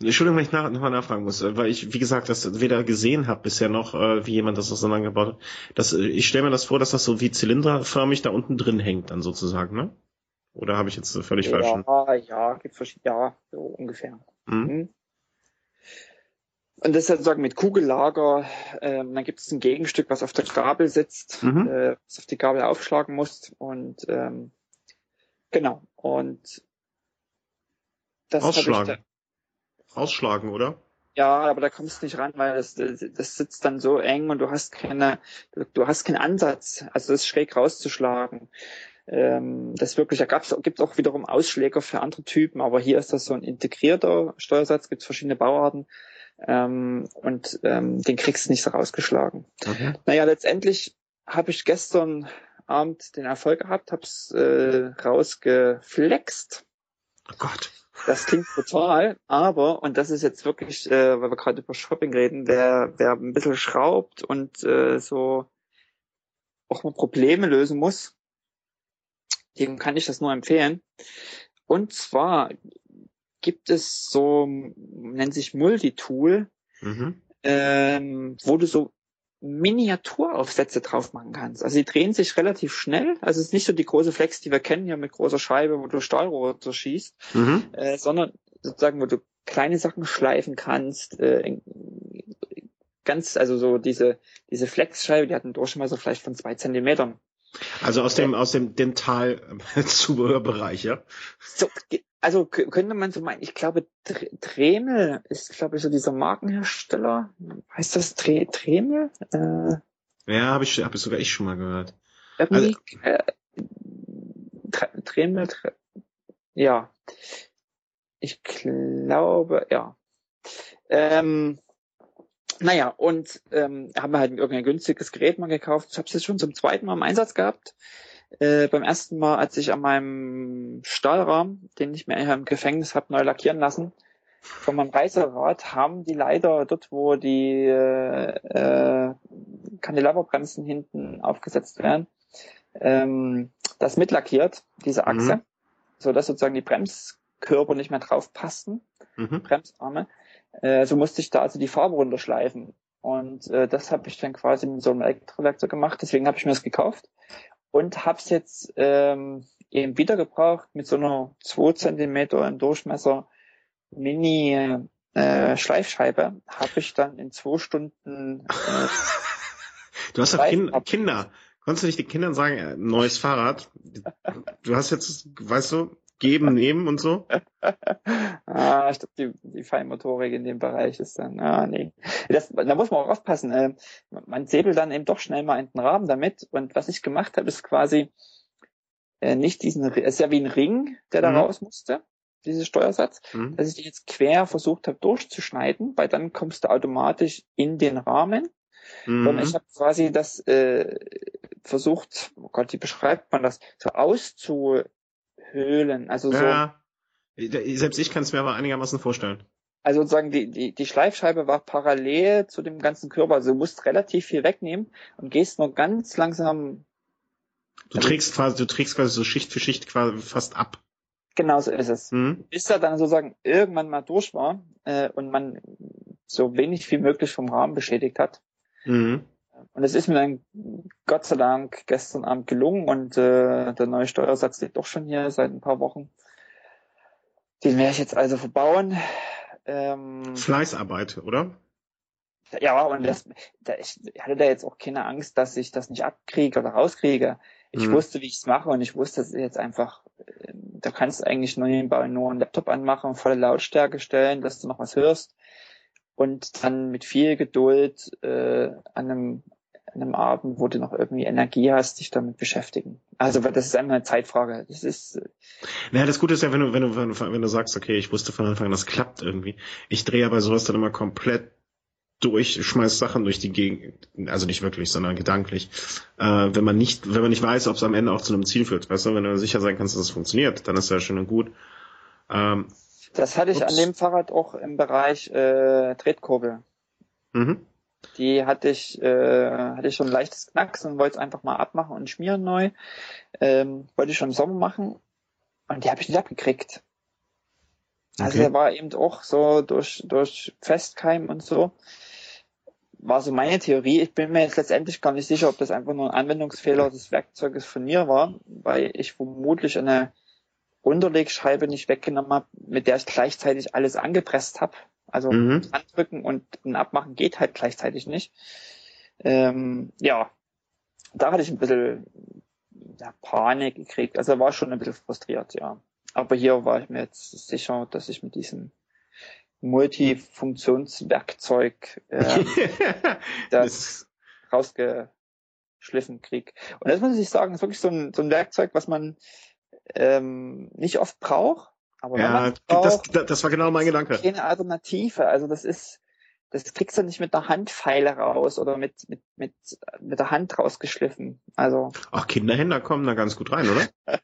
Entschuldigung, wenn ich nach, nochmal nachfragen muss, äh, weil ich, wie gesagt, das weder gesehen habe bisher noch, äh, wie jemand das auseinandergebaut hat. Das, ich stelle mir das vor, dass das so wie zylinderförmig da unten drin hängt, dann sozusagen, ne? Oder habe ich jetzt völlig ja, falsch? Ja, ja, gibt verschiedene, ja, so ungefähr. Mhm. Mhm. Und das ist sozusagen mit Kugellager. Ähm, dann gibt es ein Gegenstück, was auf der Gabel sitzt, mhm. äh, was auf die Gabel aufschlagen muss. Und ähm, genau. Und das Ausschlagen. Da, Ausschlagen, oder? Ja, aber da kommst du nicht ran, weil das, das sitzt dann so eng und du hast keine, du hast keinen Ansatz, also das schräg rauszuschlagen. Ähm, das wirklich, da gab's, gibt auch wiederum Ausschläger für andere Typen, aber hier ist das so ein integrierter Steuersatz, gibt verschiedene Bauarten ähm, und ähm, den kriegst du nicht so rausgeschlagen. Okay. Naja, letztendlich habe ich gestern Abend den Erfolg gehabt, hab's äh, rausgeflext. Oh Gott. Das klingt brutal, aber, und das ist jetzt wirklich, äh, weil wir gerade über Shopping reden, wer, wer ein bisschen schraubt und äh, so auch mal Probleme lösen muss, dem kann ich das nur empfehlen. Und zwar gibt es so, nennt sich Multitool, mhm. ähm, wo du so Miniaturaufsätze drauf machen kannst. Also die drehen sich relativ schnell. Also es ist nicht so die große Flex, die wir kennen hier mit großer Scheibe, wo du Stahlrohre so schießt, mhm. äh, sondern sozusagen, wo du kleine Sachen schleifen kannst, äh, ganz, also so diese, diese Flexscheibe, die hat einen Durchmesser vielleicht von zwei Zentimetern. Also aus dem, aus dem Dental-Zubehörbereich, ja? So, also könnte man so meinen, ich glaube, Dremel ist, glaube ich, so dieser Markenhersteller. Heißt das Dre Dremel? Äh, ja, habe ich, hab ich sogar ich schon mal gehört. Also, äh, Dremel, Dre ja. Ich glaube, ja. Ähm, naja, und ähm, haben wir halt irgendein günstiges Gerät mal gekauft. Ich habe es jetzt schon zum zweiten Mal im Einsatz gehabt. Äh, beim ersten Mal, als ich an meinem Stahlrahmen, den ich mir im Gefängnis habe neu lackieren lassen, von meinem Reiserad, haben die leider dort, wo die äh, Kandelaberbremsen hinten aufgesetzt werden, ähm, das mitlackiert, diese Achse, mhm. so dass sozusagen die Bremskörper nicht mehr drauf passten, mhm. Bremsarme. Äh, so musste ich da also die Farbe runterschleifen. Und äh, das habe ich dann quasi mit so einem Elektrowerkzeug gemacht, deswegen habe ich mir das gekauft und habe es jetzt ähm, eben wieder gebraucht mit so einer 2 Zentimeter im Durchmesser Mini äh, Schleifscheibe. Habe ich dann in zwei Stunden. Äh, du hast doch kind, Kinder. Konntest du nicht den Kindern sagen, äh, neues Fahrrad? Du hast jetzt, weißt du, geben, nehmen und so? ah, ich glaube, die, die Feinmotorik in dem Bereich ist dann, ah, nee. Das, da muss man auch aufpassen. Äh, man säbelt dann eben doch schnell mal in den Rahmen damit. Und was ich gemacht habe, ist quasi äh, nicht diesen, es ist ja wie ein Ring, der da mhm. raus musste, dieses Steuersatz, mhm. dass ich die jetzt quer versucht habe durchzuschneiden, weil dann kommst du automatisch in den Rahmen. Mhm. Sondern ich habe quasi das äh, versucht, oh Gott, wie beschreibt man das, so auszu Höhlen. Also so. Ja, selbst ich kann es mir aber einigermaßen vorstellen. Also sozusagen die, die, die Schleifscheibe war parallel zu dem ganzen Körper. Also du musst relativ viel wegnehmen und gehst nur ganz langsam. Du trägst quasi, du trägst quasi so Schicht für Schicht quasi fast ab. Genau so ist es. Mhm. Bis er dann sozusagen irgendwann mal durch war äh, und man so wenig wie möglich vom Rahmen beschädigt hat. Mhm. Und es ist mir dann Gott sei Dank gestern Abend gelungen und äh, der neue Steuersatz liegt doch schon hier seit ein paar Wochen. Den werde ich jetzt also verbauen. Ähm, Fleißarbeit, oder? Ja, und das, da, ich hatte da jetzt auch keine Angst, dass ich das nicht abkriege oder rauskriege. Ich mhm. wusste, wie ich es mache und ich wusste, dass jetzt einfach, äh, da kannst du eigentlich nur nebenbei nur einen Laptop anmachen, volle Lautstärke stellen, dass du noch was hörst und dann mit viel Geduld äh, an einem an einem Abend, wo du noch irgendwie Energie hast, dich damit beschäftigen. Also das ist einfach eine Zeitfrage. Das ist. Äh naja, das Gute ist ja, wenn du, wenn du, wenn du sagst, okay, ich wusste von Anfang an, das klappt irgendwie. Ich drehe aber sowas dann immer komplett durch, schmeiß Sachen durch die Gegend, also nicht wirklich, sondern gedanklich. Äh, wenn man nicht, wenn man nicht weiß, ob es am Ende auch zu einem Ziel führt. Weißt du, wenn du sicher sein kannst, dass es funktioniert, dann ist ja schön und gut. Ähm, das hatte ich ups. an dem Fahrrad auch im Bereich äh, Tretkurbel. Mhm. Die hatte ich, äh, hatte ich schon ein leichtes Knacks und wollte es einfach mal abmachen und schmieren neu. Ähm, wollte ich schon im Sommer machen und die habe ich nicht abgekriegt. Also okay. der war eben auch so durch, durch Festkeim und so. War so meine Theorie. Ich bin mir jetzt letztendlich gar nicht sicher, ob das einfach nur ein Anwendungsfehler des Werkzeuges von mir war, weil ich vermutlich eine Unterlegscheibe nicht weggenommen habe, mit der ich gleichzeitig alles angepresst habe. Also mhm. andrücken und ein Abmachen geht halt gleichzeitig nicht. Ähm, ja, da hatte ich ein bisschen ja, Panik gekriegt. Also war schon ein bisschen frustriert, ja. Aber hier war ich mir jetzt sicher, dass ich mit diesem Multifunktionswerkzeug äh, das rausgeschliffen krieg. Und das muss ich sagen, ist wirklich so ein, so ein Werkzeug, was man ähm, nicht oft braucht, aber ja, das, das war genau mein Gedanke. Keine Alternative. Also das ist, das kriegst du nicht mit der Handpfeile raus oder mit, mit, mit, mit der Hand rausgeschliffen. Also. Ach, Kinderhänder kommen da ganz gut rein, oder?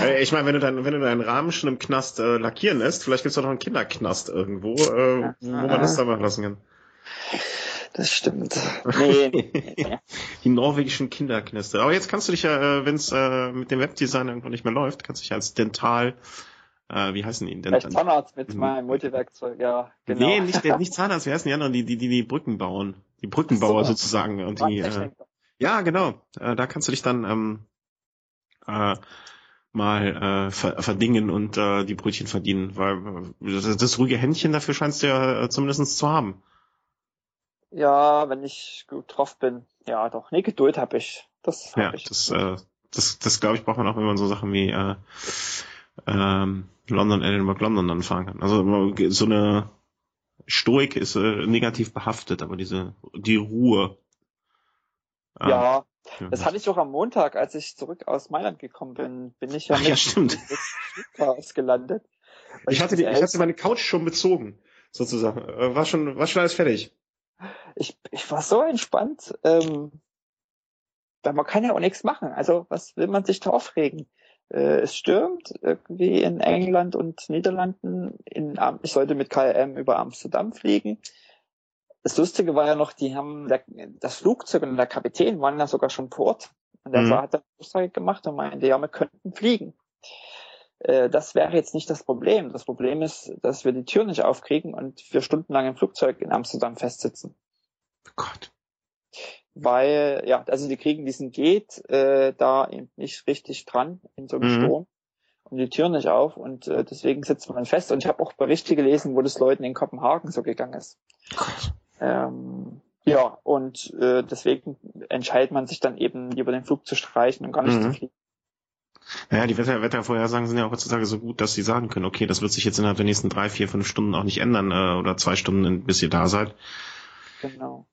Äh, ich meine, wenn du deinen, wenn du deinen Rahmen schon im Knast äh, lackieren lässt, vielleicht gibt's doch noch einen Kinderknast irgendwo, äh, wo man das da machen lassen kann. Das stimmt. Nee, nee. Die norwegischen Kinderknäste. Aber jetzt kannst du dich ja, äh, wenn es äh, mit dem Webdesign irgendwo nicht mehr läuft, kannst du dich als Dental, äh, wie heißen die? Dental Vielleicht Zahnarzt mit mhm. meinem Multiwerkzeug, ja. Genau. Nee, nicht, nicht Zahnarzt, wie heißen die anderen, die, die, die, die Brücken bauen. Die Brückenbauer so, sozusagen. Und die, äh, ja, genau. Äh, da kannst du dich dann ähm, äh, mal äh, verdingen und äh, die Brötchen verdienen, weil äh, das, das ruhige Händchen dafür scheinst du ja äh, zumindest zu haben. Ja, wenn ich gut drauf bin. Ja, doch. Nee, Geduld habe ich. Das hab ja, ich. das, äh, das, das glaube ich, braucht man auch, wenn man so Sachen wie äh, ähm, London, Edinburgh, London dann fahren kann. Also so eine Stoik ist äh, negativ behaftet, aber diese die Ruhe. Äh, ja, das hatte ich auch am Montag, als ich zurück aus Mailand gekommen bin, bin ich ja Ach, ja, stimmt. gelandet. Ich hatte, die, ich hatte meine Couch schon bezogen, sozusagen. Äh, war schon, war schon alles fertig ich, ich war so entspannt, ähm, weil man kann ja auch nichts machen. Also was will man sich da aufregen? Äh, es stürmt irgendwie in England und Niederlanden. In, ich sollte mit KLM über Amsterdam fliegen. Das Lustige war ja noch, die haben das Flugzeug und der Kapitän waren ja sogar schon vor Ort. Und der mhm. hat dann Aussage gemacht und meinte, ja, wir könnten fliegen. Äh, das wäre jetzt nicht das Problem. Das Problem ist, dass wir die Tür nicht aufkriegen und vier Stunden lang im Flugzeug in Amsterdam festsitzen. Gott. Weil, ja, also die kriegen diesen Geht äh, da eben nicht richtig dran in so einem mhm. Sturm und die Tür nicht auf und äh, deswegen sitzt man fest. Und ich habe auch Berichte gelesen, wo das Leuten in Kopenhagen so gegangen ist. Ähm, ja, und äh, deswegen entscheidet man sich dann eben lieber den Flug zu streichen und gar nicht mhm. zu fliegen. Naja, die Wetter Wettervorhersagen sind ja auch heutzutage so gut, dass sie sagen können, okay, das wird sich jetzt innerhalb der nächsten drei, vier, fünf Stunden auch nicht ändern äh, oder zwei Stunden, bis ihr da seid. Genau.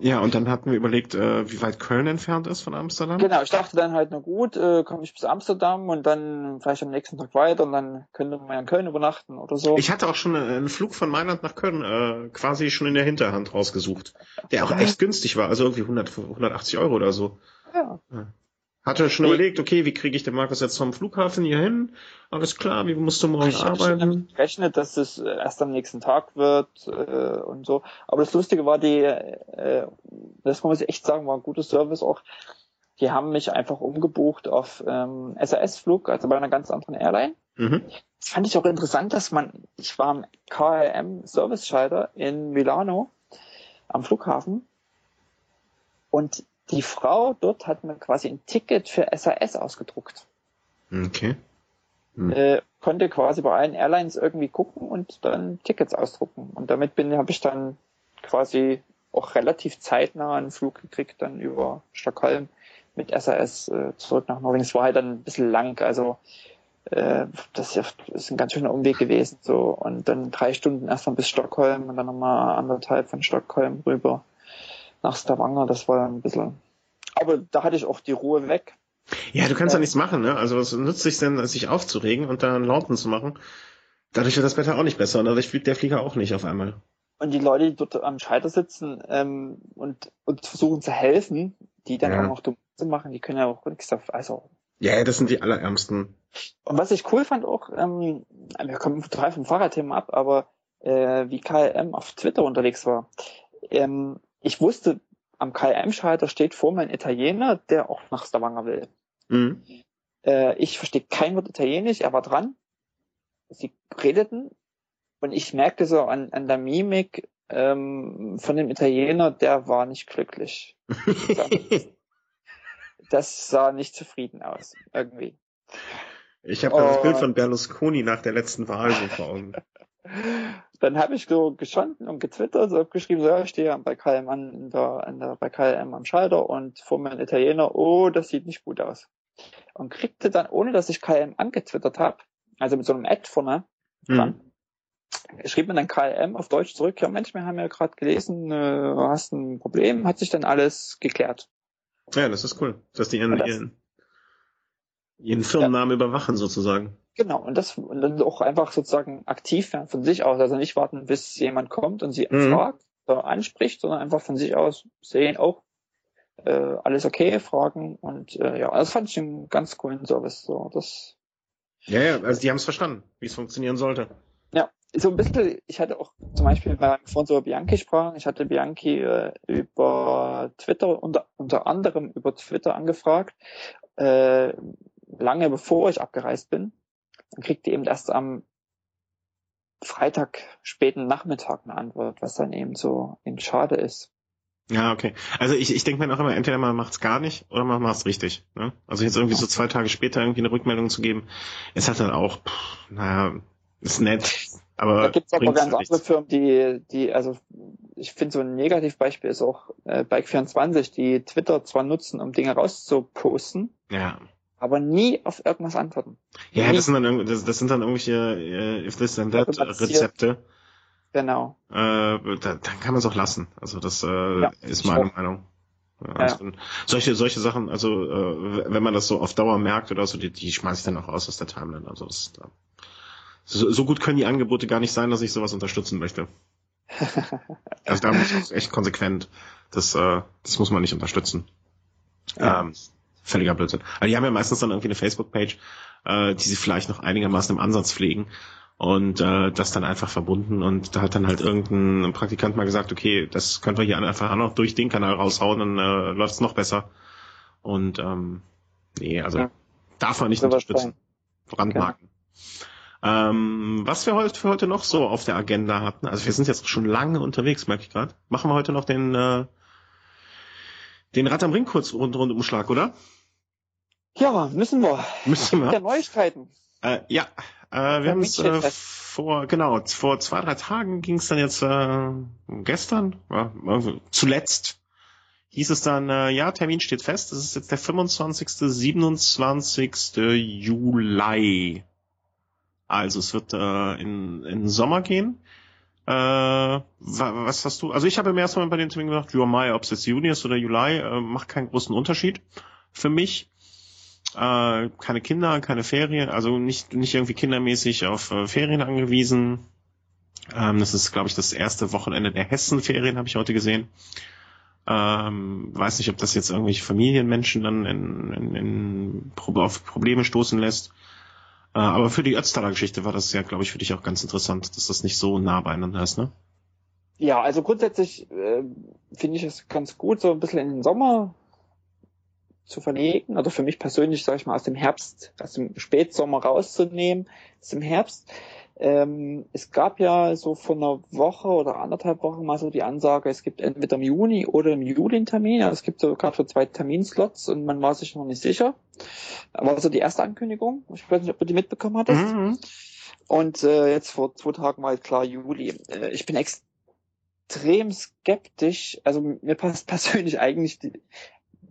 Ja, und dann hatten wir überlegt, äh, wie weit Köln entfernt ist von Amsterdam. Genau, ich dachte dann halt, na gut, äh, komme ich bis Amsterdam und dann vielleicht am nächsten Tag weiter und dann könnte man in Köln übernachten oder so. Ich hatte auch schon einen Flug von Mailand nach Köln äh, quasi schon in der Hinterhand rausgesucht, der auch echt günstig war, also irgendwie 100, 180 Euro oder so. Ja. ja. Hatte schon überlegt, okay, wie kriege ich den Markus jetzt vom Flughafen hier hin? Alles klar, wie musst du morgen ich arbeiten? Ich gerechnet, dass es erst am nächsten Tag wird äh, und so. Aber das Lustige war die, äh, das muss ich echt sagen, war ein guter Service auch. die haben mich einfach umgebucht auf ähm, SAS-Flug, also bei einer ganz anderen Airline. Mhm. Das fand ich auch interessant, dass man, ich war am KLM Service-Schalter in Milano am Flughafen und die Frau dort hat mir quasi ein Ticket für SAS ausgedruckt. Okay. Hm. Äh, konnte quasi bei allen Airlines irgendwie gucken und dann Tickets ausdrucken. Und damit bin habe ich dann quasi auch relativ zeitnah einen Flug gekriegt, dann über Stockholm mit SAS äh, zurück nach Norwegen. Es war halt dann ein bisschen lang, also äh, das ist ein ganz schöner Umweg gewesen. So und dann drei Stunden erstmal bis Stockholm und dann nochmal anderthalb von Stockholm rüber nach Stavanger. Das war ein bisschen. Aber da hatte ich auch die Ruhe weg. Ja, du kannst ja nichts machen, ne? Also was nützt sich denn, sich aufzuregen und dann Lauten zu machen? Dadurch wird das Wetter auch nicht besser und dadurch fliegt der Flieger auch nicht auf einmal. Und die Leute, die dort am Schalter sitzen ähm, und, und versuchen zu helfen, die dann ja. auch noch dumm zu machen, die können ja auch nichts auf, also. Ja, das sind die Allerärmsten. Und was ich cool fand auch, ähm, wir kommen total vom Fahrradthema ab, aber äh, wie KLM auf Twitter unterwegs war. Ähm, ich wusste, am KLM-Schalter steht vor mir ein Italiener, der auch nach Stavanger will. Mhm. Äh, ich verstehe kein Wort Italienisch, er war dran. Sie redeten und ich merkte so an, an der Mimik ähm, von dem Italiener, der war nicht glücklich. das sah nicht zufrieden aus, irgendwie. Ich habe das Bild von Berlusconi nach der letzten Wahl so vor Augen. Dann habe ich so gestanden und getwittert, so geschrieben, so, ja, ich stehe bei KLM an der, an der, bei KLM am Schalter und vor mir ein Italiener, oh, das sieht nicht gut aus. Und kriegte dann, ohne dass ich KLM angetwittert habe, also mit so einem Ad vorne, mhm. dann, schrieb mir dann KLM auf Deutsch zurück, ja Mensch, wir haben ja gerade gelesen, äh, hast ein Problem, hat sich dann alles geklärt. Ja, das ist cool, dass die ihren, das, ihren, ihren Firmennamen ja. überwachen sozusagen. Genau, und das und dann auch einfach sozusagen aktiv werden von sich aus. Also nicht warten, bis jemand kommt und sie mhm. fragt oder anspricht, sondern einfach von sich aus sehen, auch oh, äh, alles okay, fragen und äh, ja, das fand ich einen ganz coolen Service. So, das ja, ja, also die haben es verstanden, wie es funktionieren sollte. Ja, so ein bisschen, ich hatte auch zum Beispiel bei Fonso Bianchi sprachen, ich hatte Bianchi äh, über Twitter, unter, unter anderem über Twitter angefragt, äh, lange bevor ich abgereist bin die eben erst am Freitag späten Nachmittag eine Antwort, was dann eben so eben schade ist. Ja, okay. Also ich, ich denke mir auch immer, entweder man macht's gar nicht oder man macht's richtig. Ne? Also jetzt irgendwie so zwei Tage später irgendwie eine Rückmeldung zu geben, ist halt dann auch, pff, naja, ist nett. Aber da gibt's aber ganz andere Firmen, die, die, also ich finde so ein Negativbeispiel ist auch äh, Bike24, die Twitter zwar nutzen, um Dinge rauszuposten, ja aber nie auf irgendwas antworten. Ja, das sind dann das, das sind dann irgendwelche äh, if this and that Rezepte. Genau. Äh, da, dann kann man es auch lassen. Also das äh, ja, ist meine auch. Meinung. Ja, also ja. Solche solche Sachen, also äh, wenn man das so auf Dauer merkt oder so, die, die schmeiße ich dann auch raus aus der Timeline. Also das, da, so, so gut können die Angebote gar nicht sein, dass ich sowas unterstützen möchte. also da muss ich echt konsequent. Das, äh, das muss man nicht unterstützen. Ja. Ähm, völliger Blödsinn. Also die haben ja meistens dann irgendwie eine Facebook-Page, äh, die sie vielleicht noch einigermaßen im Ansatz pflegen und äh, das dann einfach verbunden und da hat dann halt irgendein Praktikant mal gesagt, okay, das können wir hier einfach auch noch durch den Kanal raushauen, dann äh, läuft es noch besser. Und ähm, nee, also ja. darf man nicht so unterstützen. Brandmarken. Okay. Ähm, was wir heute für heute noch so auf der Agenda hatten, also wir sind jetzt schon lange unterwegs, merke ich gerade. Machen wir heute noch den äh, den Rad am Ring kurz rund, Rundumschlag, oder? Ja, müssen wir. Müssen wir. Ja, Neuigkeiten. Äh, ja, äh, wir haben es äh, vor, genau, vor zwei, drei Tagen ging es dann jetzt, äh, gestern, äh, zuletzt hieß es dann, äh, ja, Termin steht fest, das ist jetzt der 25., 27. Juli. Also es wird äh, in, in Sommer gehen. Äh, was hast du? Also ich habe mir erstmal bei den Termin gesagt, ja, Mai, ob es jetzt Juni ist oder Juli, äh, macht keinen großen Unterschied für mich. Äh, keine Kinder, keine Ferien, also nicht, nicht irgendwie kindermäßig auf äh, Ferien angewiesen. Ähm, das ist, glaube ich, das erste Wochenende der Hessenferien, habe ich heute gesehen. Ähm, weiß nicht, ob das jetzt irgendwelche Familienmenschen dann in, in, in, auf Probleme stoßen lässt. Äh, aber für die Ötztaler Geschichte war das ja, glaube ich, für dich auch ganz interessant, dass das nicht so nah beieinander ist, ne? Ja, also grundsätzlich äh, finde ich es ganz gut, so ein bisschen in den Sommer zu verlegen oder für mich persönlich, sage ich mal, aus dem Herbst, aus dem Spätsommer rauszunehmen, aus dem Herbst. Ähm, es gab ja so vor einer Woche oder anderthalb Wochen mal so die Ansage, es gibt entweder im Juni oder im Juli einen Termin. Also es gibt so gerade so zwei Terminslots und man war sich noch nicht sicher. War so die erste Ankündigung. Ich weiß nicht, ob du die mitbekommen hattest. Mhm. Und äh, jetzt vor zwei Tagen war halt klar Juli. Äh, ich bin extrem skeptisch. Also mir passt persönlich eigentlich die,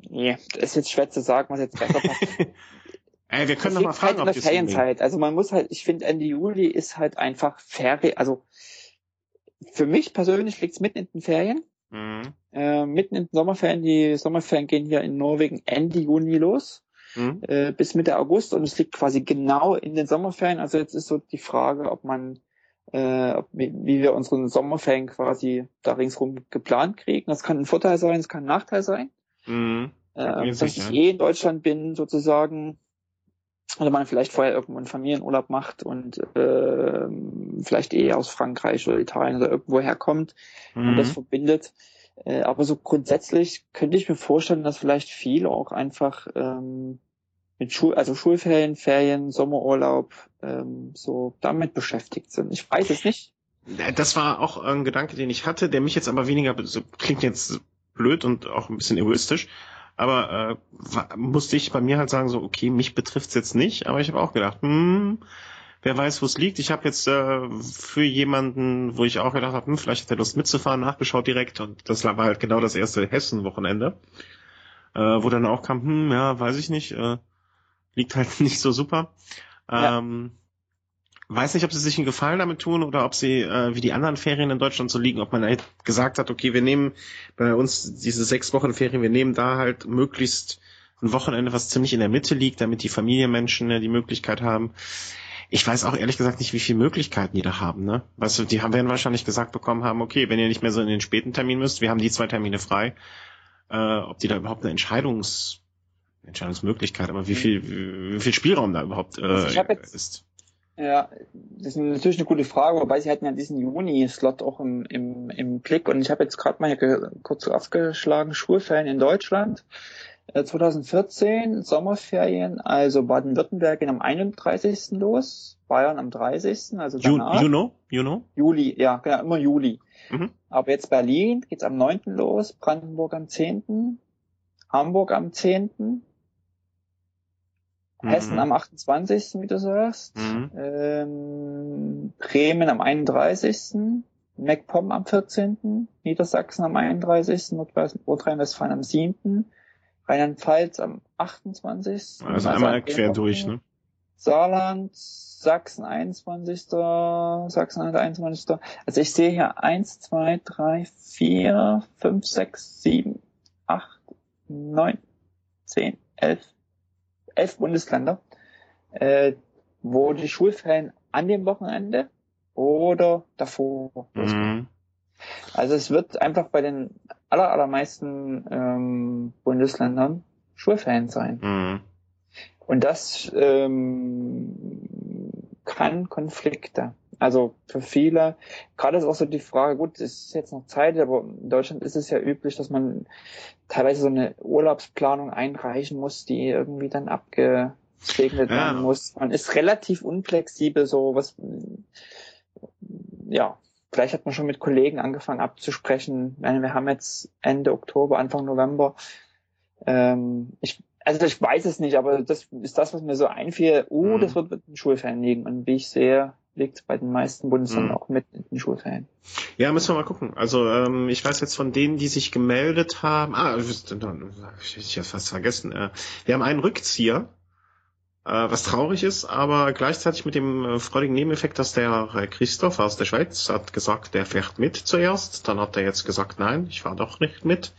Nee, das ist jetzt schwer zu sagen, was jetzt besser passt. Ey, wir können noch mal fragen, halt ob das Ferienzeit. Also man muss halt, ich finde Ende Juli ist halt einfach Ferien, also für mich persönlich liegt's mitten in den Ferien. Mhm. Äh, mitten in den Sommerferien. Die Sommerferien gehen hier in Norwegen Ende Juni los. Mhm. Äh, bis Mitte August und es liegt quasi genau in den Sommerferien. Also jetzt ist so die Frage, ob man, äh, ob, wie, wir unseren Sommerferien quasi da ringsrum geplant kriegen. Das kann ein Vorteil sein, es kann ein Nachteil sein. Mhm. Äh, dass ich eh in Deutschland bin, sozusagen, oder man vielleicht vorher irgendwo einen Familienurlaub macht und äh, vielleicht eh aus Frankreich oder Italien oder irgendwo herkommt mhm. und das verbindet. Äh, aber so grundsätzlich könnte ich mir vorstellen, dass vielleicht viele auch einfach ähm, mit Schul also Schulferien, Ferien, Sommerurlaub ähm, so damit beschäftigt sind. Ich weiß es nicht. Das war auch ein Gedanke, den ich hatte, der mich jetzt aber weniger so klingt jetzt blöd und auch ein bisschen egoistisch. Aber äh, musste ich bei mir halt sagen, so, okay, mich betrifft's jetzt nicht, aber ich habe auch gedacht, hm, wer weiß, wo es liegt. Ich habe jetzt äh, für jemanden, wo ich auch gedacht habe, hm, vielleicht hat er Lust mitzufahren, nachgeschaut direkt und das war halt genau das erste Hessen-Wochenende, äh, wo dann auch kam, hm, ja, weiß ich nicht, äh, liegt halt nicht so super. Ähm, weiß nicht, ob sie sich einen Gefallen damit tun oder ob sie äh, wie die anderen Ferien in Deutschland so liegen, ob man halt gesagt hat, okay, wir nehmen bei uns diese sechs Wochen Ferien, wir nehmen da halt möglichst ein Wochenende, was ziemlich in der Mitte liegt, damit die Familienmenschen äh, die Möglichkeit haben. Ich weiß auch ehrlich gesagt nicht, wie viele Möglichkeiten die da haben, ne? Weißt du, die haben werden wahrscheinlich gesagt bekommen haben, okay, wenn ihr nicht mehr so in den späten Termin müsst, wir haben die zwei Termine frei, äh, ob die da überhaupt eine Entscheidungs Entscheidungsmöglichkeit, aber wie viel, wie, viel Spielraum da überhaupt äh, also jetzt, ist. Ja, das ist natürlich eine gute Frage, wobei sie hatten ja diesen Juni-Slot auch im, im, im Blick und ich habe jetzt gerade mal hier kurz aufgeschlagen, Schulferien in Deutschland. 2014 äh, Sommerferien, also Baden-Württemberg gehen am 31. los, Bayern am 30. Also danach. Juno? Juno? Juli, ja, genau, immer Juli. Mhm. Aber jetzt Berlin geht's am 9. los, Brandenburg am 10., Hamburg am 10., Hessen mhm. am 28., wie du sagst. Mhm. Ähm, Bremen am 31., MacPom am 14., Niedersachsen am 31., Nordrhein-Westfalen am 7., Rheinland-Pfalz am 28. Also, also einmal quer durch, ne? Saarland, Sachsen 21. Sachsen 21. Also ich sehe hier 1, 2, 3, 4, 5, 6, 7, 8, 9, 10, 11, elf Bundesländer, äh, wo die Schulferien an dem Wochenende oder davor mhm. Also es wird einfach bei den aller, allermeisten ähm, Bundesländern Schulferien sein. Mhm. Und das ähm, kann Konflikte. Also für viele, gerade ist auch so die Frage, gut, es ist jetzt noch Zeit, aber in Deutschland ist es ja üblich, dass man teilweise so eine Urlaubsplanung einreichen muss, die irgendwie dann abgesegnet ja. werden muss. Man ist relativ unflexibel, so was, ja, vielleicht hat man schon mit Kollegen angefangen abzusprechen. Wir haben jetzt Ende Oktober, Anfang November. Ähm, ich, also ich weiß es nicht, aber das ist das, was mir so einfiel. Oh, mhm. das wird mit den Schulferien liegen. Und wie ich sehe, liegt bei den meisten Bundesländern mhm. auch mit in den Schulferien. Ja, müssen wir mal gucken. Also ähm, ich weiß jetzt von denen, die sich gemeldet haben. Ah, ich, ja fast vergessen. Äh, wir haben einen Rückzieher, was traurig ist, aber gleichzeitig mit dem äh, freudigen Nebeneffekt, dass der äh, Christoph aus der Schweiz hat gesagt, der fährt mit zuerst. Dann hat er jetzt gesagt, nein, ich fahre doch nicht mit,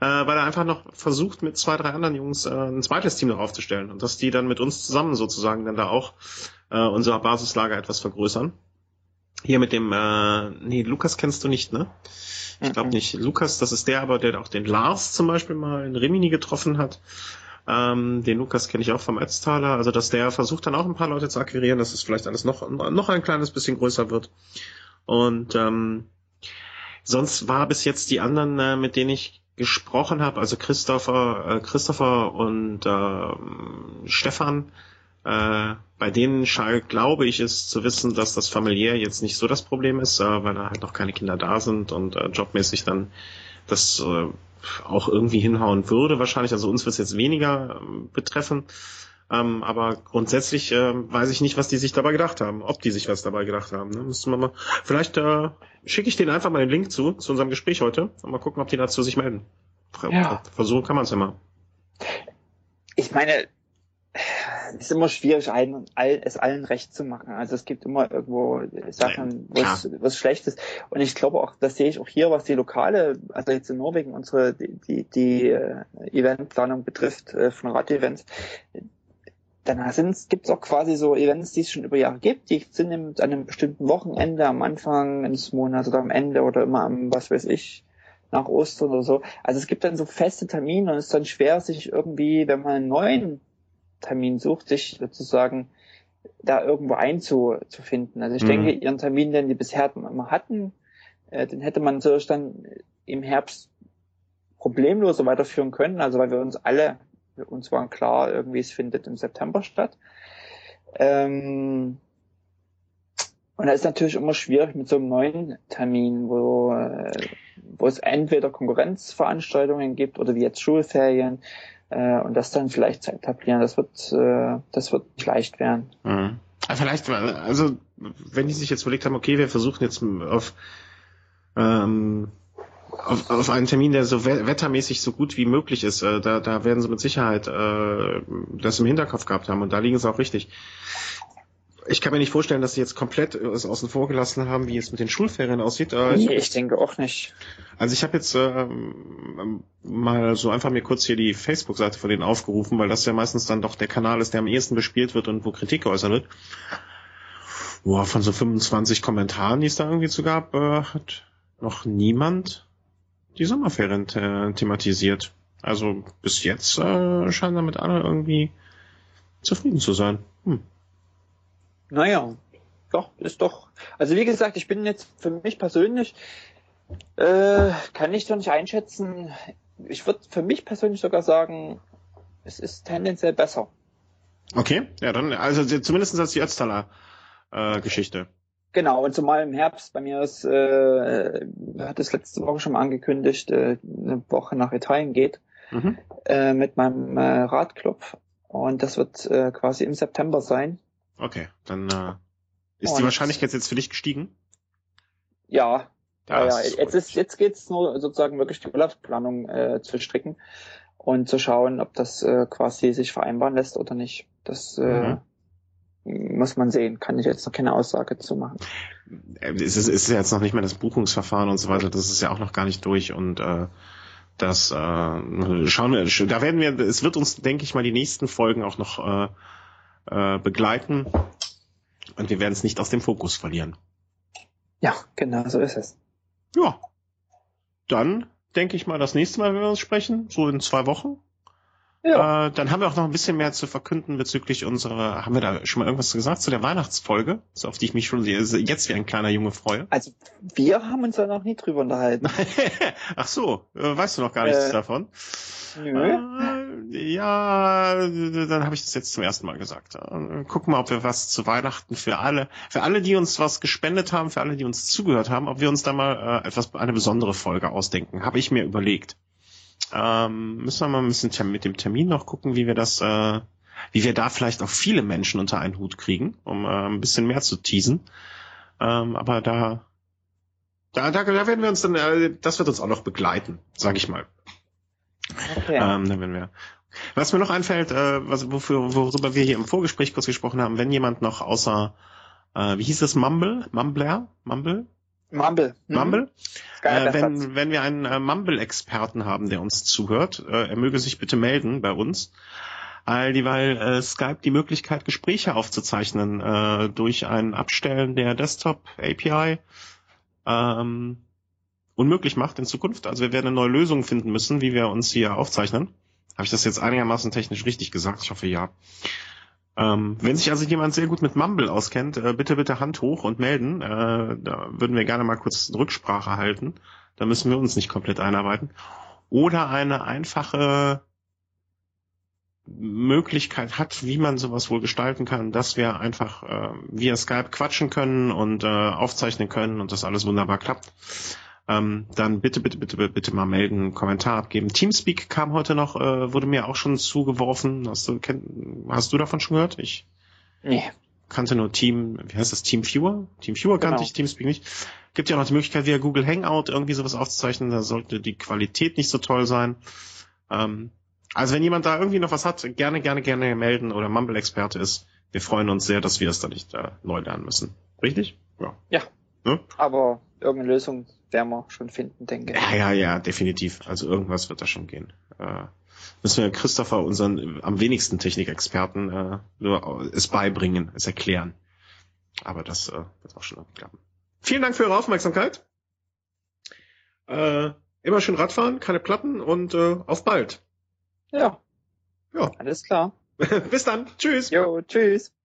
äh, weil er einfach noch versucht, mit zwei, drei anderen Jungs äh, ein zweites Team noch aufzustellen und dass die dann mit uns zusammen sozusagen dann da auch äh, unser Basislager etwas vergrößern. Hier mit dem, äh, nee, Lukas kennst du nicht, ne? Ich glaube nicht. Lukas, das ist der aber, der auch den Lars zum Beispiel mal in Rimini getroffen hat. Ähm, den Lukas kenne ich auch vom Ötztaler. Also, dass der versucht dann auch ein paar Leute zu akquirieren, dass es vielleicht alles noch, noch ein kleines bisschen größer wird. Und ähm, sonst war bis jetzt die anderen, äh, mit denen ich gesprochen habe, also Christopher, äh, Christopher und äh, Stefan, äh, bei denen glaube ich es zu wissen, dass das familiär jetzt nicht so das Problem ist, äh, weil da halt noch keine Kinder da sind und äh, jobmäßig dann das äh, auch irgendwie hinhauen würde wahrscheinlich. Also uns wird es jetzt weniger äh, betreffen. Ähm, aber grundsätzlich äh, weiß ich nicht, was die sich dabei gedacht haben, ob die sich was dabei gedacht haben. Ne? Müssen wir mal. Vielleicht äh, schicke ich denen einfach mal den Link zu, zu unserem Gespräch heute und mal gucken, ob die dazu sich melden. Ja. Versuchen kann man es immer. Ich meine, es ist immer schwierig, allen, es allen recht zu machen. Also es gibt immer irgendwo Sachen, was, was schlecht ist. Und ich glaube auch, das sehe ich auch hier, was die lokale, also jetzt in Norwegen unsere die die, die uh, Eventplanung betrifft uh, von Rad-Events. Dann gibt es auch quasi so Events, die es schon über Jahre gibt. Die sind an einem bestimmten Wochenende am Anfang eines Monats oder am Ende oder immer am, was weiß ich, nach Ostern oder so. Also es gibt dann so feste Termine und es ist dann schwer, sich irgendwie, wenn man einen neuen Termin sucht, sich sozusagen da irgendwo einzufinden. Also ich mhm. denke, ihren Termin, den die bisher immer hatten, äh, den hätte man natürlich dann im Herbst problemloser weiterführen können. Also weil wir uns alle, uns waren klar, irgendwie es findet im September statt. Ähm, und da ist natürlich immer schwierig mit so einem neuen Termin, wo, äh, wo es entweder Konkurrenzveranstaltungen gibt oder wie jetzt Schulferien äh, und das dann vielleicht zu etablieren, das wird, äh, das wird nicht leicht werden. Mhm. Vielleicht, also wenn die sich jetzt überlegt haben, okay, wir versuchen jetzt auf, ähm, auf, auf einen Termin, der so wettermäßig so gut wie möglich ist, äh, da, da werden sie mit Sicherheit äh, das im Hinterkopf gehabt haben und da liegen sie auch richtig ich kann mir nicht vorstellen, dass sie jetzt komplett es außen vor gelassen haben, wie es mit den Schulferien aussieht. Äh, nee, ich denke auch nicht. Also ich habe jetzt ähm, mal so einfach mir kurz hier die Facebook-Seite von denen aufgerufen, weil das ja meistens dann doch der Kanal ist, der am ehesten bespielt wird und wo Kritik geäußert wird. Boah, von so 25 Kommentaren, die es da irgendwie zu gab, äh, hat noch niemand die Sommerferien äh, thematisiert. Also bis jetzt äh, scheinen damit alle irgendwie zufrieden zu sein. Hm. Naja, doch, ist doch. Also wie gesagt, ich bin jetzt für mich persönlich, äh, kann ich doch nicht einschätzen. Ich würde für mich persönlich sogar sagen, es ist tendenziell besser. Okay, ja dann, also zumindest als die Ötztaler äh, Geschichte. Genau, und zumal im Herbst, bei mir ist, äh, hat es letzte Woche schon mal angekündigt, äh, eine Woche nach Italien geht, mhm. äh, mit meinem äh, Radclub. Und das wird äh, quasi im September sein. Okay, dann äh, ist Und die Wahrscheinlichkeit jetzt für dich gestiegen? Ja. Ja, ja, ja. Jetzt, ist, jetzt geht's nur sozusagen wirklich die Urlaubsplanung äh, zu stricken und zu schauen, ob das äh, quasi sich vereinbaren lässt oder nicht. Das äh, mhm. muss man sehen. Kann ich jetzt noch keine Aussage zu machen. Äh, es ist, ist jetzt noch nicht mehr das Buchungsverfahren und so weiter. Das ist ja auch noch gar nicht durch und äh, das äh, schauen wir. Da werden wir. Es wird uns, denke ich mal, die nächsten Folgen auch noch äh, äh, begleiten. Und wir werden es nicht aus dem Fokus verlieren. Ja, genau, so ist es. Ja. Dann denke ich mal das nächste Mal, wenn wir uns sprechen, so in zwei Wochen. Ja. Äh, dann haben wir auch noch ein bisschen mehr zu verkünden bezüglich unserer, haben wir da schon mal irgendwas gesagt zu der Weihnachtsfolge, so auf die ich mich schon jetzt wie ein kleiner Junge freue? Also wir haben uns da noch nie drüber unterhalten. Ach so, äh, weißt du noch gar nichts äh, davon? Nö. Äh, ja, dann habe ich das jetzt zum ersten Mal gesagt. Äh, gucken mal, ob wir was zu Weihnachten für alle, für alle, die uns was gespendet haben, für alle, die uns zugehört haben, ob wir uns da mal etwas, eine besondere Folge ausdenken. Habe ich mir überlegt. Ähm, müssen wir mal ein bisschen mit dem Termin noch gucken, wie wir das, äh, wie wir da vielleicht auch viele Menschen unter einen Hut kriegen, um äh, ein bisschen mehr zu teasen. Ähm, aber da, da, da, da werden wir uns dann, äh, das wird uns auch noch begleiten, sag ich mal. Okay. Ähm, dann werden wir. Was mir noch einfällt, äh, was, wofür, worüber wir hier im Vorgespräch kurz gesprochen haben, wenn jemand noch außer, äh, wie hieß es, Mumble, Mumbler, Mumble, Mumble. Mhm. Mumble. Äh, wenn, wenn wir einen äh, Mumble-Experten haben, der uns zuhört, äh, er möge sich bitte melden bei uns. All dieweil äh, Skype die Möglichkeit, Gespräche aufzuzeichnen äh, durch ein Abstellen der Desktop-API ähm, unmöglich macht in Zukunft. Also wir werden eine neue Lösung finden müssen, wie wir uns hier aufzeichnen. Habe ich das jetzt einigermaßen technisch richtig gesagt? Ich hoffe ja. Ähm, wenn sich also jemand sehr gut mit Mumble auskennt, äh, bitte bitte Hand hoch und melden. Äh, da würden wir gerne mal kurz Rücksprache halten. Da müssen wir uns nicht komplett einarbeiten. oder eine einfache Möglichkeit hat, wie man sowas wohl gestalten kann, dass wir einfach äh, via Skype quatschen können und äh, aufzeichnen können und das alles wunderbar klappt, ähm, dann bitte, bitte, bitte, bitte mal melden, einen Kommentar abgeben. Teamspeak kam heute noch, äh, wurde mir auch schon zugeworfen. Hast du, kenn, hast du davon schon gehört? Ich nee. kannte nur Team, wie heißt das, Team Viewer? Team Viewer kannte genau. ich, Teamspeak nicht. Gibt ja auch noch die Möglichkeit, via Google Hangout irgendwie sowas aufzuzeichnen. Da sollte die Qualität nicht so toll sein. Ähm, also wenn jemand da irgendwie noch was hat, gerne, gerne, gerne melden oder Mumble-Experte ist. Wir freuen uns sehr, dass wir das da nicht äh, neu lernen müssen. Richtig? Ja. Ja. Ne? Aber irgendeine Lösung werden wir schon finden, denke ich. Ja, ja, ja, definitiv. Also irgendwas wird da schon gehen. Äh, müssen wir Christopher, unseren am wenigsten Technikexperten, äh, nur es beibringen, es erklären. Aber das äh, wird auch schon klappen. Vielen Dank für eure Aufmerksamkeit. Äh, immer schön Radfahren, keine Platten und äh, auf bald. Ja. Ja. Alles klar. Bis dann. Tschüss. Jo, tschüss.